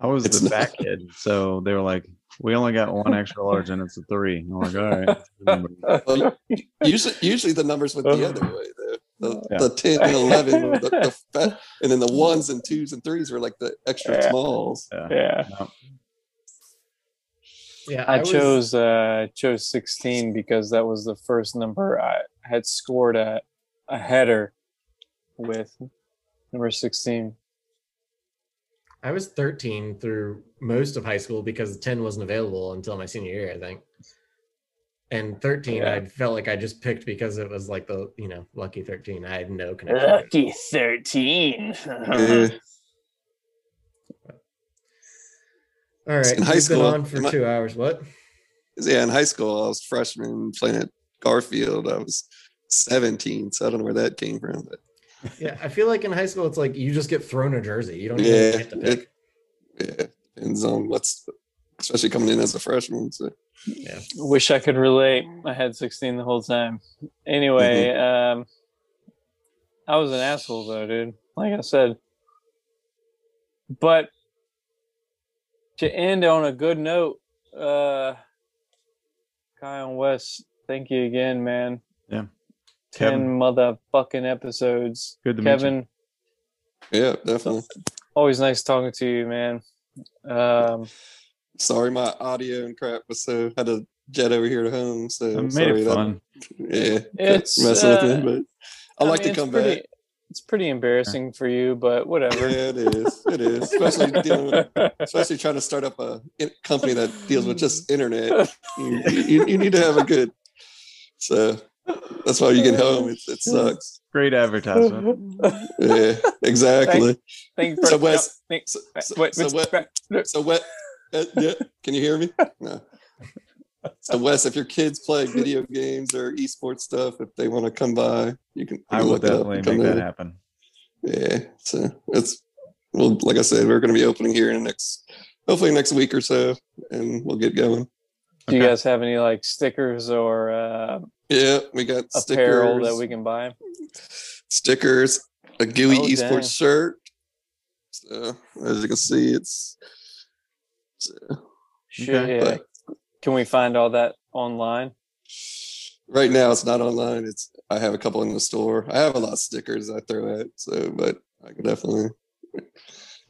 I was It's the not- back kid, so they were like, "We only got one extra large, and it's a three. I'm like, "All right." Well, usually usually the numbers went the other way. The the, Yeah. the 10 and 11 the, the fat, and then the ones and twos and threes were like the extra Yeah. smalls. Yeah. Yeah. No. Yeah, I was- chose uh chose 16 because that was the first number I had scored a, a header with number 16. I was 13 through most of high school because 10 wasn't available until my senior year, I think. And 13, Yeah. I felt like I just picked because it was like the, you know, lucky 13. I had no connection. Lucky 13. Yeah. All right. In high we've school, been on for am I- two hours. What? Yeah, in high school, I was freshman playing at Garfield. I was 17, so I don't know where that came from. But Yeah, I feel like in high school, it's like you just get thrown a jersey. You don't even yeah, get to pick. it, yeah, depends on what's, especially coming in as a freshman. So Yeah. Wish I could relate. I had 16 the whole time. Anyway, um, I was an asshole though, dude. Like I said. But to end on a good note, uh, Kyle and Wes, thank you again, man. Yeah. 10 Kevin. motherfucking episodes. Good to meet you. Kevin, yeah, definitely. always nice talking to you, man. Um, Sorry, my audio and crap was so had to jet over here to home. So I made sorry it that- fun. yeah, It's, messing uh, with me, but I, like mean, to come pretty, back. It's pretty embarrassing for you, but whatever. Yeah, it is. It is, especially dealing with especially trying to start up a company that deals with just internet. You, you, you need to have a good. So that's why you get home. It, it sucks. Great advertisement. Yeah, exactly. Thank you So for- Wes, no, thank- so, so, wait, so wait, what? wait, So what? Uh, yeah, can you hear me? No. So Wes, if your kids play video games or esports stuff, if they want to come by, you can. you I can will look it up definitely make that in. happen. Yeah, so it's well, like I said, we're going to be opening here in the next, hopefully next week or so, and we'll get going. Do you guys have any like stickers or uh, Yeah, we got apparel stickers, that we can buy? stickers, a GUI Oh, esports dang. shirt. So as you can see, it's. so, Shit, Okay. yeah. Can we find all that online? right now, it's not online. It's I have a couple in the store. I have a lot of stickers I throw out. So, but I can definitely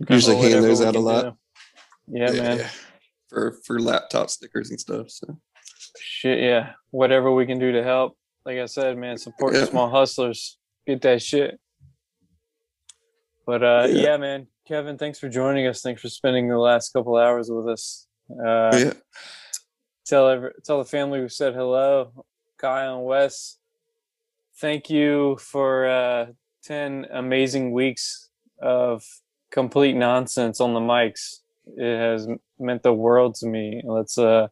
usually Or hand those out a lot. do. Yeah, man. For for laptop stickers and stuff. So Shit, yeah. Whatever we can do to help. Like I said, man, support Yeah. small hustlers. Get that shit. But uh, Yeah. yeah. man, Kevin, thanks for joining us. Thanks for spending the last couple hours with us. Uh, yeah, tell every, tell the family we said hello, Kyle and Wes. Thank you for uh, ten amazing weeks of complete nonsense on the mics. It has meant the world to me. Let's uh,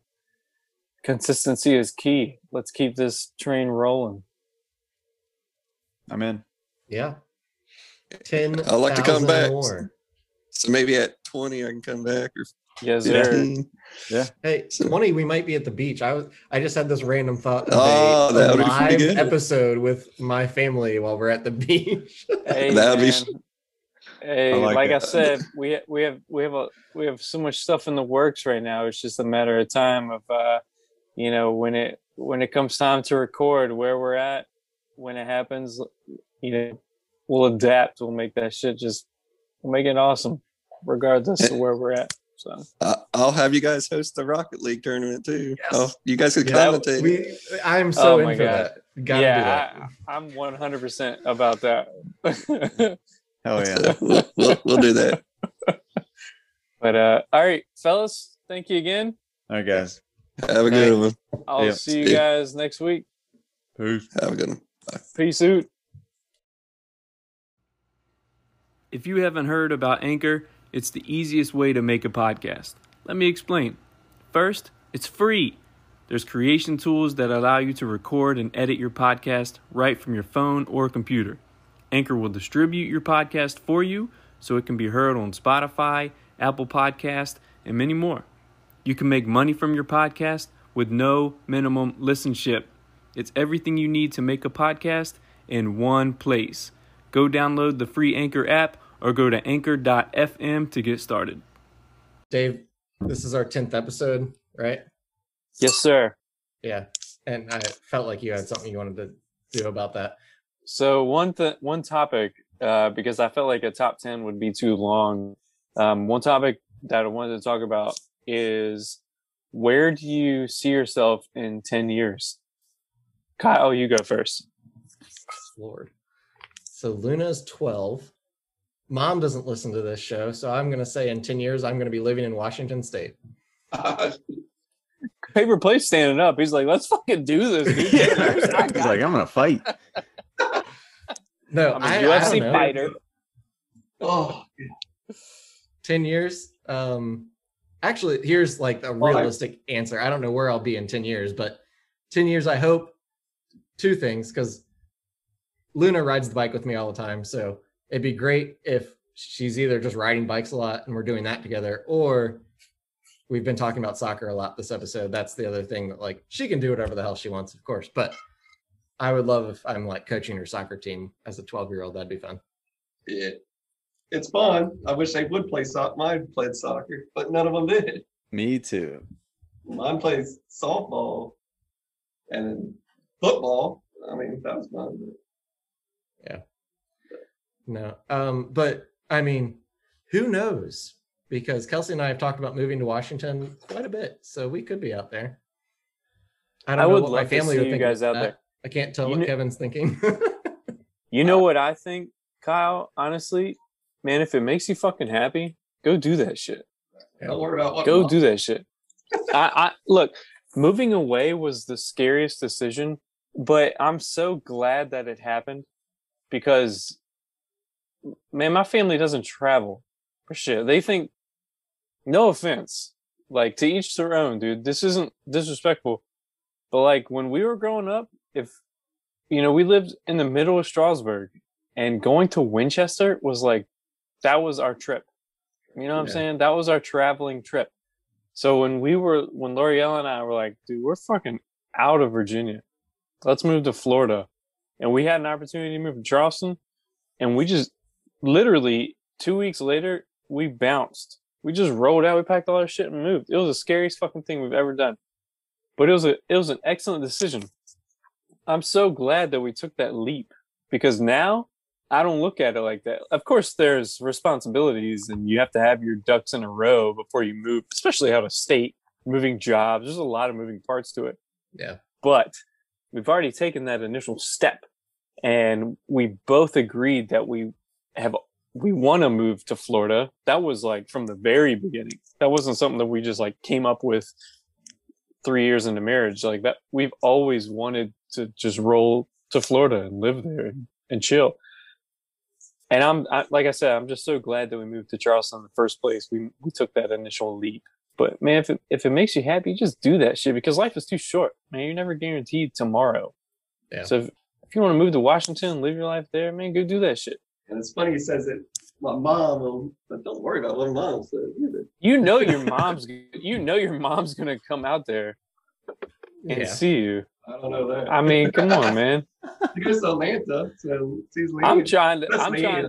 consistency is key. Let's keep this train rolling. I'm in. Yeah. 10. I'd like to come back. More. so maybe at twenty I can come back or Yes, sir. fifteen. Hey, So- 20, we might be at the beach. I was I just had this random thought of Oh, a, that a would be pretty live good. episode with my family while we're at the beach. Hey, That'd be. Hey, I like like, I said, we we have we have a we have so much stuff in the works right now. It's just a matter of time of uh, you know, when it when it comes time to record where we're at, when it happens, you know, we'll adapt. We'll make that shit just we'll make it awesome, regardless of where we're at. So I, I'll have you guys host the Rocket League tournament too. Oh, you guys could Yeah, commentate. We, I'm so Oh in for God. that. Gotta do that. yeah, I, I'm 100 percent about that. Hell yeah. we'll, we'll, we'll do that. but uh, all right, fellas, thank you again. All right, guys. Have a good one. I'll Yeah. see you See ya. guys next week. Peace. Have a good one. Peace out. If you haven't heard about Anchor, it's the easiest way to make a podcast. Let me explain. First, it's free. There's creation tools that allow you to record and edit your podcast right from your phone or computer. Anchor will distribute your podcast for you so it can be heard on Spotify, Apple Podcast, and many more. You can make money from your podcast with no minimum listenership. It's everything you need to make a podcast in one place. Go download the free Anchor app or go to anchor.fm to get started. Dave, this is our 10th episode, right? Yes, sir. Yeah. And I felt like you had something you wanted to do about that. So one th- one topic, uh, because I felt like a top ten would be too long. Um, one topic that I wanted to talk about is where do you see yourself in ten years? Kyle, you go first. Lord. So Luna's 12. Mom doesn't listen to this show, so I'm gonna say in 10 years I'm gonna be living in Washington State. Paper plate standing up. He's like, let's fucking do this, dude. He's like, I'm gonna fight. No, I'm I, a I UFC don't know. fighter. oh, 10 years. Um actually here's like a Well, I- realistic answer. I don't know where I'll be in 10 years, but 10 years I hope two things because Luna rides the bike with me all the time. So it'd be great if she's either just riding bikes a lot and we're doing that together, or we've been talking about soccer a lot this episode. That's the other thing that like she can do whatever the hell she wants, of course. But I would love if I'm like coaching her soccer team as a 12 year old. That'd be fun. yeah. It's fun. I wish they would play soccer. Mine played soccer, but none of them did. Me too. Mine plays softball and football. I mean, that was fun. but- No. Um, but I mean, who knows? Because Kelsey and I have talked about moving to Washington quite a bit, so we could be out there. I don't I know would what my family would you think guys about out that. there. I can't tell You what kn- Kevin's thinking. You know what I think, Kyle? Honestly, man, if it makes you fucking happy, go do that shit. Don't worry about what. Go do that shit. I, I look, moving away was the scariest decision, but I'm so glad that it happened because man, my family doesn't travel for shit. They think no offense. Like to each their own, dude. This isn't disrespectful. But like when we were growing up, if you know, we lived in the middle of Strasburg and going to Winchester was like that was our trip. You know what I'm saying? That was our traveling trip. So when we were when L'Oreal and I were like, dude, we're fucking out of Virginia. Let's move to Florida. And we had an opportunity to move to Charleston. And we just literally two weeks later, we bounced. We just rolled out, we packed all our shit and moved. It was the scariest fucking thing we've ever done. But it was a it was an excellent decision. I'm so glad that we took that leap because now I don't look at it like that. Of course, there's responsibilities and you have to have your ducks in a row before you move, especially out of state, moving jobs. There's a lot of moving parts to it. Yeah. But we've already taken that initial step and we both agreed that we have we want to move to Florida. That was like from the very beginning. That wasn't something that we just like came up with three years into marriage. Like that, we've always wanted to just roll to Florida and live there and, and chill. And I'm I, like I said, I'm just so glad that we moved to Charleston in the first place. We we took that initial leap. But man, if it, if it makes you happy, just do that shit because life is too short. Man, you're never guaranteed tomorrow. Yeah. So if, if you want to move to Washington, live your life there, man, go do that shit. And it's funny he says it. My mom but don't worry about what mom says. either. You know your mom's you know your mom's gonna come out there and yeah. see you. I don't know that. I mean, come on, man. She goes to Atlanta, so she's leaving. I'm trying to. That's I'm me. trying.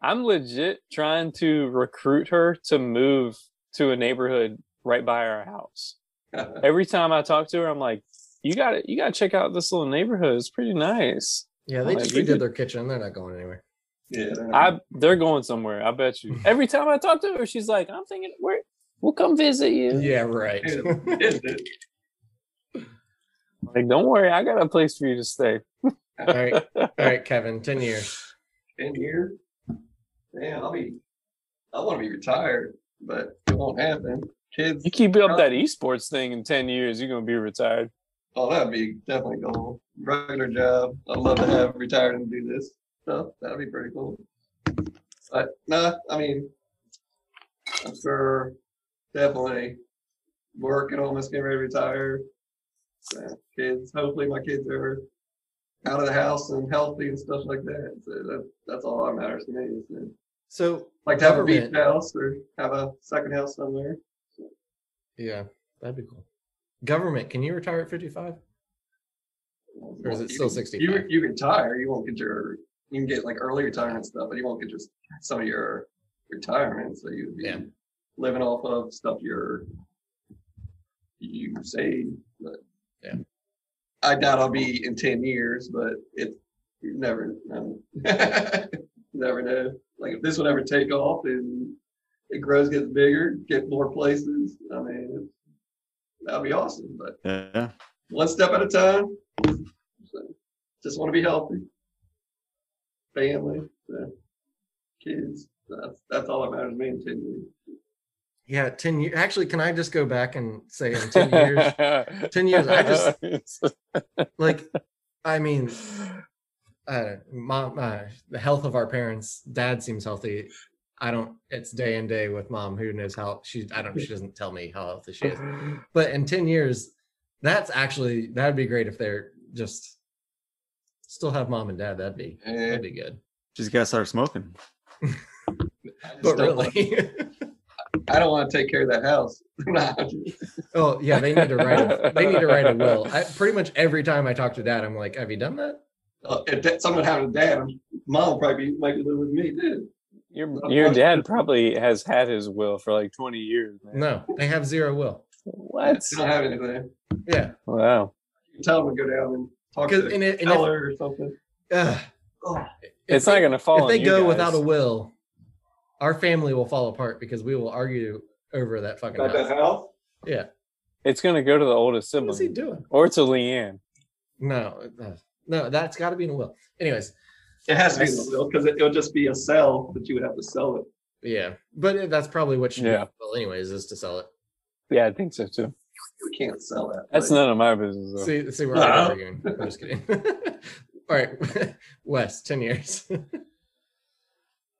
I'm legit trying to recruit her to move to a neighborhood right by our house. Every time I talk to her, I'm like, "You got to You got to check out this little neighborhood. It's pretty nice." Yeah, they Like, just redid could- their kitchen. They're not going anywhere. Yeah, they're not- I they're going somewhere. I bet you. Every time I talk to her, she's like, "I'm thinking we're we'll come visit you." Yeah, right. Like, don't worry, I got a place for you to stay. all right, all right, Kevin. Ten years. Ten years. Man, I'll be. I want to be retired, but it won't happen. Kids. You keep up that esports thing in ten years, you're gonna be retired. Oh, that'd be definitely cool. Regular job. I'd love to have retired and do this stuff. That'd be pretty cool. But no, I mean, I'm sure definitely work working almost getting ready to retire. Kids, hopefully my kids are out of the house and healthy and stuff like that. So that, that's all that matters to me. Is to, So like to have a beach house or have a second house somewhere. yeah, that'd be cool. Government, can you retire at fifty-five? Or is it You still can- 65? You, you retire, you won't get your, you can get like early retirement stuff, but you won't get just some of your retirement. So you'd be Yeah. living off of stuff you're, you saved, but. Yeah. I doubt I'll be in ten years, but it, you never, know. never know. Like if this would ever take off and it grows, gets bigger, get more places, I mean, it's- that'd be awesome, but Yeah. one step at a time. So, just want to be healthy. Family, so, kids. That's that's all that matters to me in ten years. Yeah, 10 years. Actually, can I just go back and say in 10 years? 10 years, I just- like, I mean, uh, mom, uh, the health of our parents, dad seems healthy. I don't, it's day and day with mom. Who knows how she, I don't, she doesn't tell me how healthy she is. But in 10 years, that's actually, that'd be great if they're just still have mom and dad. That'd be, Eh, that'd be good. Just gotta start smoking. But don't want- really, I don't want to take care of that house. Oh yeah, they need to write, a, they need to write a will. I, pretty much every time I talk to dad, I'm like, have you done that? Uh, if that, someone having a dad, mom will probably be maybe live with me too. Your your dad probably has had his will for like 20 years, man. No, they have zero will. What? They don't have anything. Yeah. Wow. You tell them to go down and talk to Because the and, it, and if, or something. Ugh. Oh, If It's they- not gonna fall. if on they you go guys. without a will, our family will fall apart because we will argue over that fucking about that house. house? Yeah. It's gonna go to the oldest sibling. What is he doing? or to Leanne. No, uh, no, that's got to be in a will. Anyways, It has to be in the will because it, it'll just be a sell, but you would have to sell it. yeah, but that's probably what should Yeah. Well, anyways, is to sell it. Yeah, I think so too. We can't sell that. That's none of my business. Though. See, see where No. I'm arguing. I'm just kidding. All right, Wes, ten years.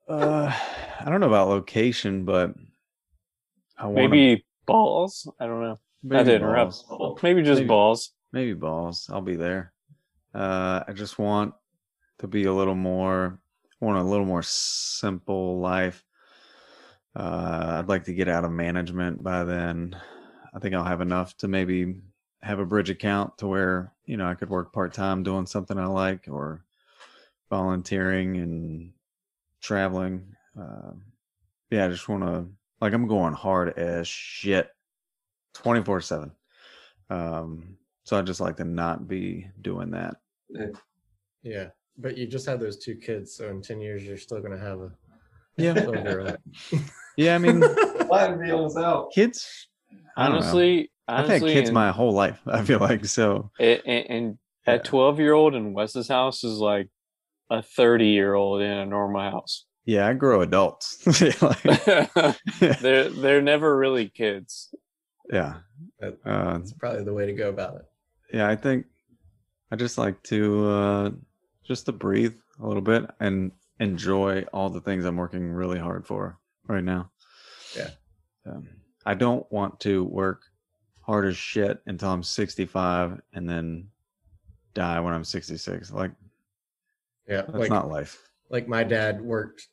Uh, I don't know about location, but I want Maybe balls. I don't know. Not to interrupt. Oh, Maybe just Maybe. balls. maybe balls. I'll be there. Uh, I just want to be a little more, want a little more simple life. Uh, I'd like to get out of management by then. I think I'll have enough to maybe have a bridge account to where you know I could work part time doing something I like or volunteering and traveling. Uh, yeah, I just want to like I'm going hard as shit, twenty four seven. Um, so I just like to not be doing that. yeah, but you just had those two kids, so in ten years you're still gonna have a Yeah, yeah. I mean, Why did us out? kids. I. Honestly, I've had kids and- my whole life. I feel like so. and, and, and Yeah. that 12 year old in Wes's house is like a 30 year old in a normal house. Yeah, I grow adults. Like, they're they're never really kids. yeah, That- uh, That's probably the way to go about it. yeah. I think I just like to uh, just to breathe a little bit and enjoy all the things I'm working really hard for right now. Yeah. Um, I don't want to work hard as shit until I'm 65 and then die when I'm 66. Like Yeah, that's like not life. like my dad worked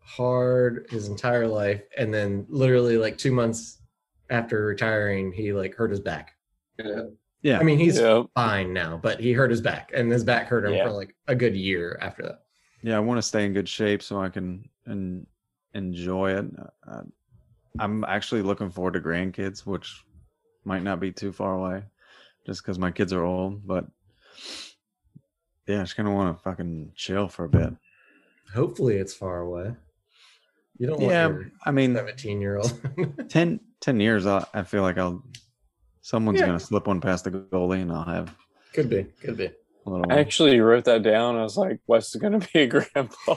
hard his entire life, and then literally like two months after retiring, he like hurt his back. Yeah. Yeah. I mean, he's Yeah. fine now, but he hurt his back, and his back hurt him Yeah. for like a good year after that. yeah i want to stay in good shape so i can and enjoy it uh, i'm actually looking forward to grandkids which might not be too far away just because my kids are old but yeah i just kind of want to fucking chill for a bit Hopefully, it's far away. You don't want yeah your i mean 17 year old. 10, 10 years I, I feel like i'll someone's Yeah. gonna slip one past the goalie and i'll have could be, could be. a little I actually wrote that down. I was like, Wes is gonna be a grandpa.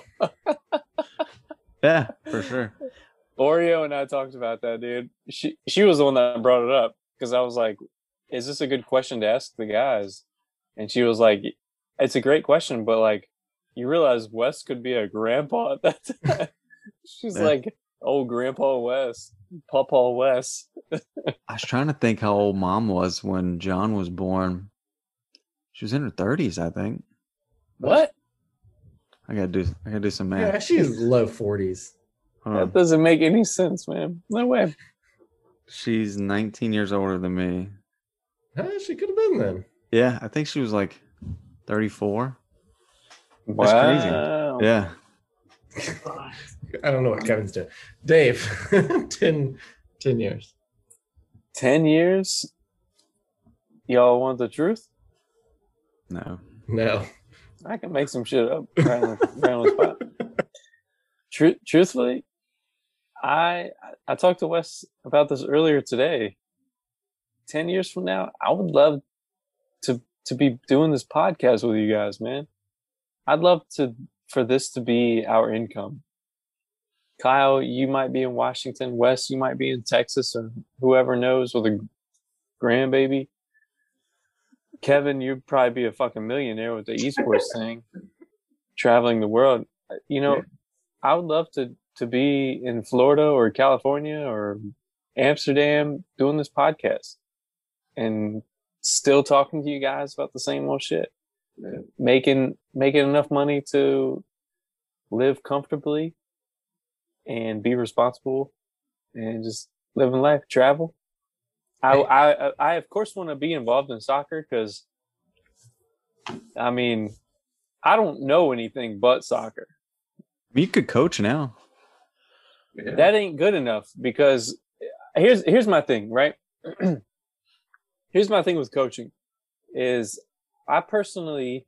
yeah for sure Oreo and I talked about that, dude. She she was the one that brought it up because I was like, "Is this a good question to ask the guys?" And she was like, "It's a great question, but like, you realize Wes could be a grandpa at that time." She's Yeah. like, "Oh, Grandpa Wes, Papa Wes." i was trying to think how old mom was when john was born she was in her 30s i think What? I gotta do. I gotta do some Yeah, math. she's low 40s. Hold on. That doesn't make any sense, man. No way. She's 19 years older than me. Huh, she could have been then. Yeah, I think she was like 34. Wow. crazy. Yeah. I don't know what Kevin's doing. Dave, 10, 10 years. Ten years. Y'all want the truth? No. No. I can make some shit up right on the, right on the spot. Tru- truthfully, I I talked to Wes about this earlier today. Ten years from now, I would love to to be doing this podcast with you guys, man. I'd love to for this to be our income. Kyle, you might be in Washington. Wes, you might be in Texas, or whoever knows with a grandbaby. Kevin, you'd probably be a fucking millionaire with the esports thing, traveling the world. You know, I would love to to be in Florida or California or Amsterdam doing this podcast and still talking to you guys about the same old shit. Making making enough money to live comfortably and be responsible and just living life, travel. I I I of course want to be involved in soccer because I mean I don't know anything but soccer. You could coach now. That ain't good enough because here's here's my thing right? Here's my thing with coaching is i personally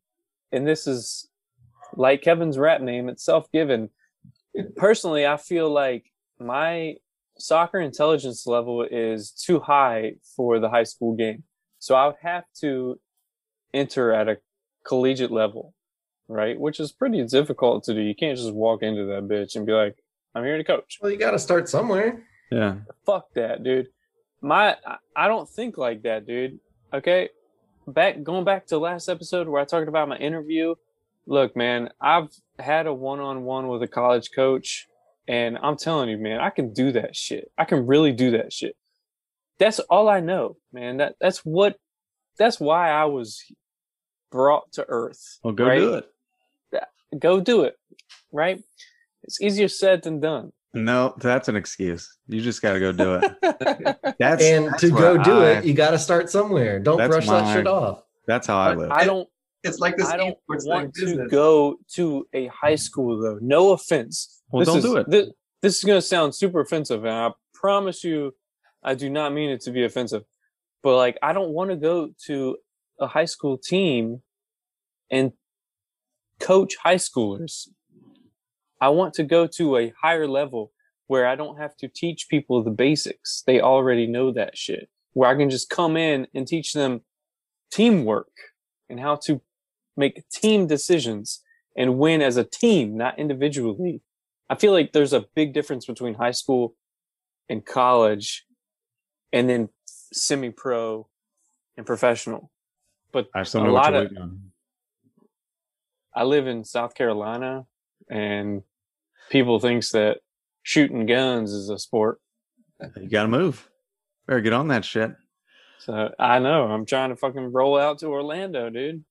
and this is like kevin's rap name it's self-given. Personally i feel like my soccer intelligence level is too high for the high school game. So i would have to enter at a collegiate level right? Which is pretty difficult to do. You can't just walk into that bitch and be like i'm here to coach Well, you got to start somewhere. Yeah. fuck that, dude. My I- I don't think like that, dude. Okay? Back going back to last episode where I talked about my interview. Look, man, I've had a one-on-one with a college coach and I'm telling you, man, I can do that shit. I can really do that shit. That's all I know, man. That that's what that's why I was brought to earth. Well, go right? do it. Go do it. Right? It's easier said than done. No, that's an excuse. You just got to go do it. That's and that's to go do I- it, you got to start somewhere. Don't That's brush that shit off. That's how I live. I don't It's like this I don't want thing, to business. go to a high school though. No offense. Well, This don't is- do it. This, this is going to sound super offensive, and I promise you, I do not mean it to be offensive. But like, I don't want to go to a high school team and coach high schoolers. I want to go to a higher level where I don't have to teach people the basics. They already know that shit. Where I can just come in and teach them teamwork and how to make team decisions and win as a team, not individually. I feel like there's a big difference between high school and college and then semi pro and professional. But I still a know what lot of- I live in South Carolina and people thinks that shooting guns is a sport. You got to move. Better get on that shit. So I know I'm trying to fucking roll out to Orlando, dude.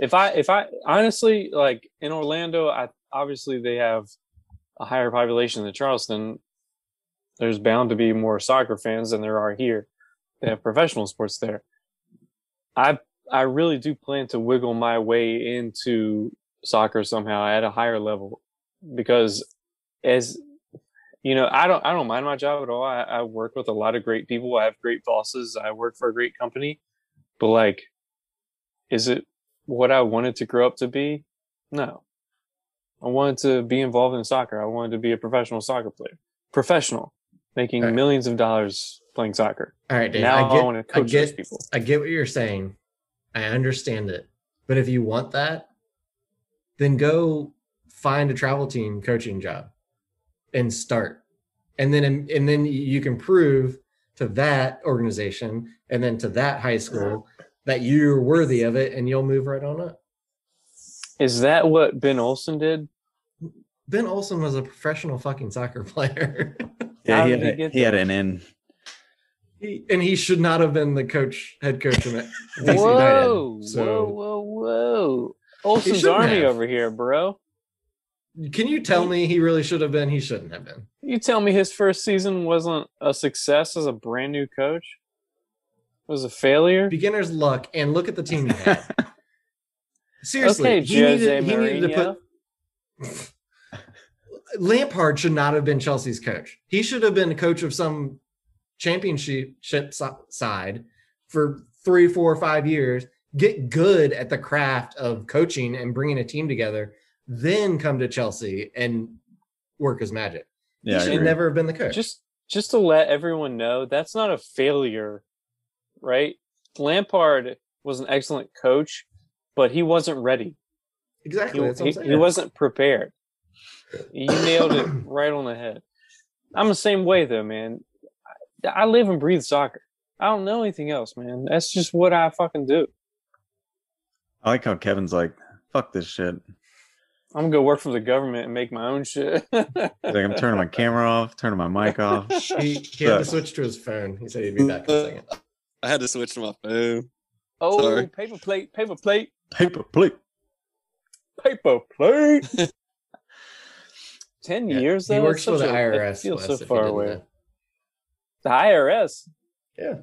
If I if I honestly like in Orlando, I obviously they have a higher population than Charleston. There's bound to be more soccer fans than there are here. They have professional sports there. I I really do plan to wiggle my way into soccer somehow at a higher level because as you know, I don't I don't mind my job at all. I, I work with a lot of great people. I have great bosses. I work for a great company. But like, is it what I wanted to grow up to be? No. I wanted to be involved in soccer. I wanted to be a professional soccer player. Professional, making Right. millions of dollars playing soccer. All right, Dave. now I get, want to coach those get, people. I get what you're saying. I understand it. But if you want that, then go find a travel team coaching job and start. And then and then you can prove to that organization and then to that high school that you're worthy of it and you'll move right on up. Is that what Ben Olsen did? Ben Olsen was a professional fucking soccer player. Yeah, he had, he a- he had an in. he, and he should not have been the coach, head coach in it. Whoa, So- whoa, whoa, whoa! Olsen's Army have. over here, bro. Can you tell me he really should have been? He shouldn't have been. You tell me his first season wasn't a success as a brand new coach? It was a failure? Beginner's luck, and look at the team he had. Seriously, okay, he needed, he needed to put. Lampard should not have been Chelsea's coach. He should have been a coach of some championship ship si- side for three, four, five years. Get good at the craft of coaching and bringing a team together, then come to Chelsea and work his magic. Yeah, he should never have been the coach. just just to let everyone know, that's not a failure, right? Lampard was an excellent coach, but he wasn't ready. exactly. He, that's what I'm he- he wasn't prepared. You nailed it right on the head. I'm the same way though, man. I, I live and breathe soccer. I don't know anything else, man. That's just what I fucking do. I like how Kevin's like, fuck this shit. I'm gonna go work for the government and make my own shit. He's like, I'm turning my camera off, turning my mic off. He, he had to switch to his phone. He said he'd be back in a second. I had to switch to my phone. oh, Sorry. paper plate, paper plate, Paper plate. paper plate. Ten Yeah, years He though. works for the a- IRS. Feels Wes, so far away. know. The IRS. Yeah.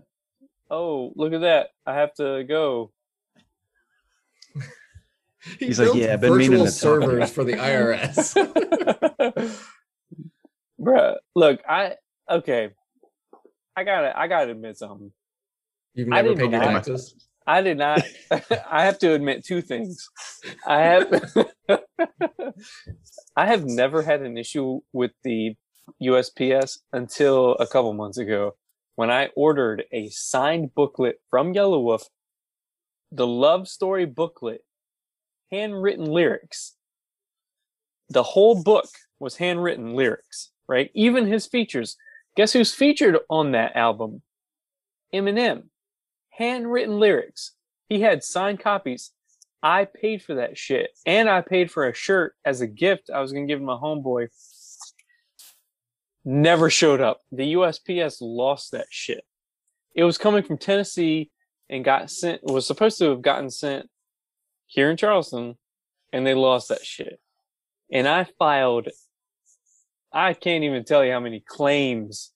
Oh, look at that! I have to go. He He's like, built "Yeah, I've been meaning virtual to talk." servers for the IRS. Bruh, look, I okay. I gotta I gotta admit something. You've never paid your know. taxes. I did not I have to admit two things. I have I have never had an issue with the USPS until a couple months ago when I ordered a signed booklet from Yelawolf, the love story booklet, handwritten lyrics. The whole book was handwritten lyrics, right? Even his features. Guess who's featured on that album? Eminem. Handwritten lyrics. He had signed copies. I paid for that shit. And I paid for a shirt as a gift I was going to give my homeboy. Never showed up. The USPS lost that shit. It was coming from Tennessee and got sent, was supposed to have gotten sent here in Charleston, and they lost that shit. And I filed, I can't even tell you how many claims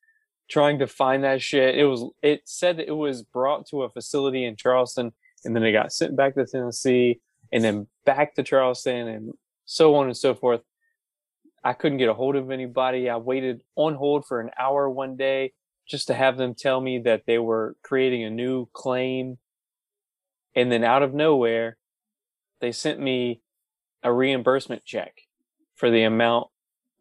trying to find that shit. It was, it said that it was brought to a facility in Charleston and then it got sent back to Tennessee and then back to Charleston and so on and so forth. I couldn't get a hold of anybody. I waited on hold for an hour one day just to have them tell me that they were creating a new claim. And then out of nowhere, they sent me a reimbursement check for the amount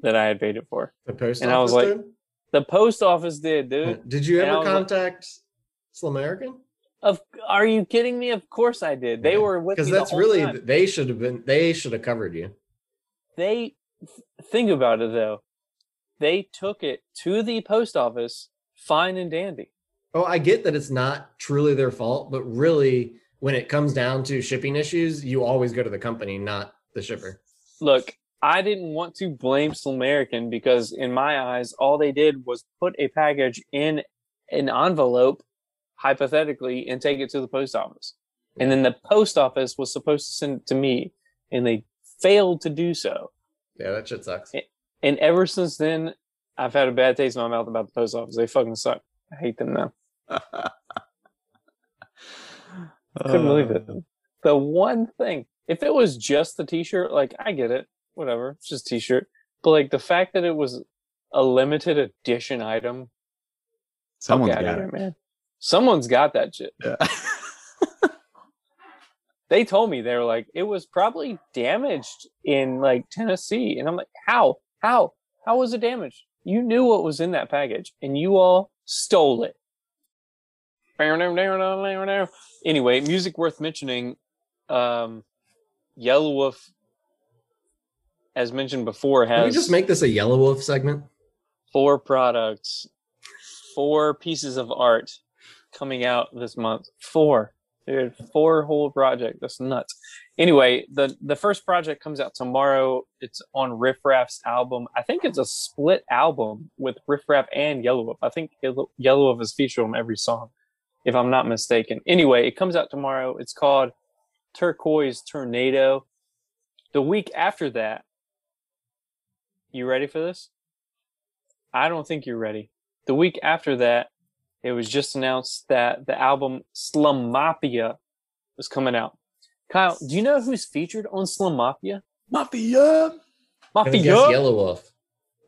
that I had paid it for. The post And I was office like, did? The post office did, dude. Did you and ever contact like- Slumerican? Of are you kidding me? Of course I did. They were with me because the that's really time. they should have been they should have covered you. they think about it though they took it to the post office fine and dandy Oh, I get that it's not truly their fault, but really, when it comes down to shipping issues, you always go to the company, not the shipper. look i didn't want to blame American because in my eyes all they did was put a package in an envelope hypothetically and take it to the post office. And then the post office was supposed to send it to me and they failed to do so. Yeah, that shit sucks. and ever since then i've had a bad taste in my mouth about the post office. They fucking suck. I hate them now couldn't believe uh, it. The one thing, if it was just the t-shirt, like I get it, whatever, it's just t-shirt. But like the fact that it was a limited edition item, Someone's got it. man. Someone's got that shit. Yeah. They told me they were like, it was probably damaged in like Tennessee, and I'm like, how, how, how was it damaged? You knew what was in that package, and you all stole it. Anyway, music worth mentioning. Um, Yelawolf, as mentioned before, Can we has just make this a Yelawolf segment? four products, four pieces of art coming out this month. Four, dude, four whole project. That's nuts. Anyway, the the first project comes out tomorrow. It's on Riff Raff's album. I think it's a split album with Riff Raff and Yelawolf. I think Yellow Yelawolf is featured on every song, if I'm not mistaken. Anyway, it comes out tomorrow. It's called Turquoise Tornado. The week after that, you ready for this? I don't think you're ready. The week after that, it was just announced that the album Slumafia was coming out. Kyle, do you know who's featured on Slumafia? Mafia. Mafia. Yelawolf.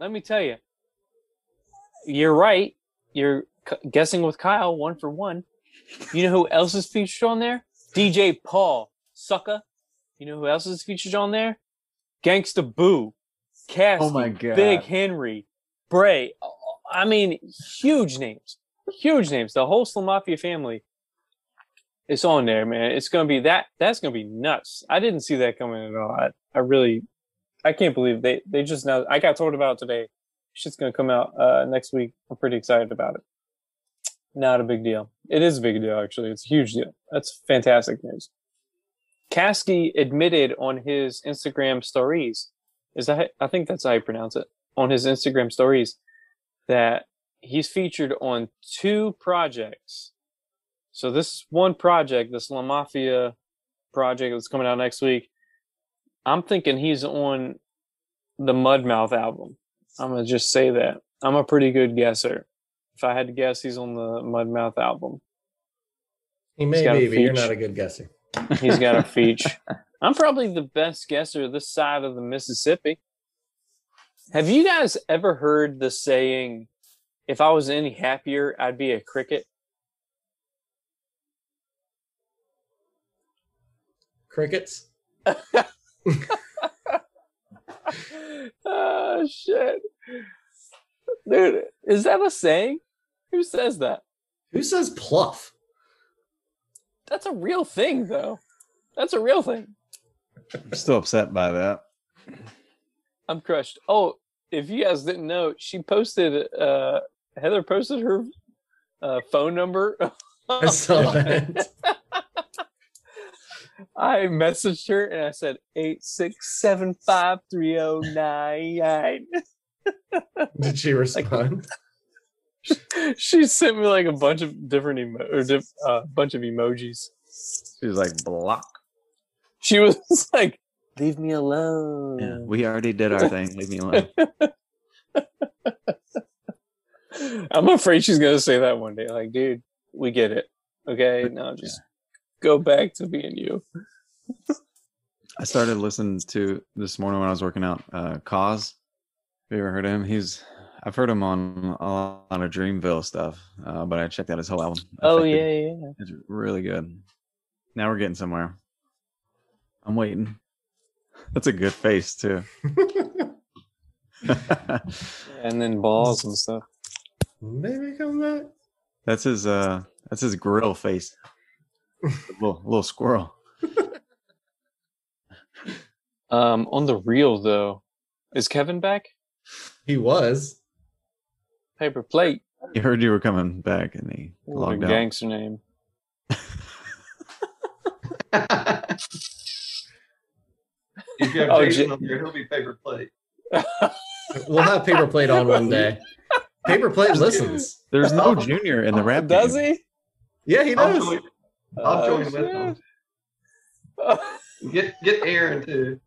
Let me tell you. You're right. You're c- guessing with Kyle one for one. You know who else is featured on there? DJ Paul, sucker. You know who else is featured on there? Gangsta Boo, Caskey, Oh my God. Big Henry, Bray. I mean, huge names, huge names. The whole Slumafia family is on there, man. It's gonna be that. That's gonna be nuts. I didn't see that coming at all. I, I really, I can't believe they they just now. I got told about it today. Shit's gonna come out uh, next week. I'm pretty excited about it. Not a big deal. It is a big deal, actually. It's a huge deal. That's fantastic news. Caskey admitted on his Instagram stories, is that I think that's how you pronounce it, on his Instagram stories, that he's featured on two projects. So this one project, this Slumafia project that's coming out next week, I'm thinking he's on the Mudmouth album. I'm gonna just say that. I'm a pretty good guesser. If I had to guess, he's on the Mudmouth album. He may be, but you're not a good guesser. He's got a feature. I'm probably the best guesser this side of the Mississippi. Have you guys ever heard the saying, if I was any happier, I'd be a cricket? Crickets. oh shit. Dude, is that a saying? Who says that? Who says pluff? That's a real thing though. That's a real thing. I'm still upset by that. I'm crushed. Oh, if you guys didn't know, she posted uh Heather posted her uh phone number. I saw that. I messaged her and I said eight six seven five three oh nine nine. Did she respond? She sent me like a bunch of different emo- or diff- uh, bunch of emojis. She was like, block. She was like, "Leave me alone." Yeah, we already did our thing. Leave me alone. I'm afraid she's gonna say that one day. Like, dude, we get it. Okay, now just go back to being you. I started listening to this morning when I was working out. Uh, Cozz. Have you ever heard of him? He's I've heard him on a lot of Dreamville stuff, uh, but I checked out his whole album. Oh Effected. yeah, yeah. it's really good. Now we're getting somewhere. I'm waiting. That's a good face too. And then balls and stuff. Maybe come back. that's his uh that's his grill face. A little little squirrel. Um, on the real though, is Kevin back? He was. Paper plate. He heard you were coming back and he What a logged out. gangster name. If you have Oh, Jason J- on there, he'll be paper plate. We'll have paper plate on one day. Paper plate listens. There's no junior in the rap. Does game. Yeah, he I'll does. join, I'll Oh, join with them. shit. Get get Aaron too.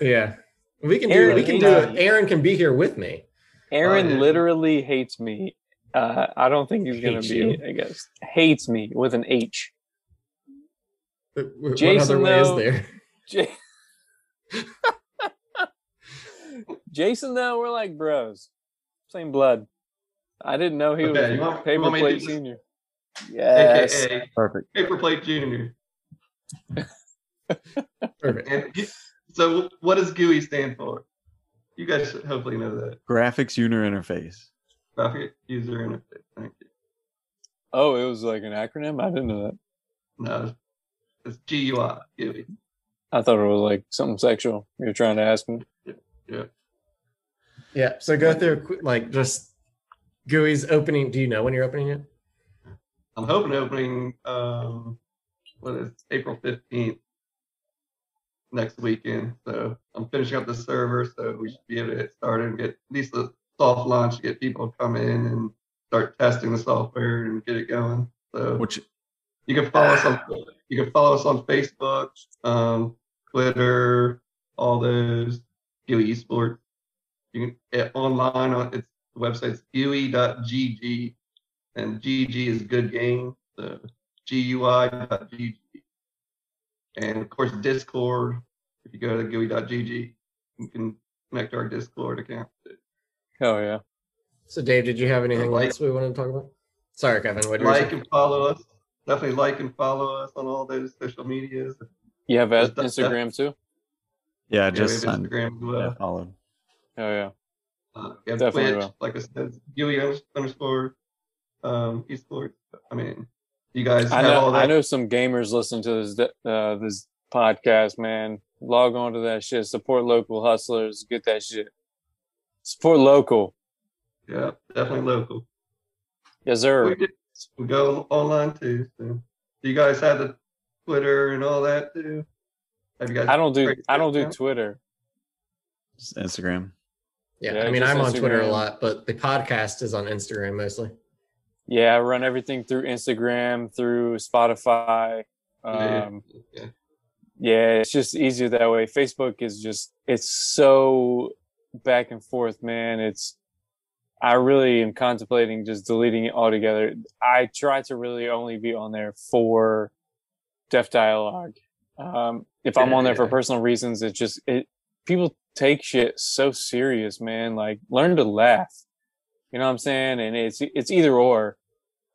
Yeah. We can do Aaron we can do it. Aaron can be here with me. Aaron literally hates me. Uh, I don't think he's gonna be. you? I guess hates me with an H. What what Jason, other way is though- there? J- Jason, though, we're like bros, same blood. I didn't know he Okay, was you want- you paper want plate senior. Yes. AKA Perfect. paper plate junior. Perfect. And so, what does GUI stand for? You guys hopefully know that. Graphics user interface. Graphic user interface. Thank you. Oh, it was like an acronym. I didn't know that. No, it's GUI. GUI. I thought it was like something sexual. You were trying to ask me. Yeah. Yeah. yeah So go through like just GUI's opening. Do you know when you're opening it? I'm hoping opening um what is April 15th next weekend. So I'm finishing up the server, so we should be able to get started and get at least the soft launch to get people to come in and start testing the software and get it going. So Which you can follow us on you can follow us on Facebook, um, Twitter, all those GUI esports. You can eh, online on its the website's GUI.gg and GG is good game. So GUI.gg. And of course Discord. If you go to GUI.gg, you can connect to our Discord account. Oh yeah. So Dave, did you have anything Like- else we wanted to talk about? Sorry, Kevin. What did Like and follow us. Definitely like and follow us on all those social medias. You have a- That- that- Instagram too. yeah, Yeah, just we have signed- Instagram as well. yeah, followed. Oh yeah. Uh, we have Definitely Twitch, will. like I said, GUI under- underscore um, esports. I mean, you guys I have all know. that. I know some gamers listen to this uh, this podcast, man. Log on to that shit. Support local hustlers. Get that shit. Support local. Yeah, definitely local. Yes, sir. We, did, we go online too. So. Do you guys have the Twitter and all that too? Have you guys? I don't do I don't do account? Twitter. Just Instagram. Yeah, Yeah, I mean, I'm on Twitter a lot, but the podcast is on Instagram mostly. Yeah, I run everything through Instagram, through Spotify. Yeah, Um, yeah. yeah, it's just easier that way. Facebook is just it's so back and forth, man. It's I really am contemplating just deleting it altogether. I try to really only be on there for Deaf Dialogue. Um, if I'm on there for personal reasons, it's just it people take shit so serious, man. Like learn to laugh. You know what I'm saying? And it's it's either or.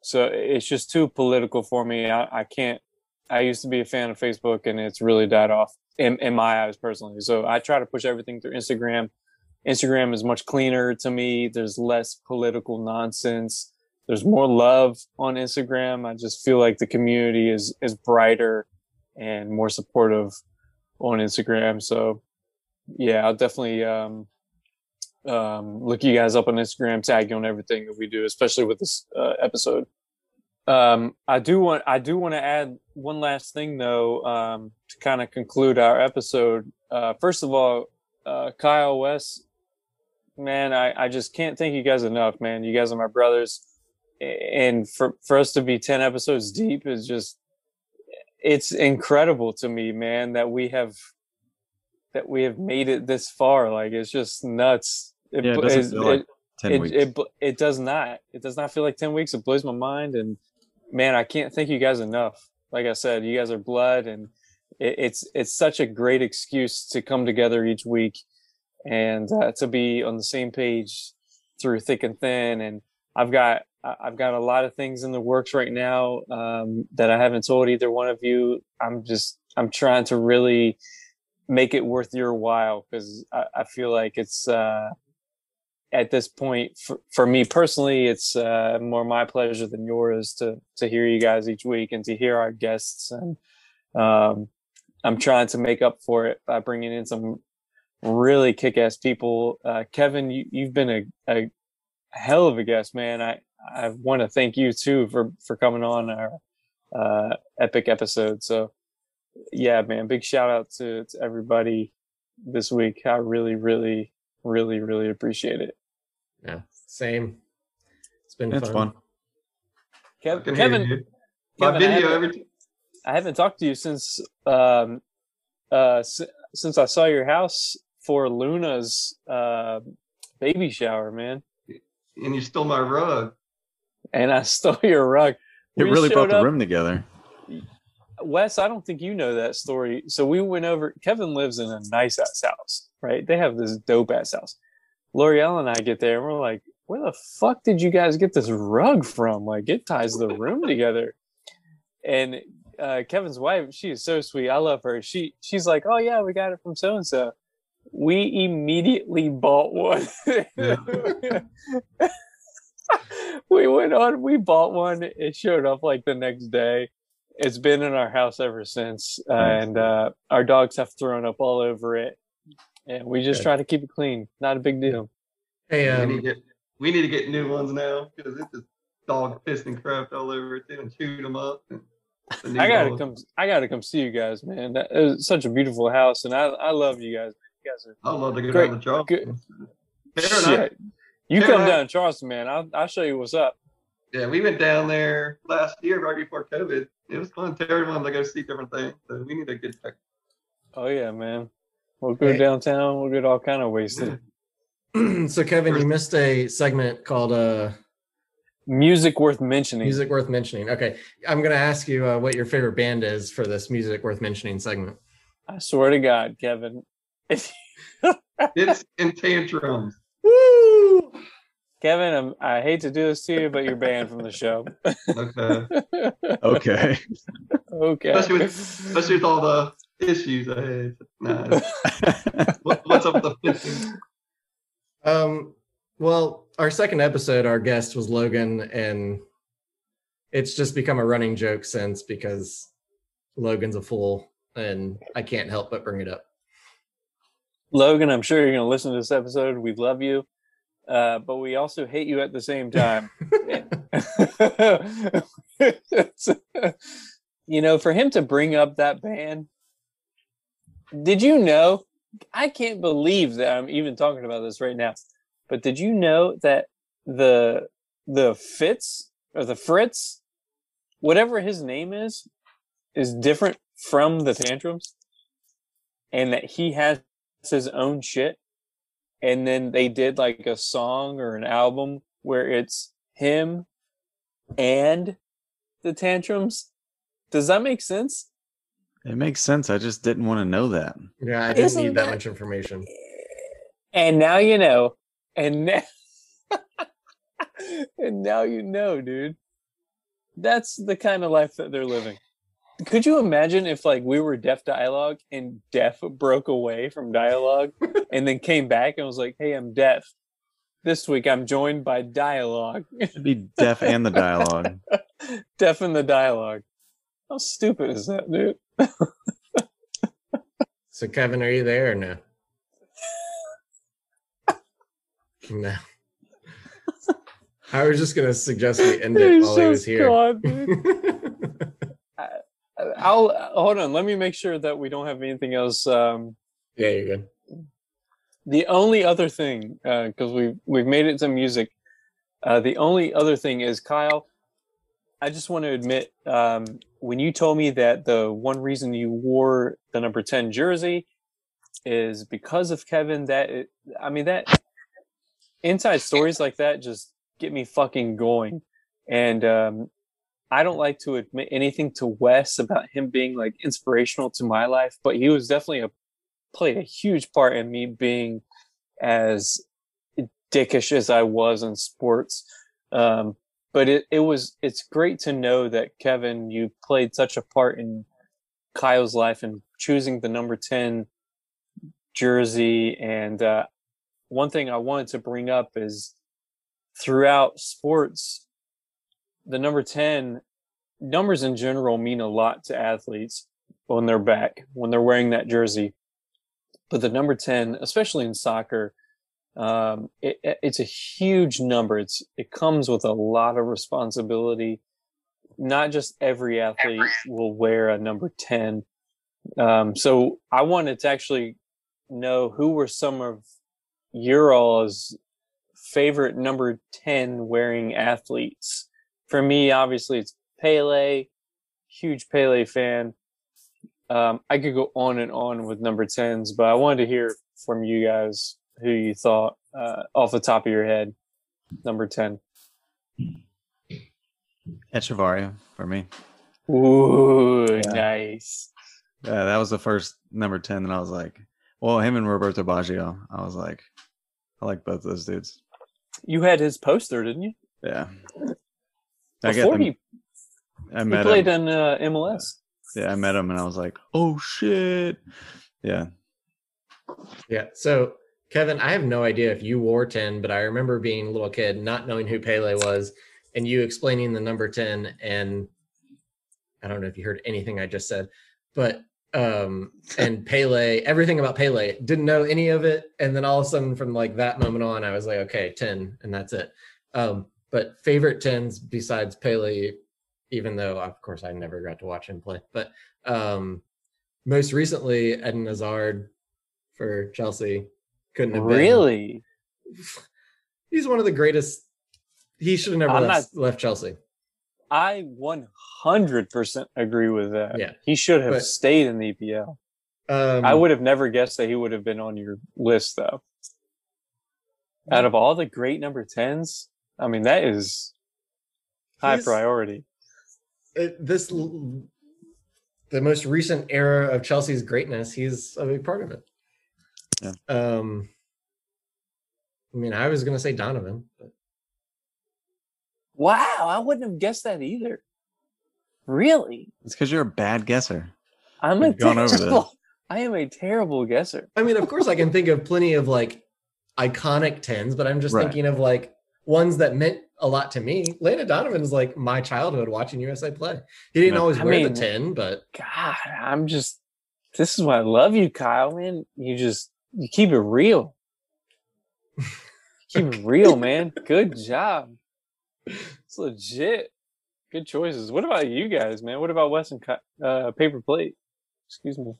So it's just too political for me. I, I can't I used to be a fan of Facebook and it's really died off in, in my eyes personally. So I try to push everything through Instagram. Instagram is much cleaner to me. There's less political nonsense. There's more love on Instagram. I just feel like the community is is brighter and more supportive on Instagram. So yeah, I'll definitely um, um, look you guys up on Instagram, tag you on everything that we do, especially with this uh, episode. Um, I do want I do want to add one last thing though um, to kind of conclude our episode. Uh, first of all, uh, Kyle West, man, I, I just can't thank you guys enough, man. You guys are my brothers, and for for us to be ten episodes deep is just it's incredible to me, man, that we have that we have made it this far. Like it's just nuts. It, Yeah, it doesn't it's- feel like it- 10 it, weeks. It, it does not. It does not feel like 10 weeks. It blows my mind. And man, I can't thank you guys enough. Like I said, you guys are blood and it, it's, it's such a great excuse to come together each week and uh, to be on the same page through thick and thin. And I've got, I've got a lot of things in the works right now um, that I haven't told either one of you. I'm just, I'm trying to really make it worth your while because I, I feel like it's, uh, at this point for, for me personally it's uh, more my pleasure than yours to to hear you guys each week and to hear our guests. And um, i'm trying to make up for it by bringing in some really kick-ass people. Uh, kevin you, you've been a, a hell of a guest man. I i want to thank you too for for coming on our uh, epic episode. So yeah man big shout out to, to everybody this week. I really really really really appreciate it Yeah, same. It's been It's fun. fun. Kev- can hear Kevin. My Kevin, I haven't- every t- I haven't talked to you since um, uh, s- since I saw your house for Luna's uh, baby shower, man. and you stole my rug. And I stole your rug. It We really brought the up- room together. Wes, I don't think you know that story. So we went over. Kevin lives in a nice ass house, right? They have this dope ass house. L'Oreal and I get there, and we're like, "Where the fuck did you guys get this rug from? Like, it ties the room together." And uh, Kevin's wife, she is so sweet. I love her. She she's like, "Oh yeah, we got it from so and so." We immediately bought one. we went on. We bought one. It showed up like the next day it's been in our house ever since uh, and uh, our dogs have thrown up all over it and we just Good. try to keep it clean not a big deal Hey, we, um, need to get, we need to get new ones now because it's just dog pissed and crap all over it and chewed them up. And the new i gotta dog- come i gotta come see you guys man that is such a beautiful house and i i love you guys you guys are I'd love to go Great, down to Charleston. good. Tara and I- Shit. you Tara come and down to charleston man i'll, I'll show you what's up Yeah, we went down there last year right before COVID. It was fun. Terry wanted to go see different things, so we need to get check. oh yeah man we'll go Hey. downtown we'll get all kind of wasted so Kevin, you missed a segment called uh, music worth mentioning "Music Worth Mentioning." Okay, I'm gonna ask you uh, what your favorite band is for this "Music Worth Mentioning" segment. i swear to god kevin Fitz and Tantrums. Woo! Kevin, I'm, I hate to do this to you, but you're banned from the show. Okay. Okay. okay. Especially with, especially with all the issues I had. Nah, what, what's up with the fishing? Um, well, our second episode, our guest was Logan, and it's just become a running joke since because Logan's a fool and I can't help but bring it up. Logan, I'm sure you're going to listen to this episode. We love you, uh, but we also hate you at the same time. you know, for him to bring up that band, did you know? I can't believe that I'm even talking about this right now. But did you know that the the Fitz or the Fritz, whatever his name is, is different from the tantrums, and that he has his own shit, and then they did like a song or an album where it's him and the tantrums. Does that make sense? It makes sense. I just didn't want to know that. Yeah, I didn't Isn't need that that- much information. Eh, and now you know. And now, and now you know, dude. That's the kind of life that they're living. Could you imagine if like we were deaf dialogue and deaf broke away from dialogue and then came back and was like, "Hey, I'm deaf. This week I'm joined by dialogue. It'd be deaf and the dialogue. deaf in the dialogue." How stupid is that, dude? So, Kevin, are you there or no? No. I was just gonna suggest we end it He's while he was here. I'll hold on. Let me make sure that we don't have anything else. Um, yeah, you're good. the only other thing, because we've we've made it to music. Uh, the only other thing is Kyle. I just want to admit um, when you told me that the one reason you wore the number ten jersey is because of Kevin. That it, I mean that inside stories like that just get me fucking going. And um, I don't like to admit anything to Wes about him being like inspirational to my life, but he was definitely a played a huge part in me being as dickish as I was in sports. Um, but it, it was it's great to know that Kevin, you played such a part in Kyle's life and choosing the number 10 jersey. And uh, one thing I wanted to bring up is throughout sports, the number 10 numbers in general mean a lot to athletes when they're back, when they're wearing that jersey. But the number 10, especially in soccer, um, it, it- it's a huge number. It's it comes with a lot of responsibility. Not just every athlete will wear a number 10. Um, so I wanted to actually know who were some of your all's favorite number 10 wearing athletes. For me, obviously, it's Pele, huge Pele fan. Um, I could go on and on with number 10s, but I wanted to hear from you guys who you thought uh, off the top of your head, number 10. Etcheverry for me. Ooh, Yeah. nice. Yeah, that was the first number 10 that I was like, well, him and Roberto Baggio. I was like, I like both those dudes. You had his poster, didn't you? Yeah. I get Before he, I he played him. in uh, MLS. Yeah, I met him and I was like, oh shit. Yeah. Yeah. So, Kevin, I have no idea if you wore 10, but I remember being a little kid, not knowing who Pele was, and you explaining the number 10. And I don't know if you heard anything I just said, but um and Pele, everything about Pele, didn't know any of it. And then all of a sudden, from like that moment on, I was like, okay, 10, and that's it. Um, but favorite 10s besides Pele, even though of course I never got to watch him play, but um most recently Eden Hazard for Chelsea couldn't have been Really? he's one of the greatest he should have never left, left Chelsea. I 100% agree with that. Yeah. He should have But- stayed in the EPL. Um I would have never guessed that he would have been on your list, though. Out of all the great number 10s, I mean, that is high priority. it- this the most recent era of Chelsea's greatness, he's a big part of it. Yeah. Um I mean, I was gonna say Donovan, but Wow, I wouldn't have guessed that either. Really? It's because you're a bad guesser. I'm a We've gone over this. terrible, I am a terrible guesser. I mean, of course, I can think of plenty of like iconic tens, but I'm just Right. thinking of like ones that meant a lot to me. Landon Donovan is like my childhood watching USA play. He didn't Yeah. always I wear mean- the ten, but God, I'm just This is why I love you, Kyle, man. You just you keep it real. keep it real, man. Good job. It's legit. Good choices. What about you guys, man? What about Wes and uh, Paper Plate? Excuse me.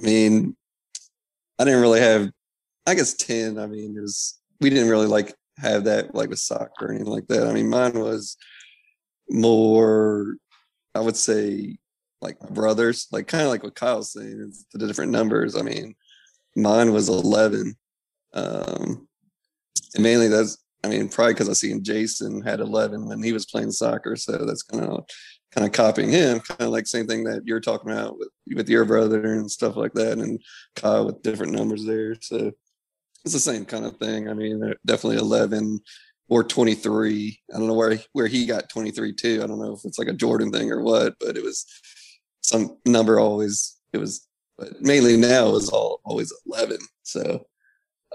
I mean, I didn't really have. I guess ten. I mean, it was we didn't really like have that like with soccer or anything like that. I mean, mine was more. I would say like my brothers, like kind of like what Kyle's saying, it's the different numbers. I mean, mine was eleven, um, and mainly that's. I mean, probably because I seen Jason had eleven when he was playing soccer, so that's kind of kind of copying him, kind of like same thing that you're talking about with with your brother and stuff like that, and Kyle with different numbers there. So it's the same kind of thing. I mean, definitely eleven or twenty three. I don't know where where he got twenty three too. I don't know if it's like a Jordan thing or what, but it was some number always. It was, but mainly now is all always eleven. So,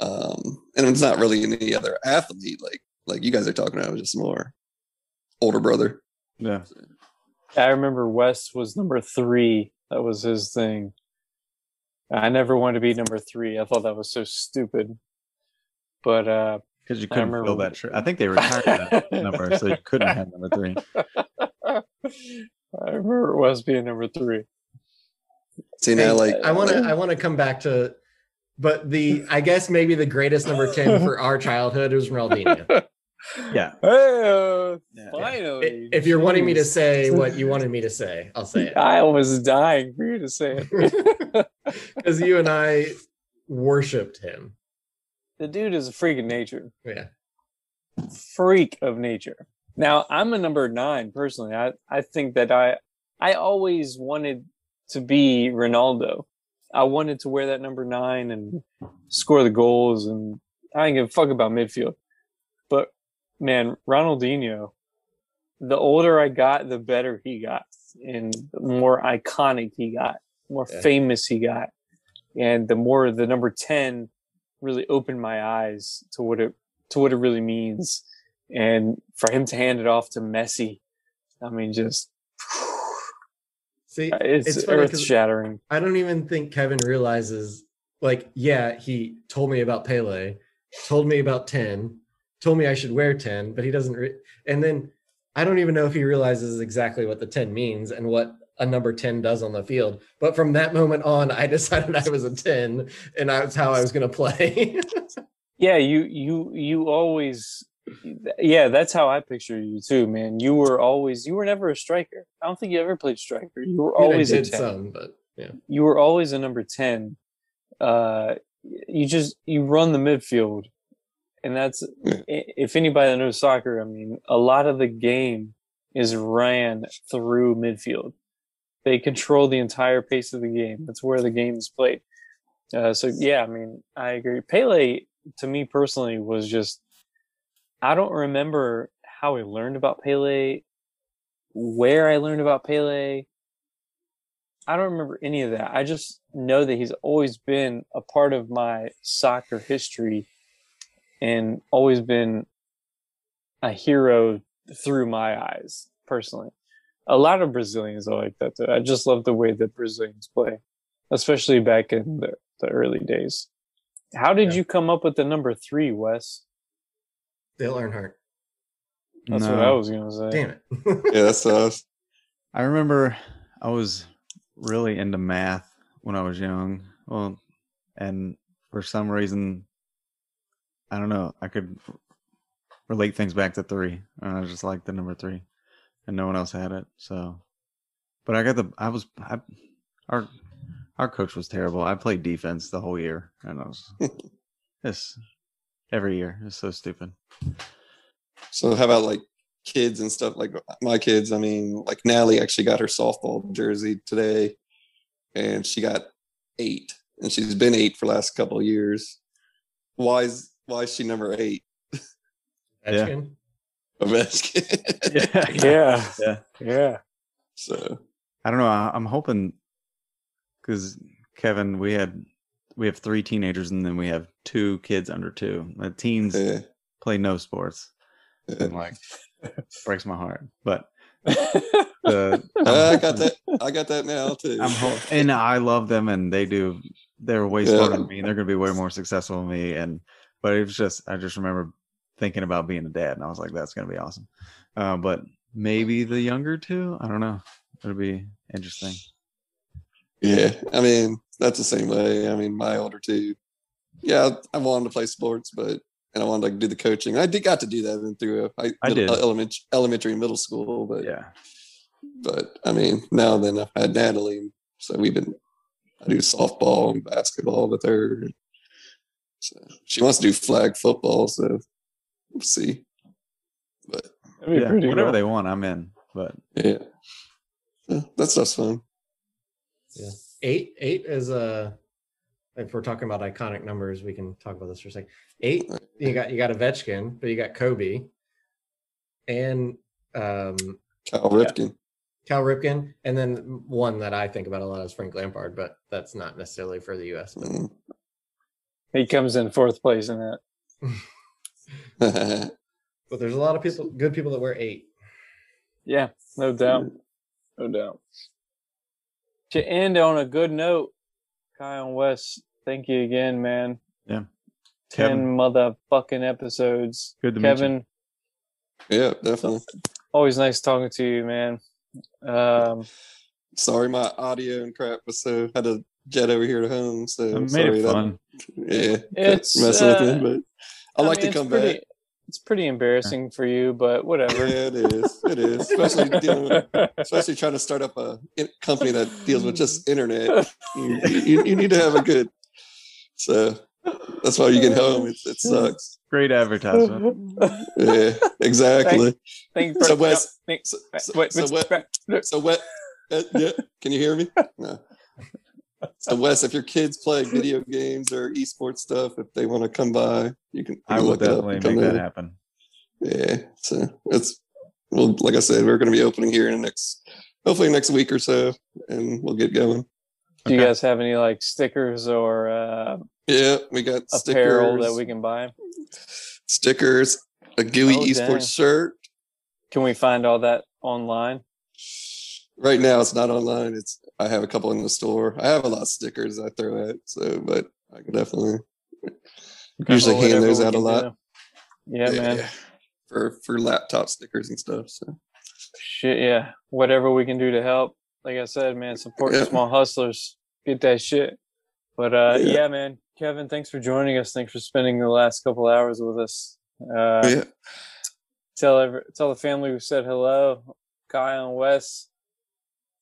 um, and it's not really any other athlete like like you guys are talking about. It was just more older brother. Yeah. I remember Wes was number three. That was his thing. I never wanted to be number three. I thought that was so stupid. But uh Because you couldn't fill remember- that shirt. I think they retired that number, so you couldn't have number three. I remember Wes being number three. See now, like I want to I want to come back to but the I guess maybe the greatest number 10 for our childhood was Ronaldinho. Yeah. Hey, uh, Yeah. finally. if you're wanting me to say what you wanted me to say, I'll say it. I was dying for you to say it. Because you and I worshipped him. the dude is a freak of nature. Yeah. freak of nature. Now I'm a number nine personally. I, I think that I I always wanted to be Ronaldo. I wanted to wear that number nine and score the goals and I didn't give a fuck about midfield. But man, Ronaldinho, the older I got, the better he got. And the more iconic he got, more Yeah. famous he got. And the more the number 10 really opened my eyes to what it to what it really means. And for him to hand it off to Messi, I mean, just See, uh, it's, It's earth shattering. I don't even think Kevin realizes like, yeah, he told me about Pele, told me about 10, told me I should wear 10, but he doesn't re- and then I don't even know if he realizes exactly what the 10 means and what a number 10 does on the field. But from that moment on, I decided I was a 10 and that's how I was going to play. Yeah, you you you always yeah, that's how I picture you too, man. You were always you were never a striker. I don't think you ever played striker. You were I mean, I always a 10. some, but yeah. you were always a number 10 uh you just you run the midfield and that's if anybody that knows soccer i mean a lot of the game is ran through midfield they control the entire pace of the game that's where the game is played uh, so yeah i mean i agree pele to me personally was just i don't remember how i learned about pele where i learned about pele I don't remember any of that. I just know that he's always been a part of my soccer history and always been a hero through my eyes, personally. A lot of Brazilians are like that too. I just love the way that Brazilians play, especially back in the, the early days. How did Yeah. you come up with the number three, Wes? Dale Earnhardt. That's what I was gonna say. Damn it. yeah, that's us. I remember I was really into math when I was young. Well, and for some reason, I don't know, I could relate things back to three. And I just like the number three, and no one else had it. So, but I got the, I was, I, our, our coach was terrible. I played defense the whole year, and I was, this every year. It's so stupid. So how about like kids and stuff like my kids? I mean, like Natalie actually got her softball jersey today, and she got eight, and she's been eight for the last couple of years. Why is why is she number eight? Yeah. Ovechkin? Ovechkin. Yeah. Yeah. Yeah. so I don't know. I, I'm hoping because Kevin, we had we have three teenagers and then we have two kids under two. The teens yeah, play no sports, and like breaks my heart. But The, I'm got that. I got that now too. I'm and I love them, and they do. They're way Yeah. smarter than me. and They're going to be way more successful than me. And but it was just, I just remember thinking about being a dad, and I was like, that's going to be awesome. Uh, but maybe the younger two, I don't know. It'll be interesting. Yeah, I mean that's the same way. I mean, my older two, yeah, I wanted to play sports, but and I wanted to do the coaching. I did got to do that in through a, I, I middle- did. Uh, elementary, elementary and middle school, but Yeah, but I mean now and then I've had Natalie, so we've been I do softball and basketball with her. So she wants to do flag football, so we'll see. But yeah. Whatever cool. they want, I'm in. But yeah, Yeah, that stuff's fun. Yeah. Eight eight is a if we're talking about iconic numbers, we can talk about this for a second. Eight, you got you got Ovechkin, but you got Kobe and um Cal Ripken. Cal Ripken, and then one that I think about a lot is Frank Lampard, but that's not necessarily for the US. But Mm. He comes in fourth place in that. but there's a lot of people good people that wear eight. Yeah, no doubt. No doubt. To end on a good note, Kyle Wes, thank you again, man. Yeah. 10 Kevin. motherfucking episodes. Good to meet you. Kevin, yeah, definitely. always nice talking to you, man. Um, Sorry, my audio and crap was so had to jet over here to home. So it made sorry it that- yeah, It's, messing uh, with me, but I, like mean, to come pretty, back. It's pretty embarrassing for you, but whatever. Yeah, it is. It is, especially dealing with, especially trying to start up a company that deals with just internet. You, you, you need to have a good. So that's why you get home. It, it sucks. Great advertisement. Yeah, exactly. Thank you So for- Wes, thank- so, so, wait, so wait, what? So what? Uh, yeah, can you hear me? No. So Wes, if your kids play video games or esports stuff, if they want to come by, you can. you I can will look it up definitely make that in. happen. Yeah, so it's well, like I said, we're going to be opening here in the next, hopefully next week or so, and we'll get going. Do you Okay. guys have any like stickers or uh, Yeah, we got apparel stickers, that we can buy? stickers, a GUI Oh, esports dang. shirt. Can we find all that online? Right now, it's not online. It's I have a couple in the store. I have a lot of stickers I throw at, so but I can definitely usually hand those out a lot. do. Yeah, man. for for laptop stickers and stuff. So Shit, yeah. Whatever we can do to help. Like I said, man, support Yeah. small hustlers. Get that shit. But uh Yeah. yeah. man. Kevin, thanks for joining us. Thanks for spending the last couple hours with us. Uh yeah, tell every, tell the family we said hello. Kyle and Wes.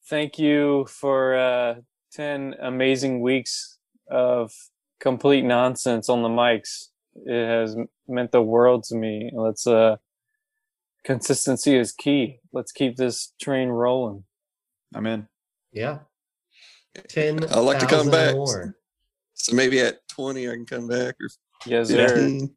Thank you for uh 10 amazing weeks of complete nonsense on the mics. It has meant the world to me. Let's uh consistency is key. Let's keep this train rolling. I'm in. Yeah. Ten. I'd like to come back. More. so maybe at twenty I can come back or Yes, sir. fifteen.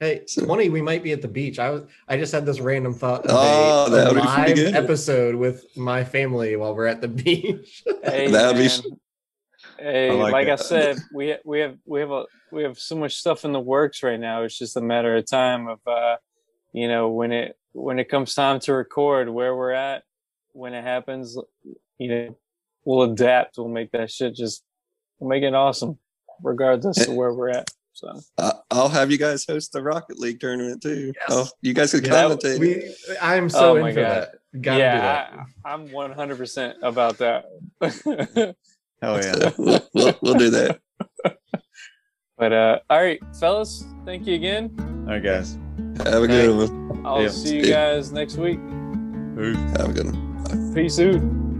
Hey, So- 20, we might be at the beach. I was I just had this random thought of Oh, a, that a would be good. episode with my family while we're at the beach. Hey, That'd be man. Hey, I like, like I said, we we have we have a we have so much stuff in the works right now. It's just a matter of time of uh, you know, when it when it comes time to record where we're at, when it happens, you know, we'll adapt. We'll make that shit just we'll make it awesome, regardless of where we're at. So I, I'll have you guys host the Rocket League tournament too. Yes. Oh, you guys could Yeah, commentate. we, I'm so Oh in for God. that. Gotta do that. yeah, I, I'm 100 percent about that. oh yeah. We'll, we'll, we'll do that. but uh, all right, fellas, thank you again. All right, guys. Have a good one. I'll Yeah. see you guys next week. Peace. Have a good one. Peace out.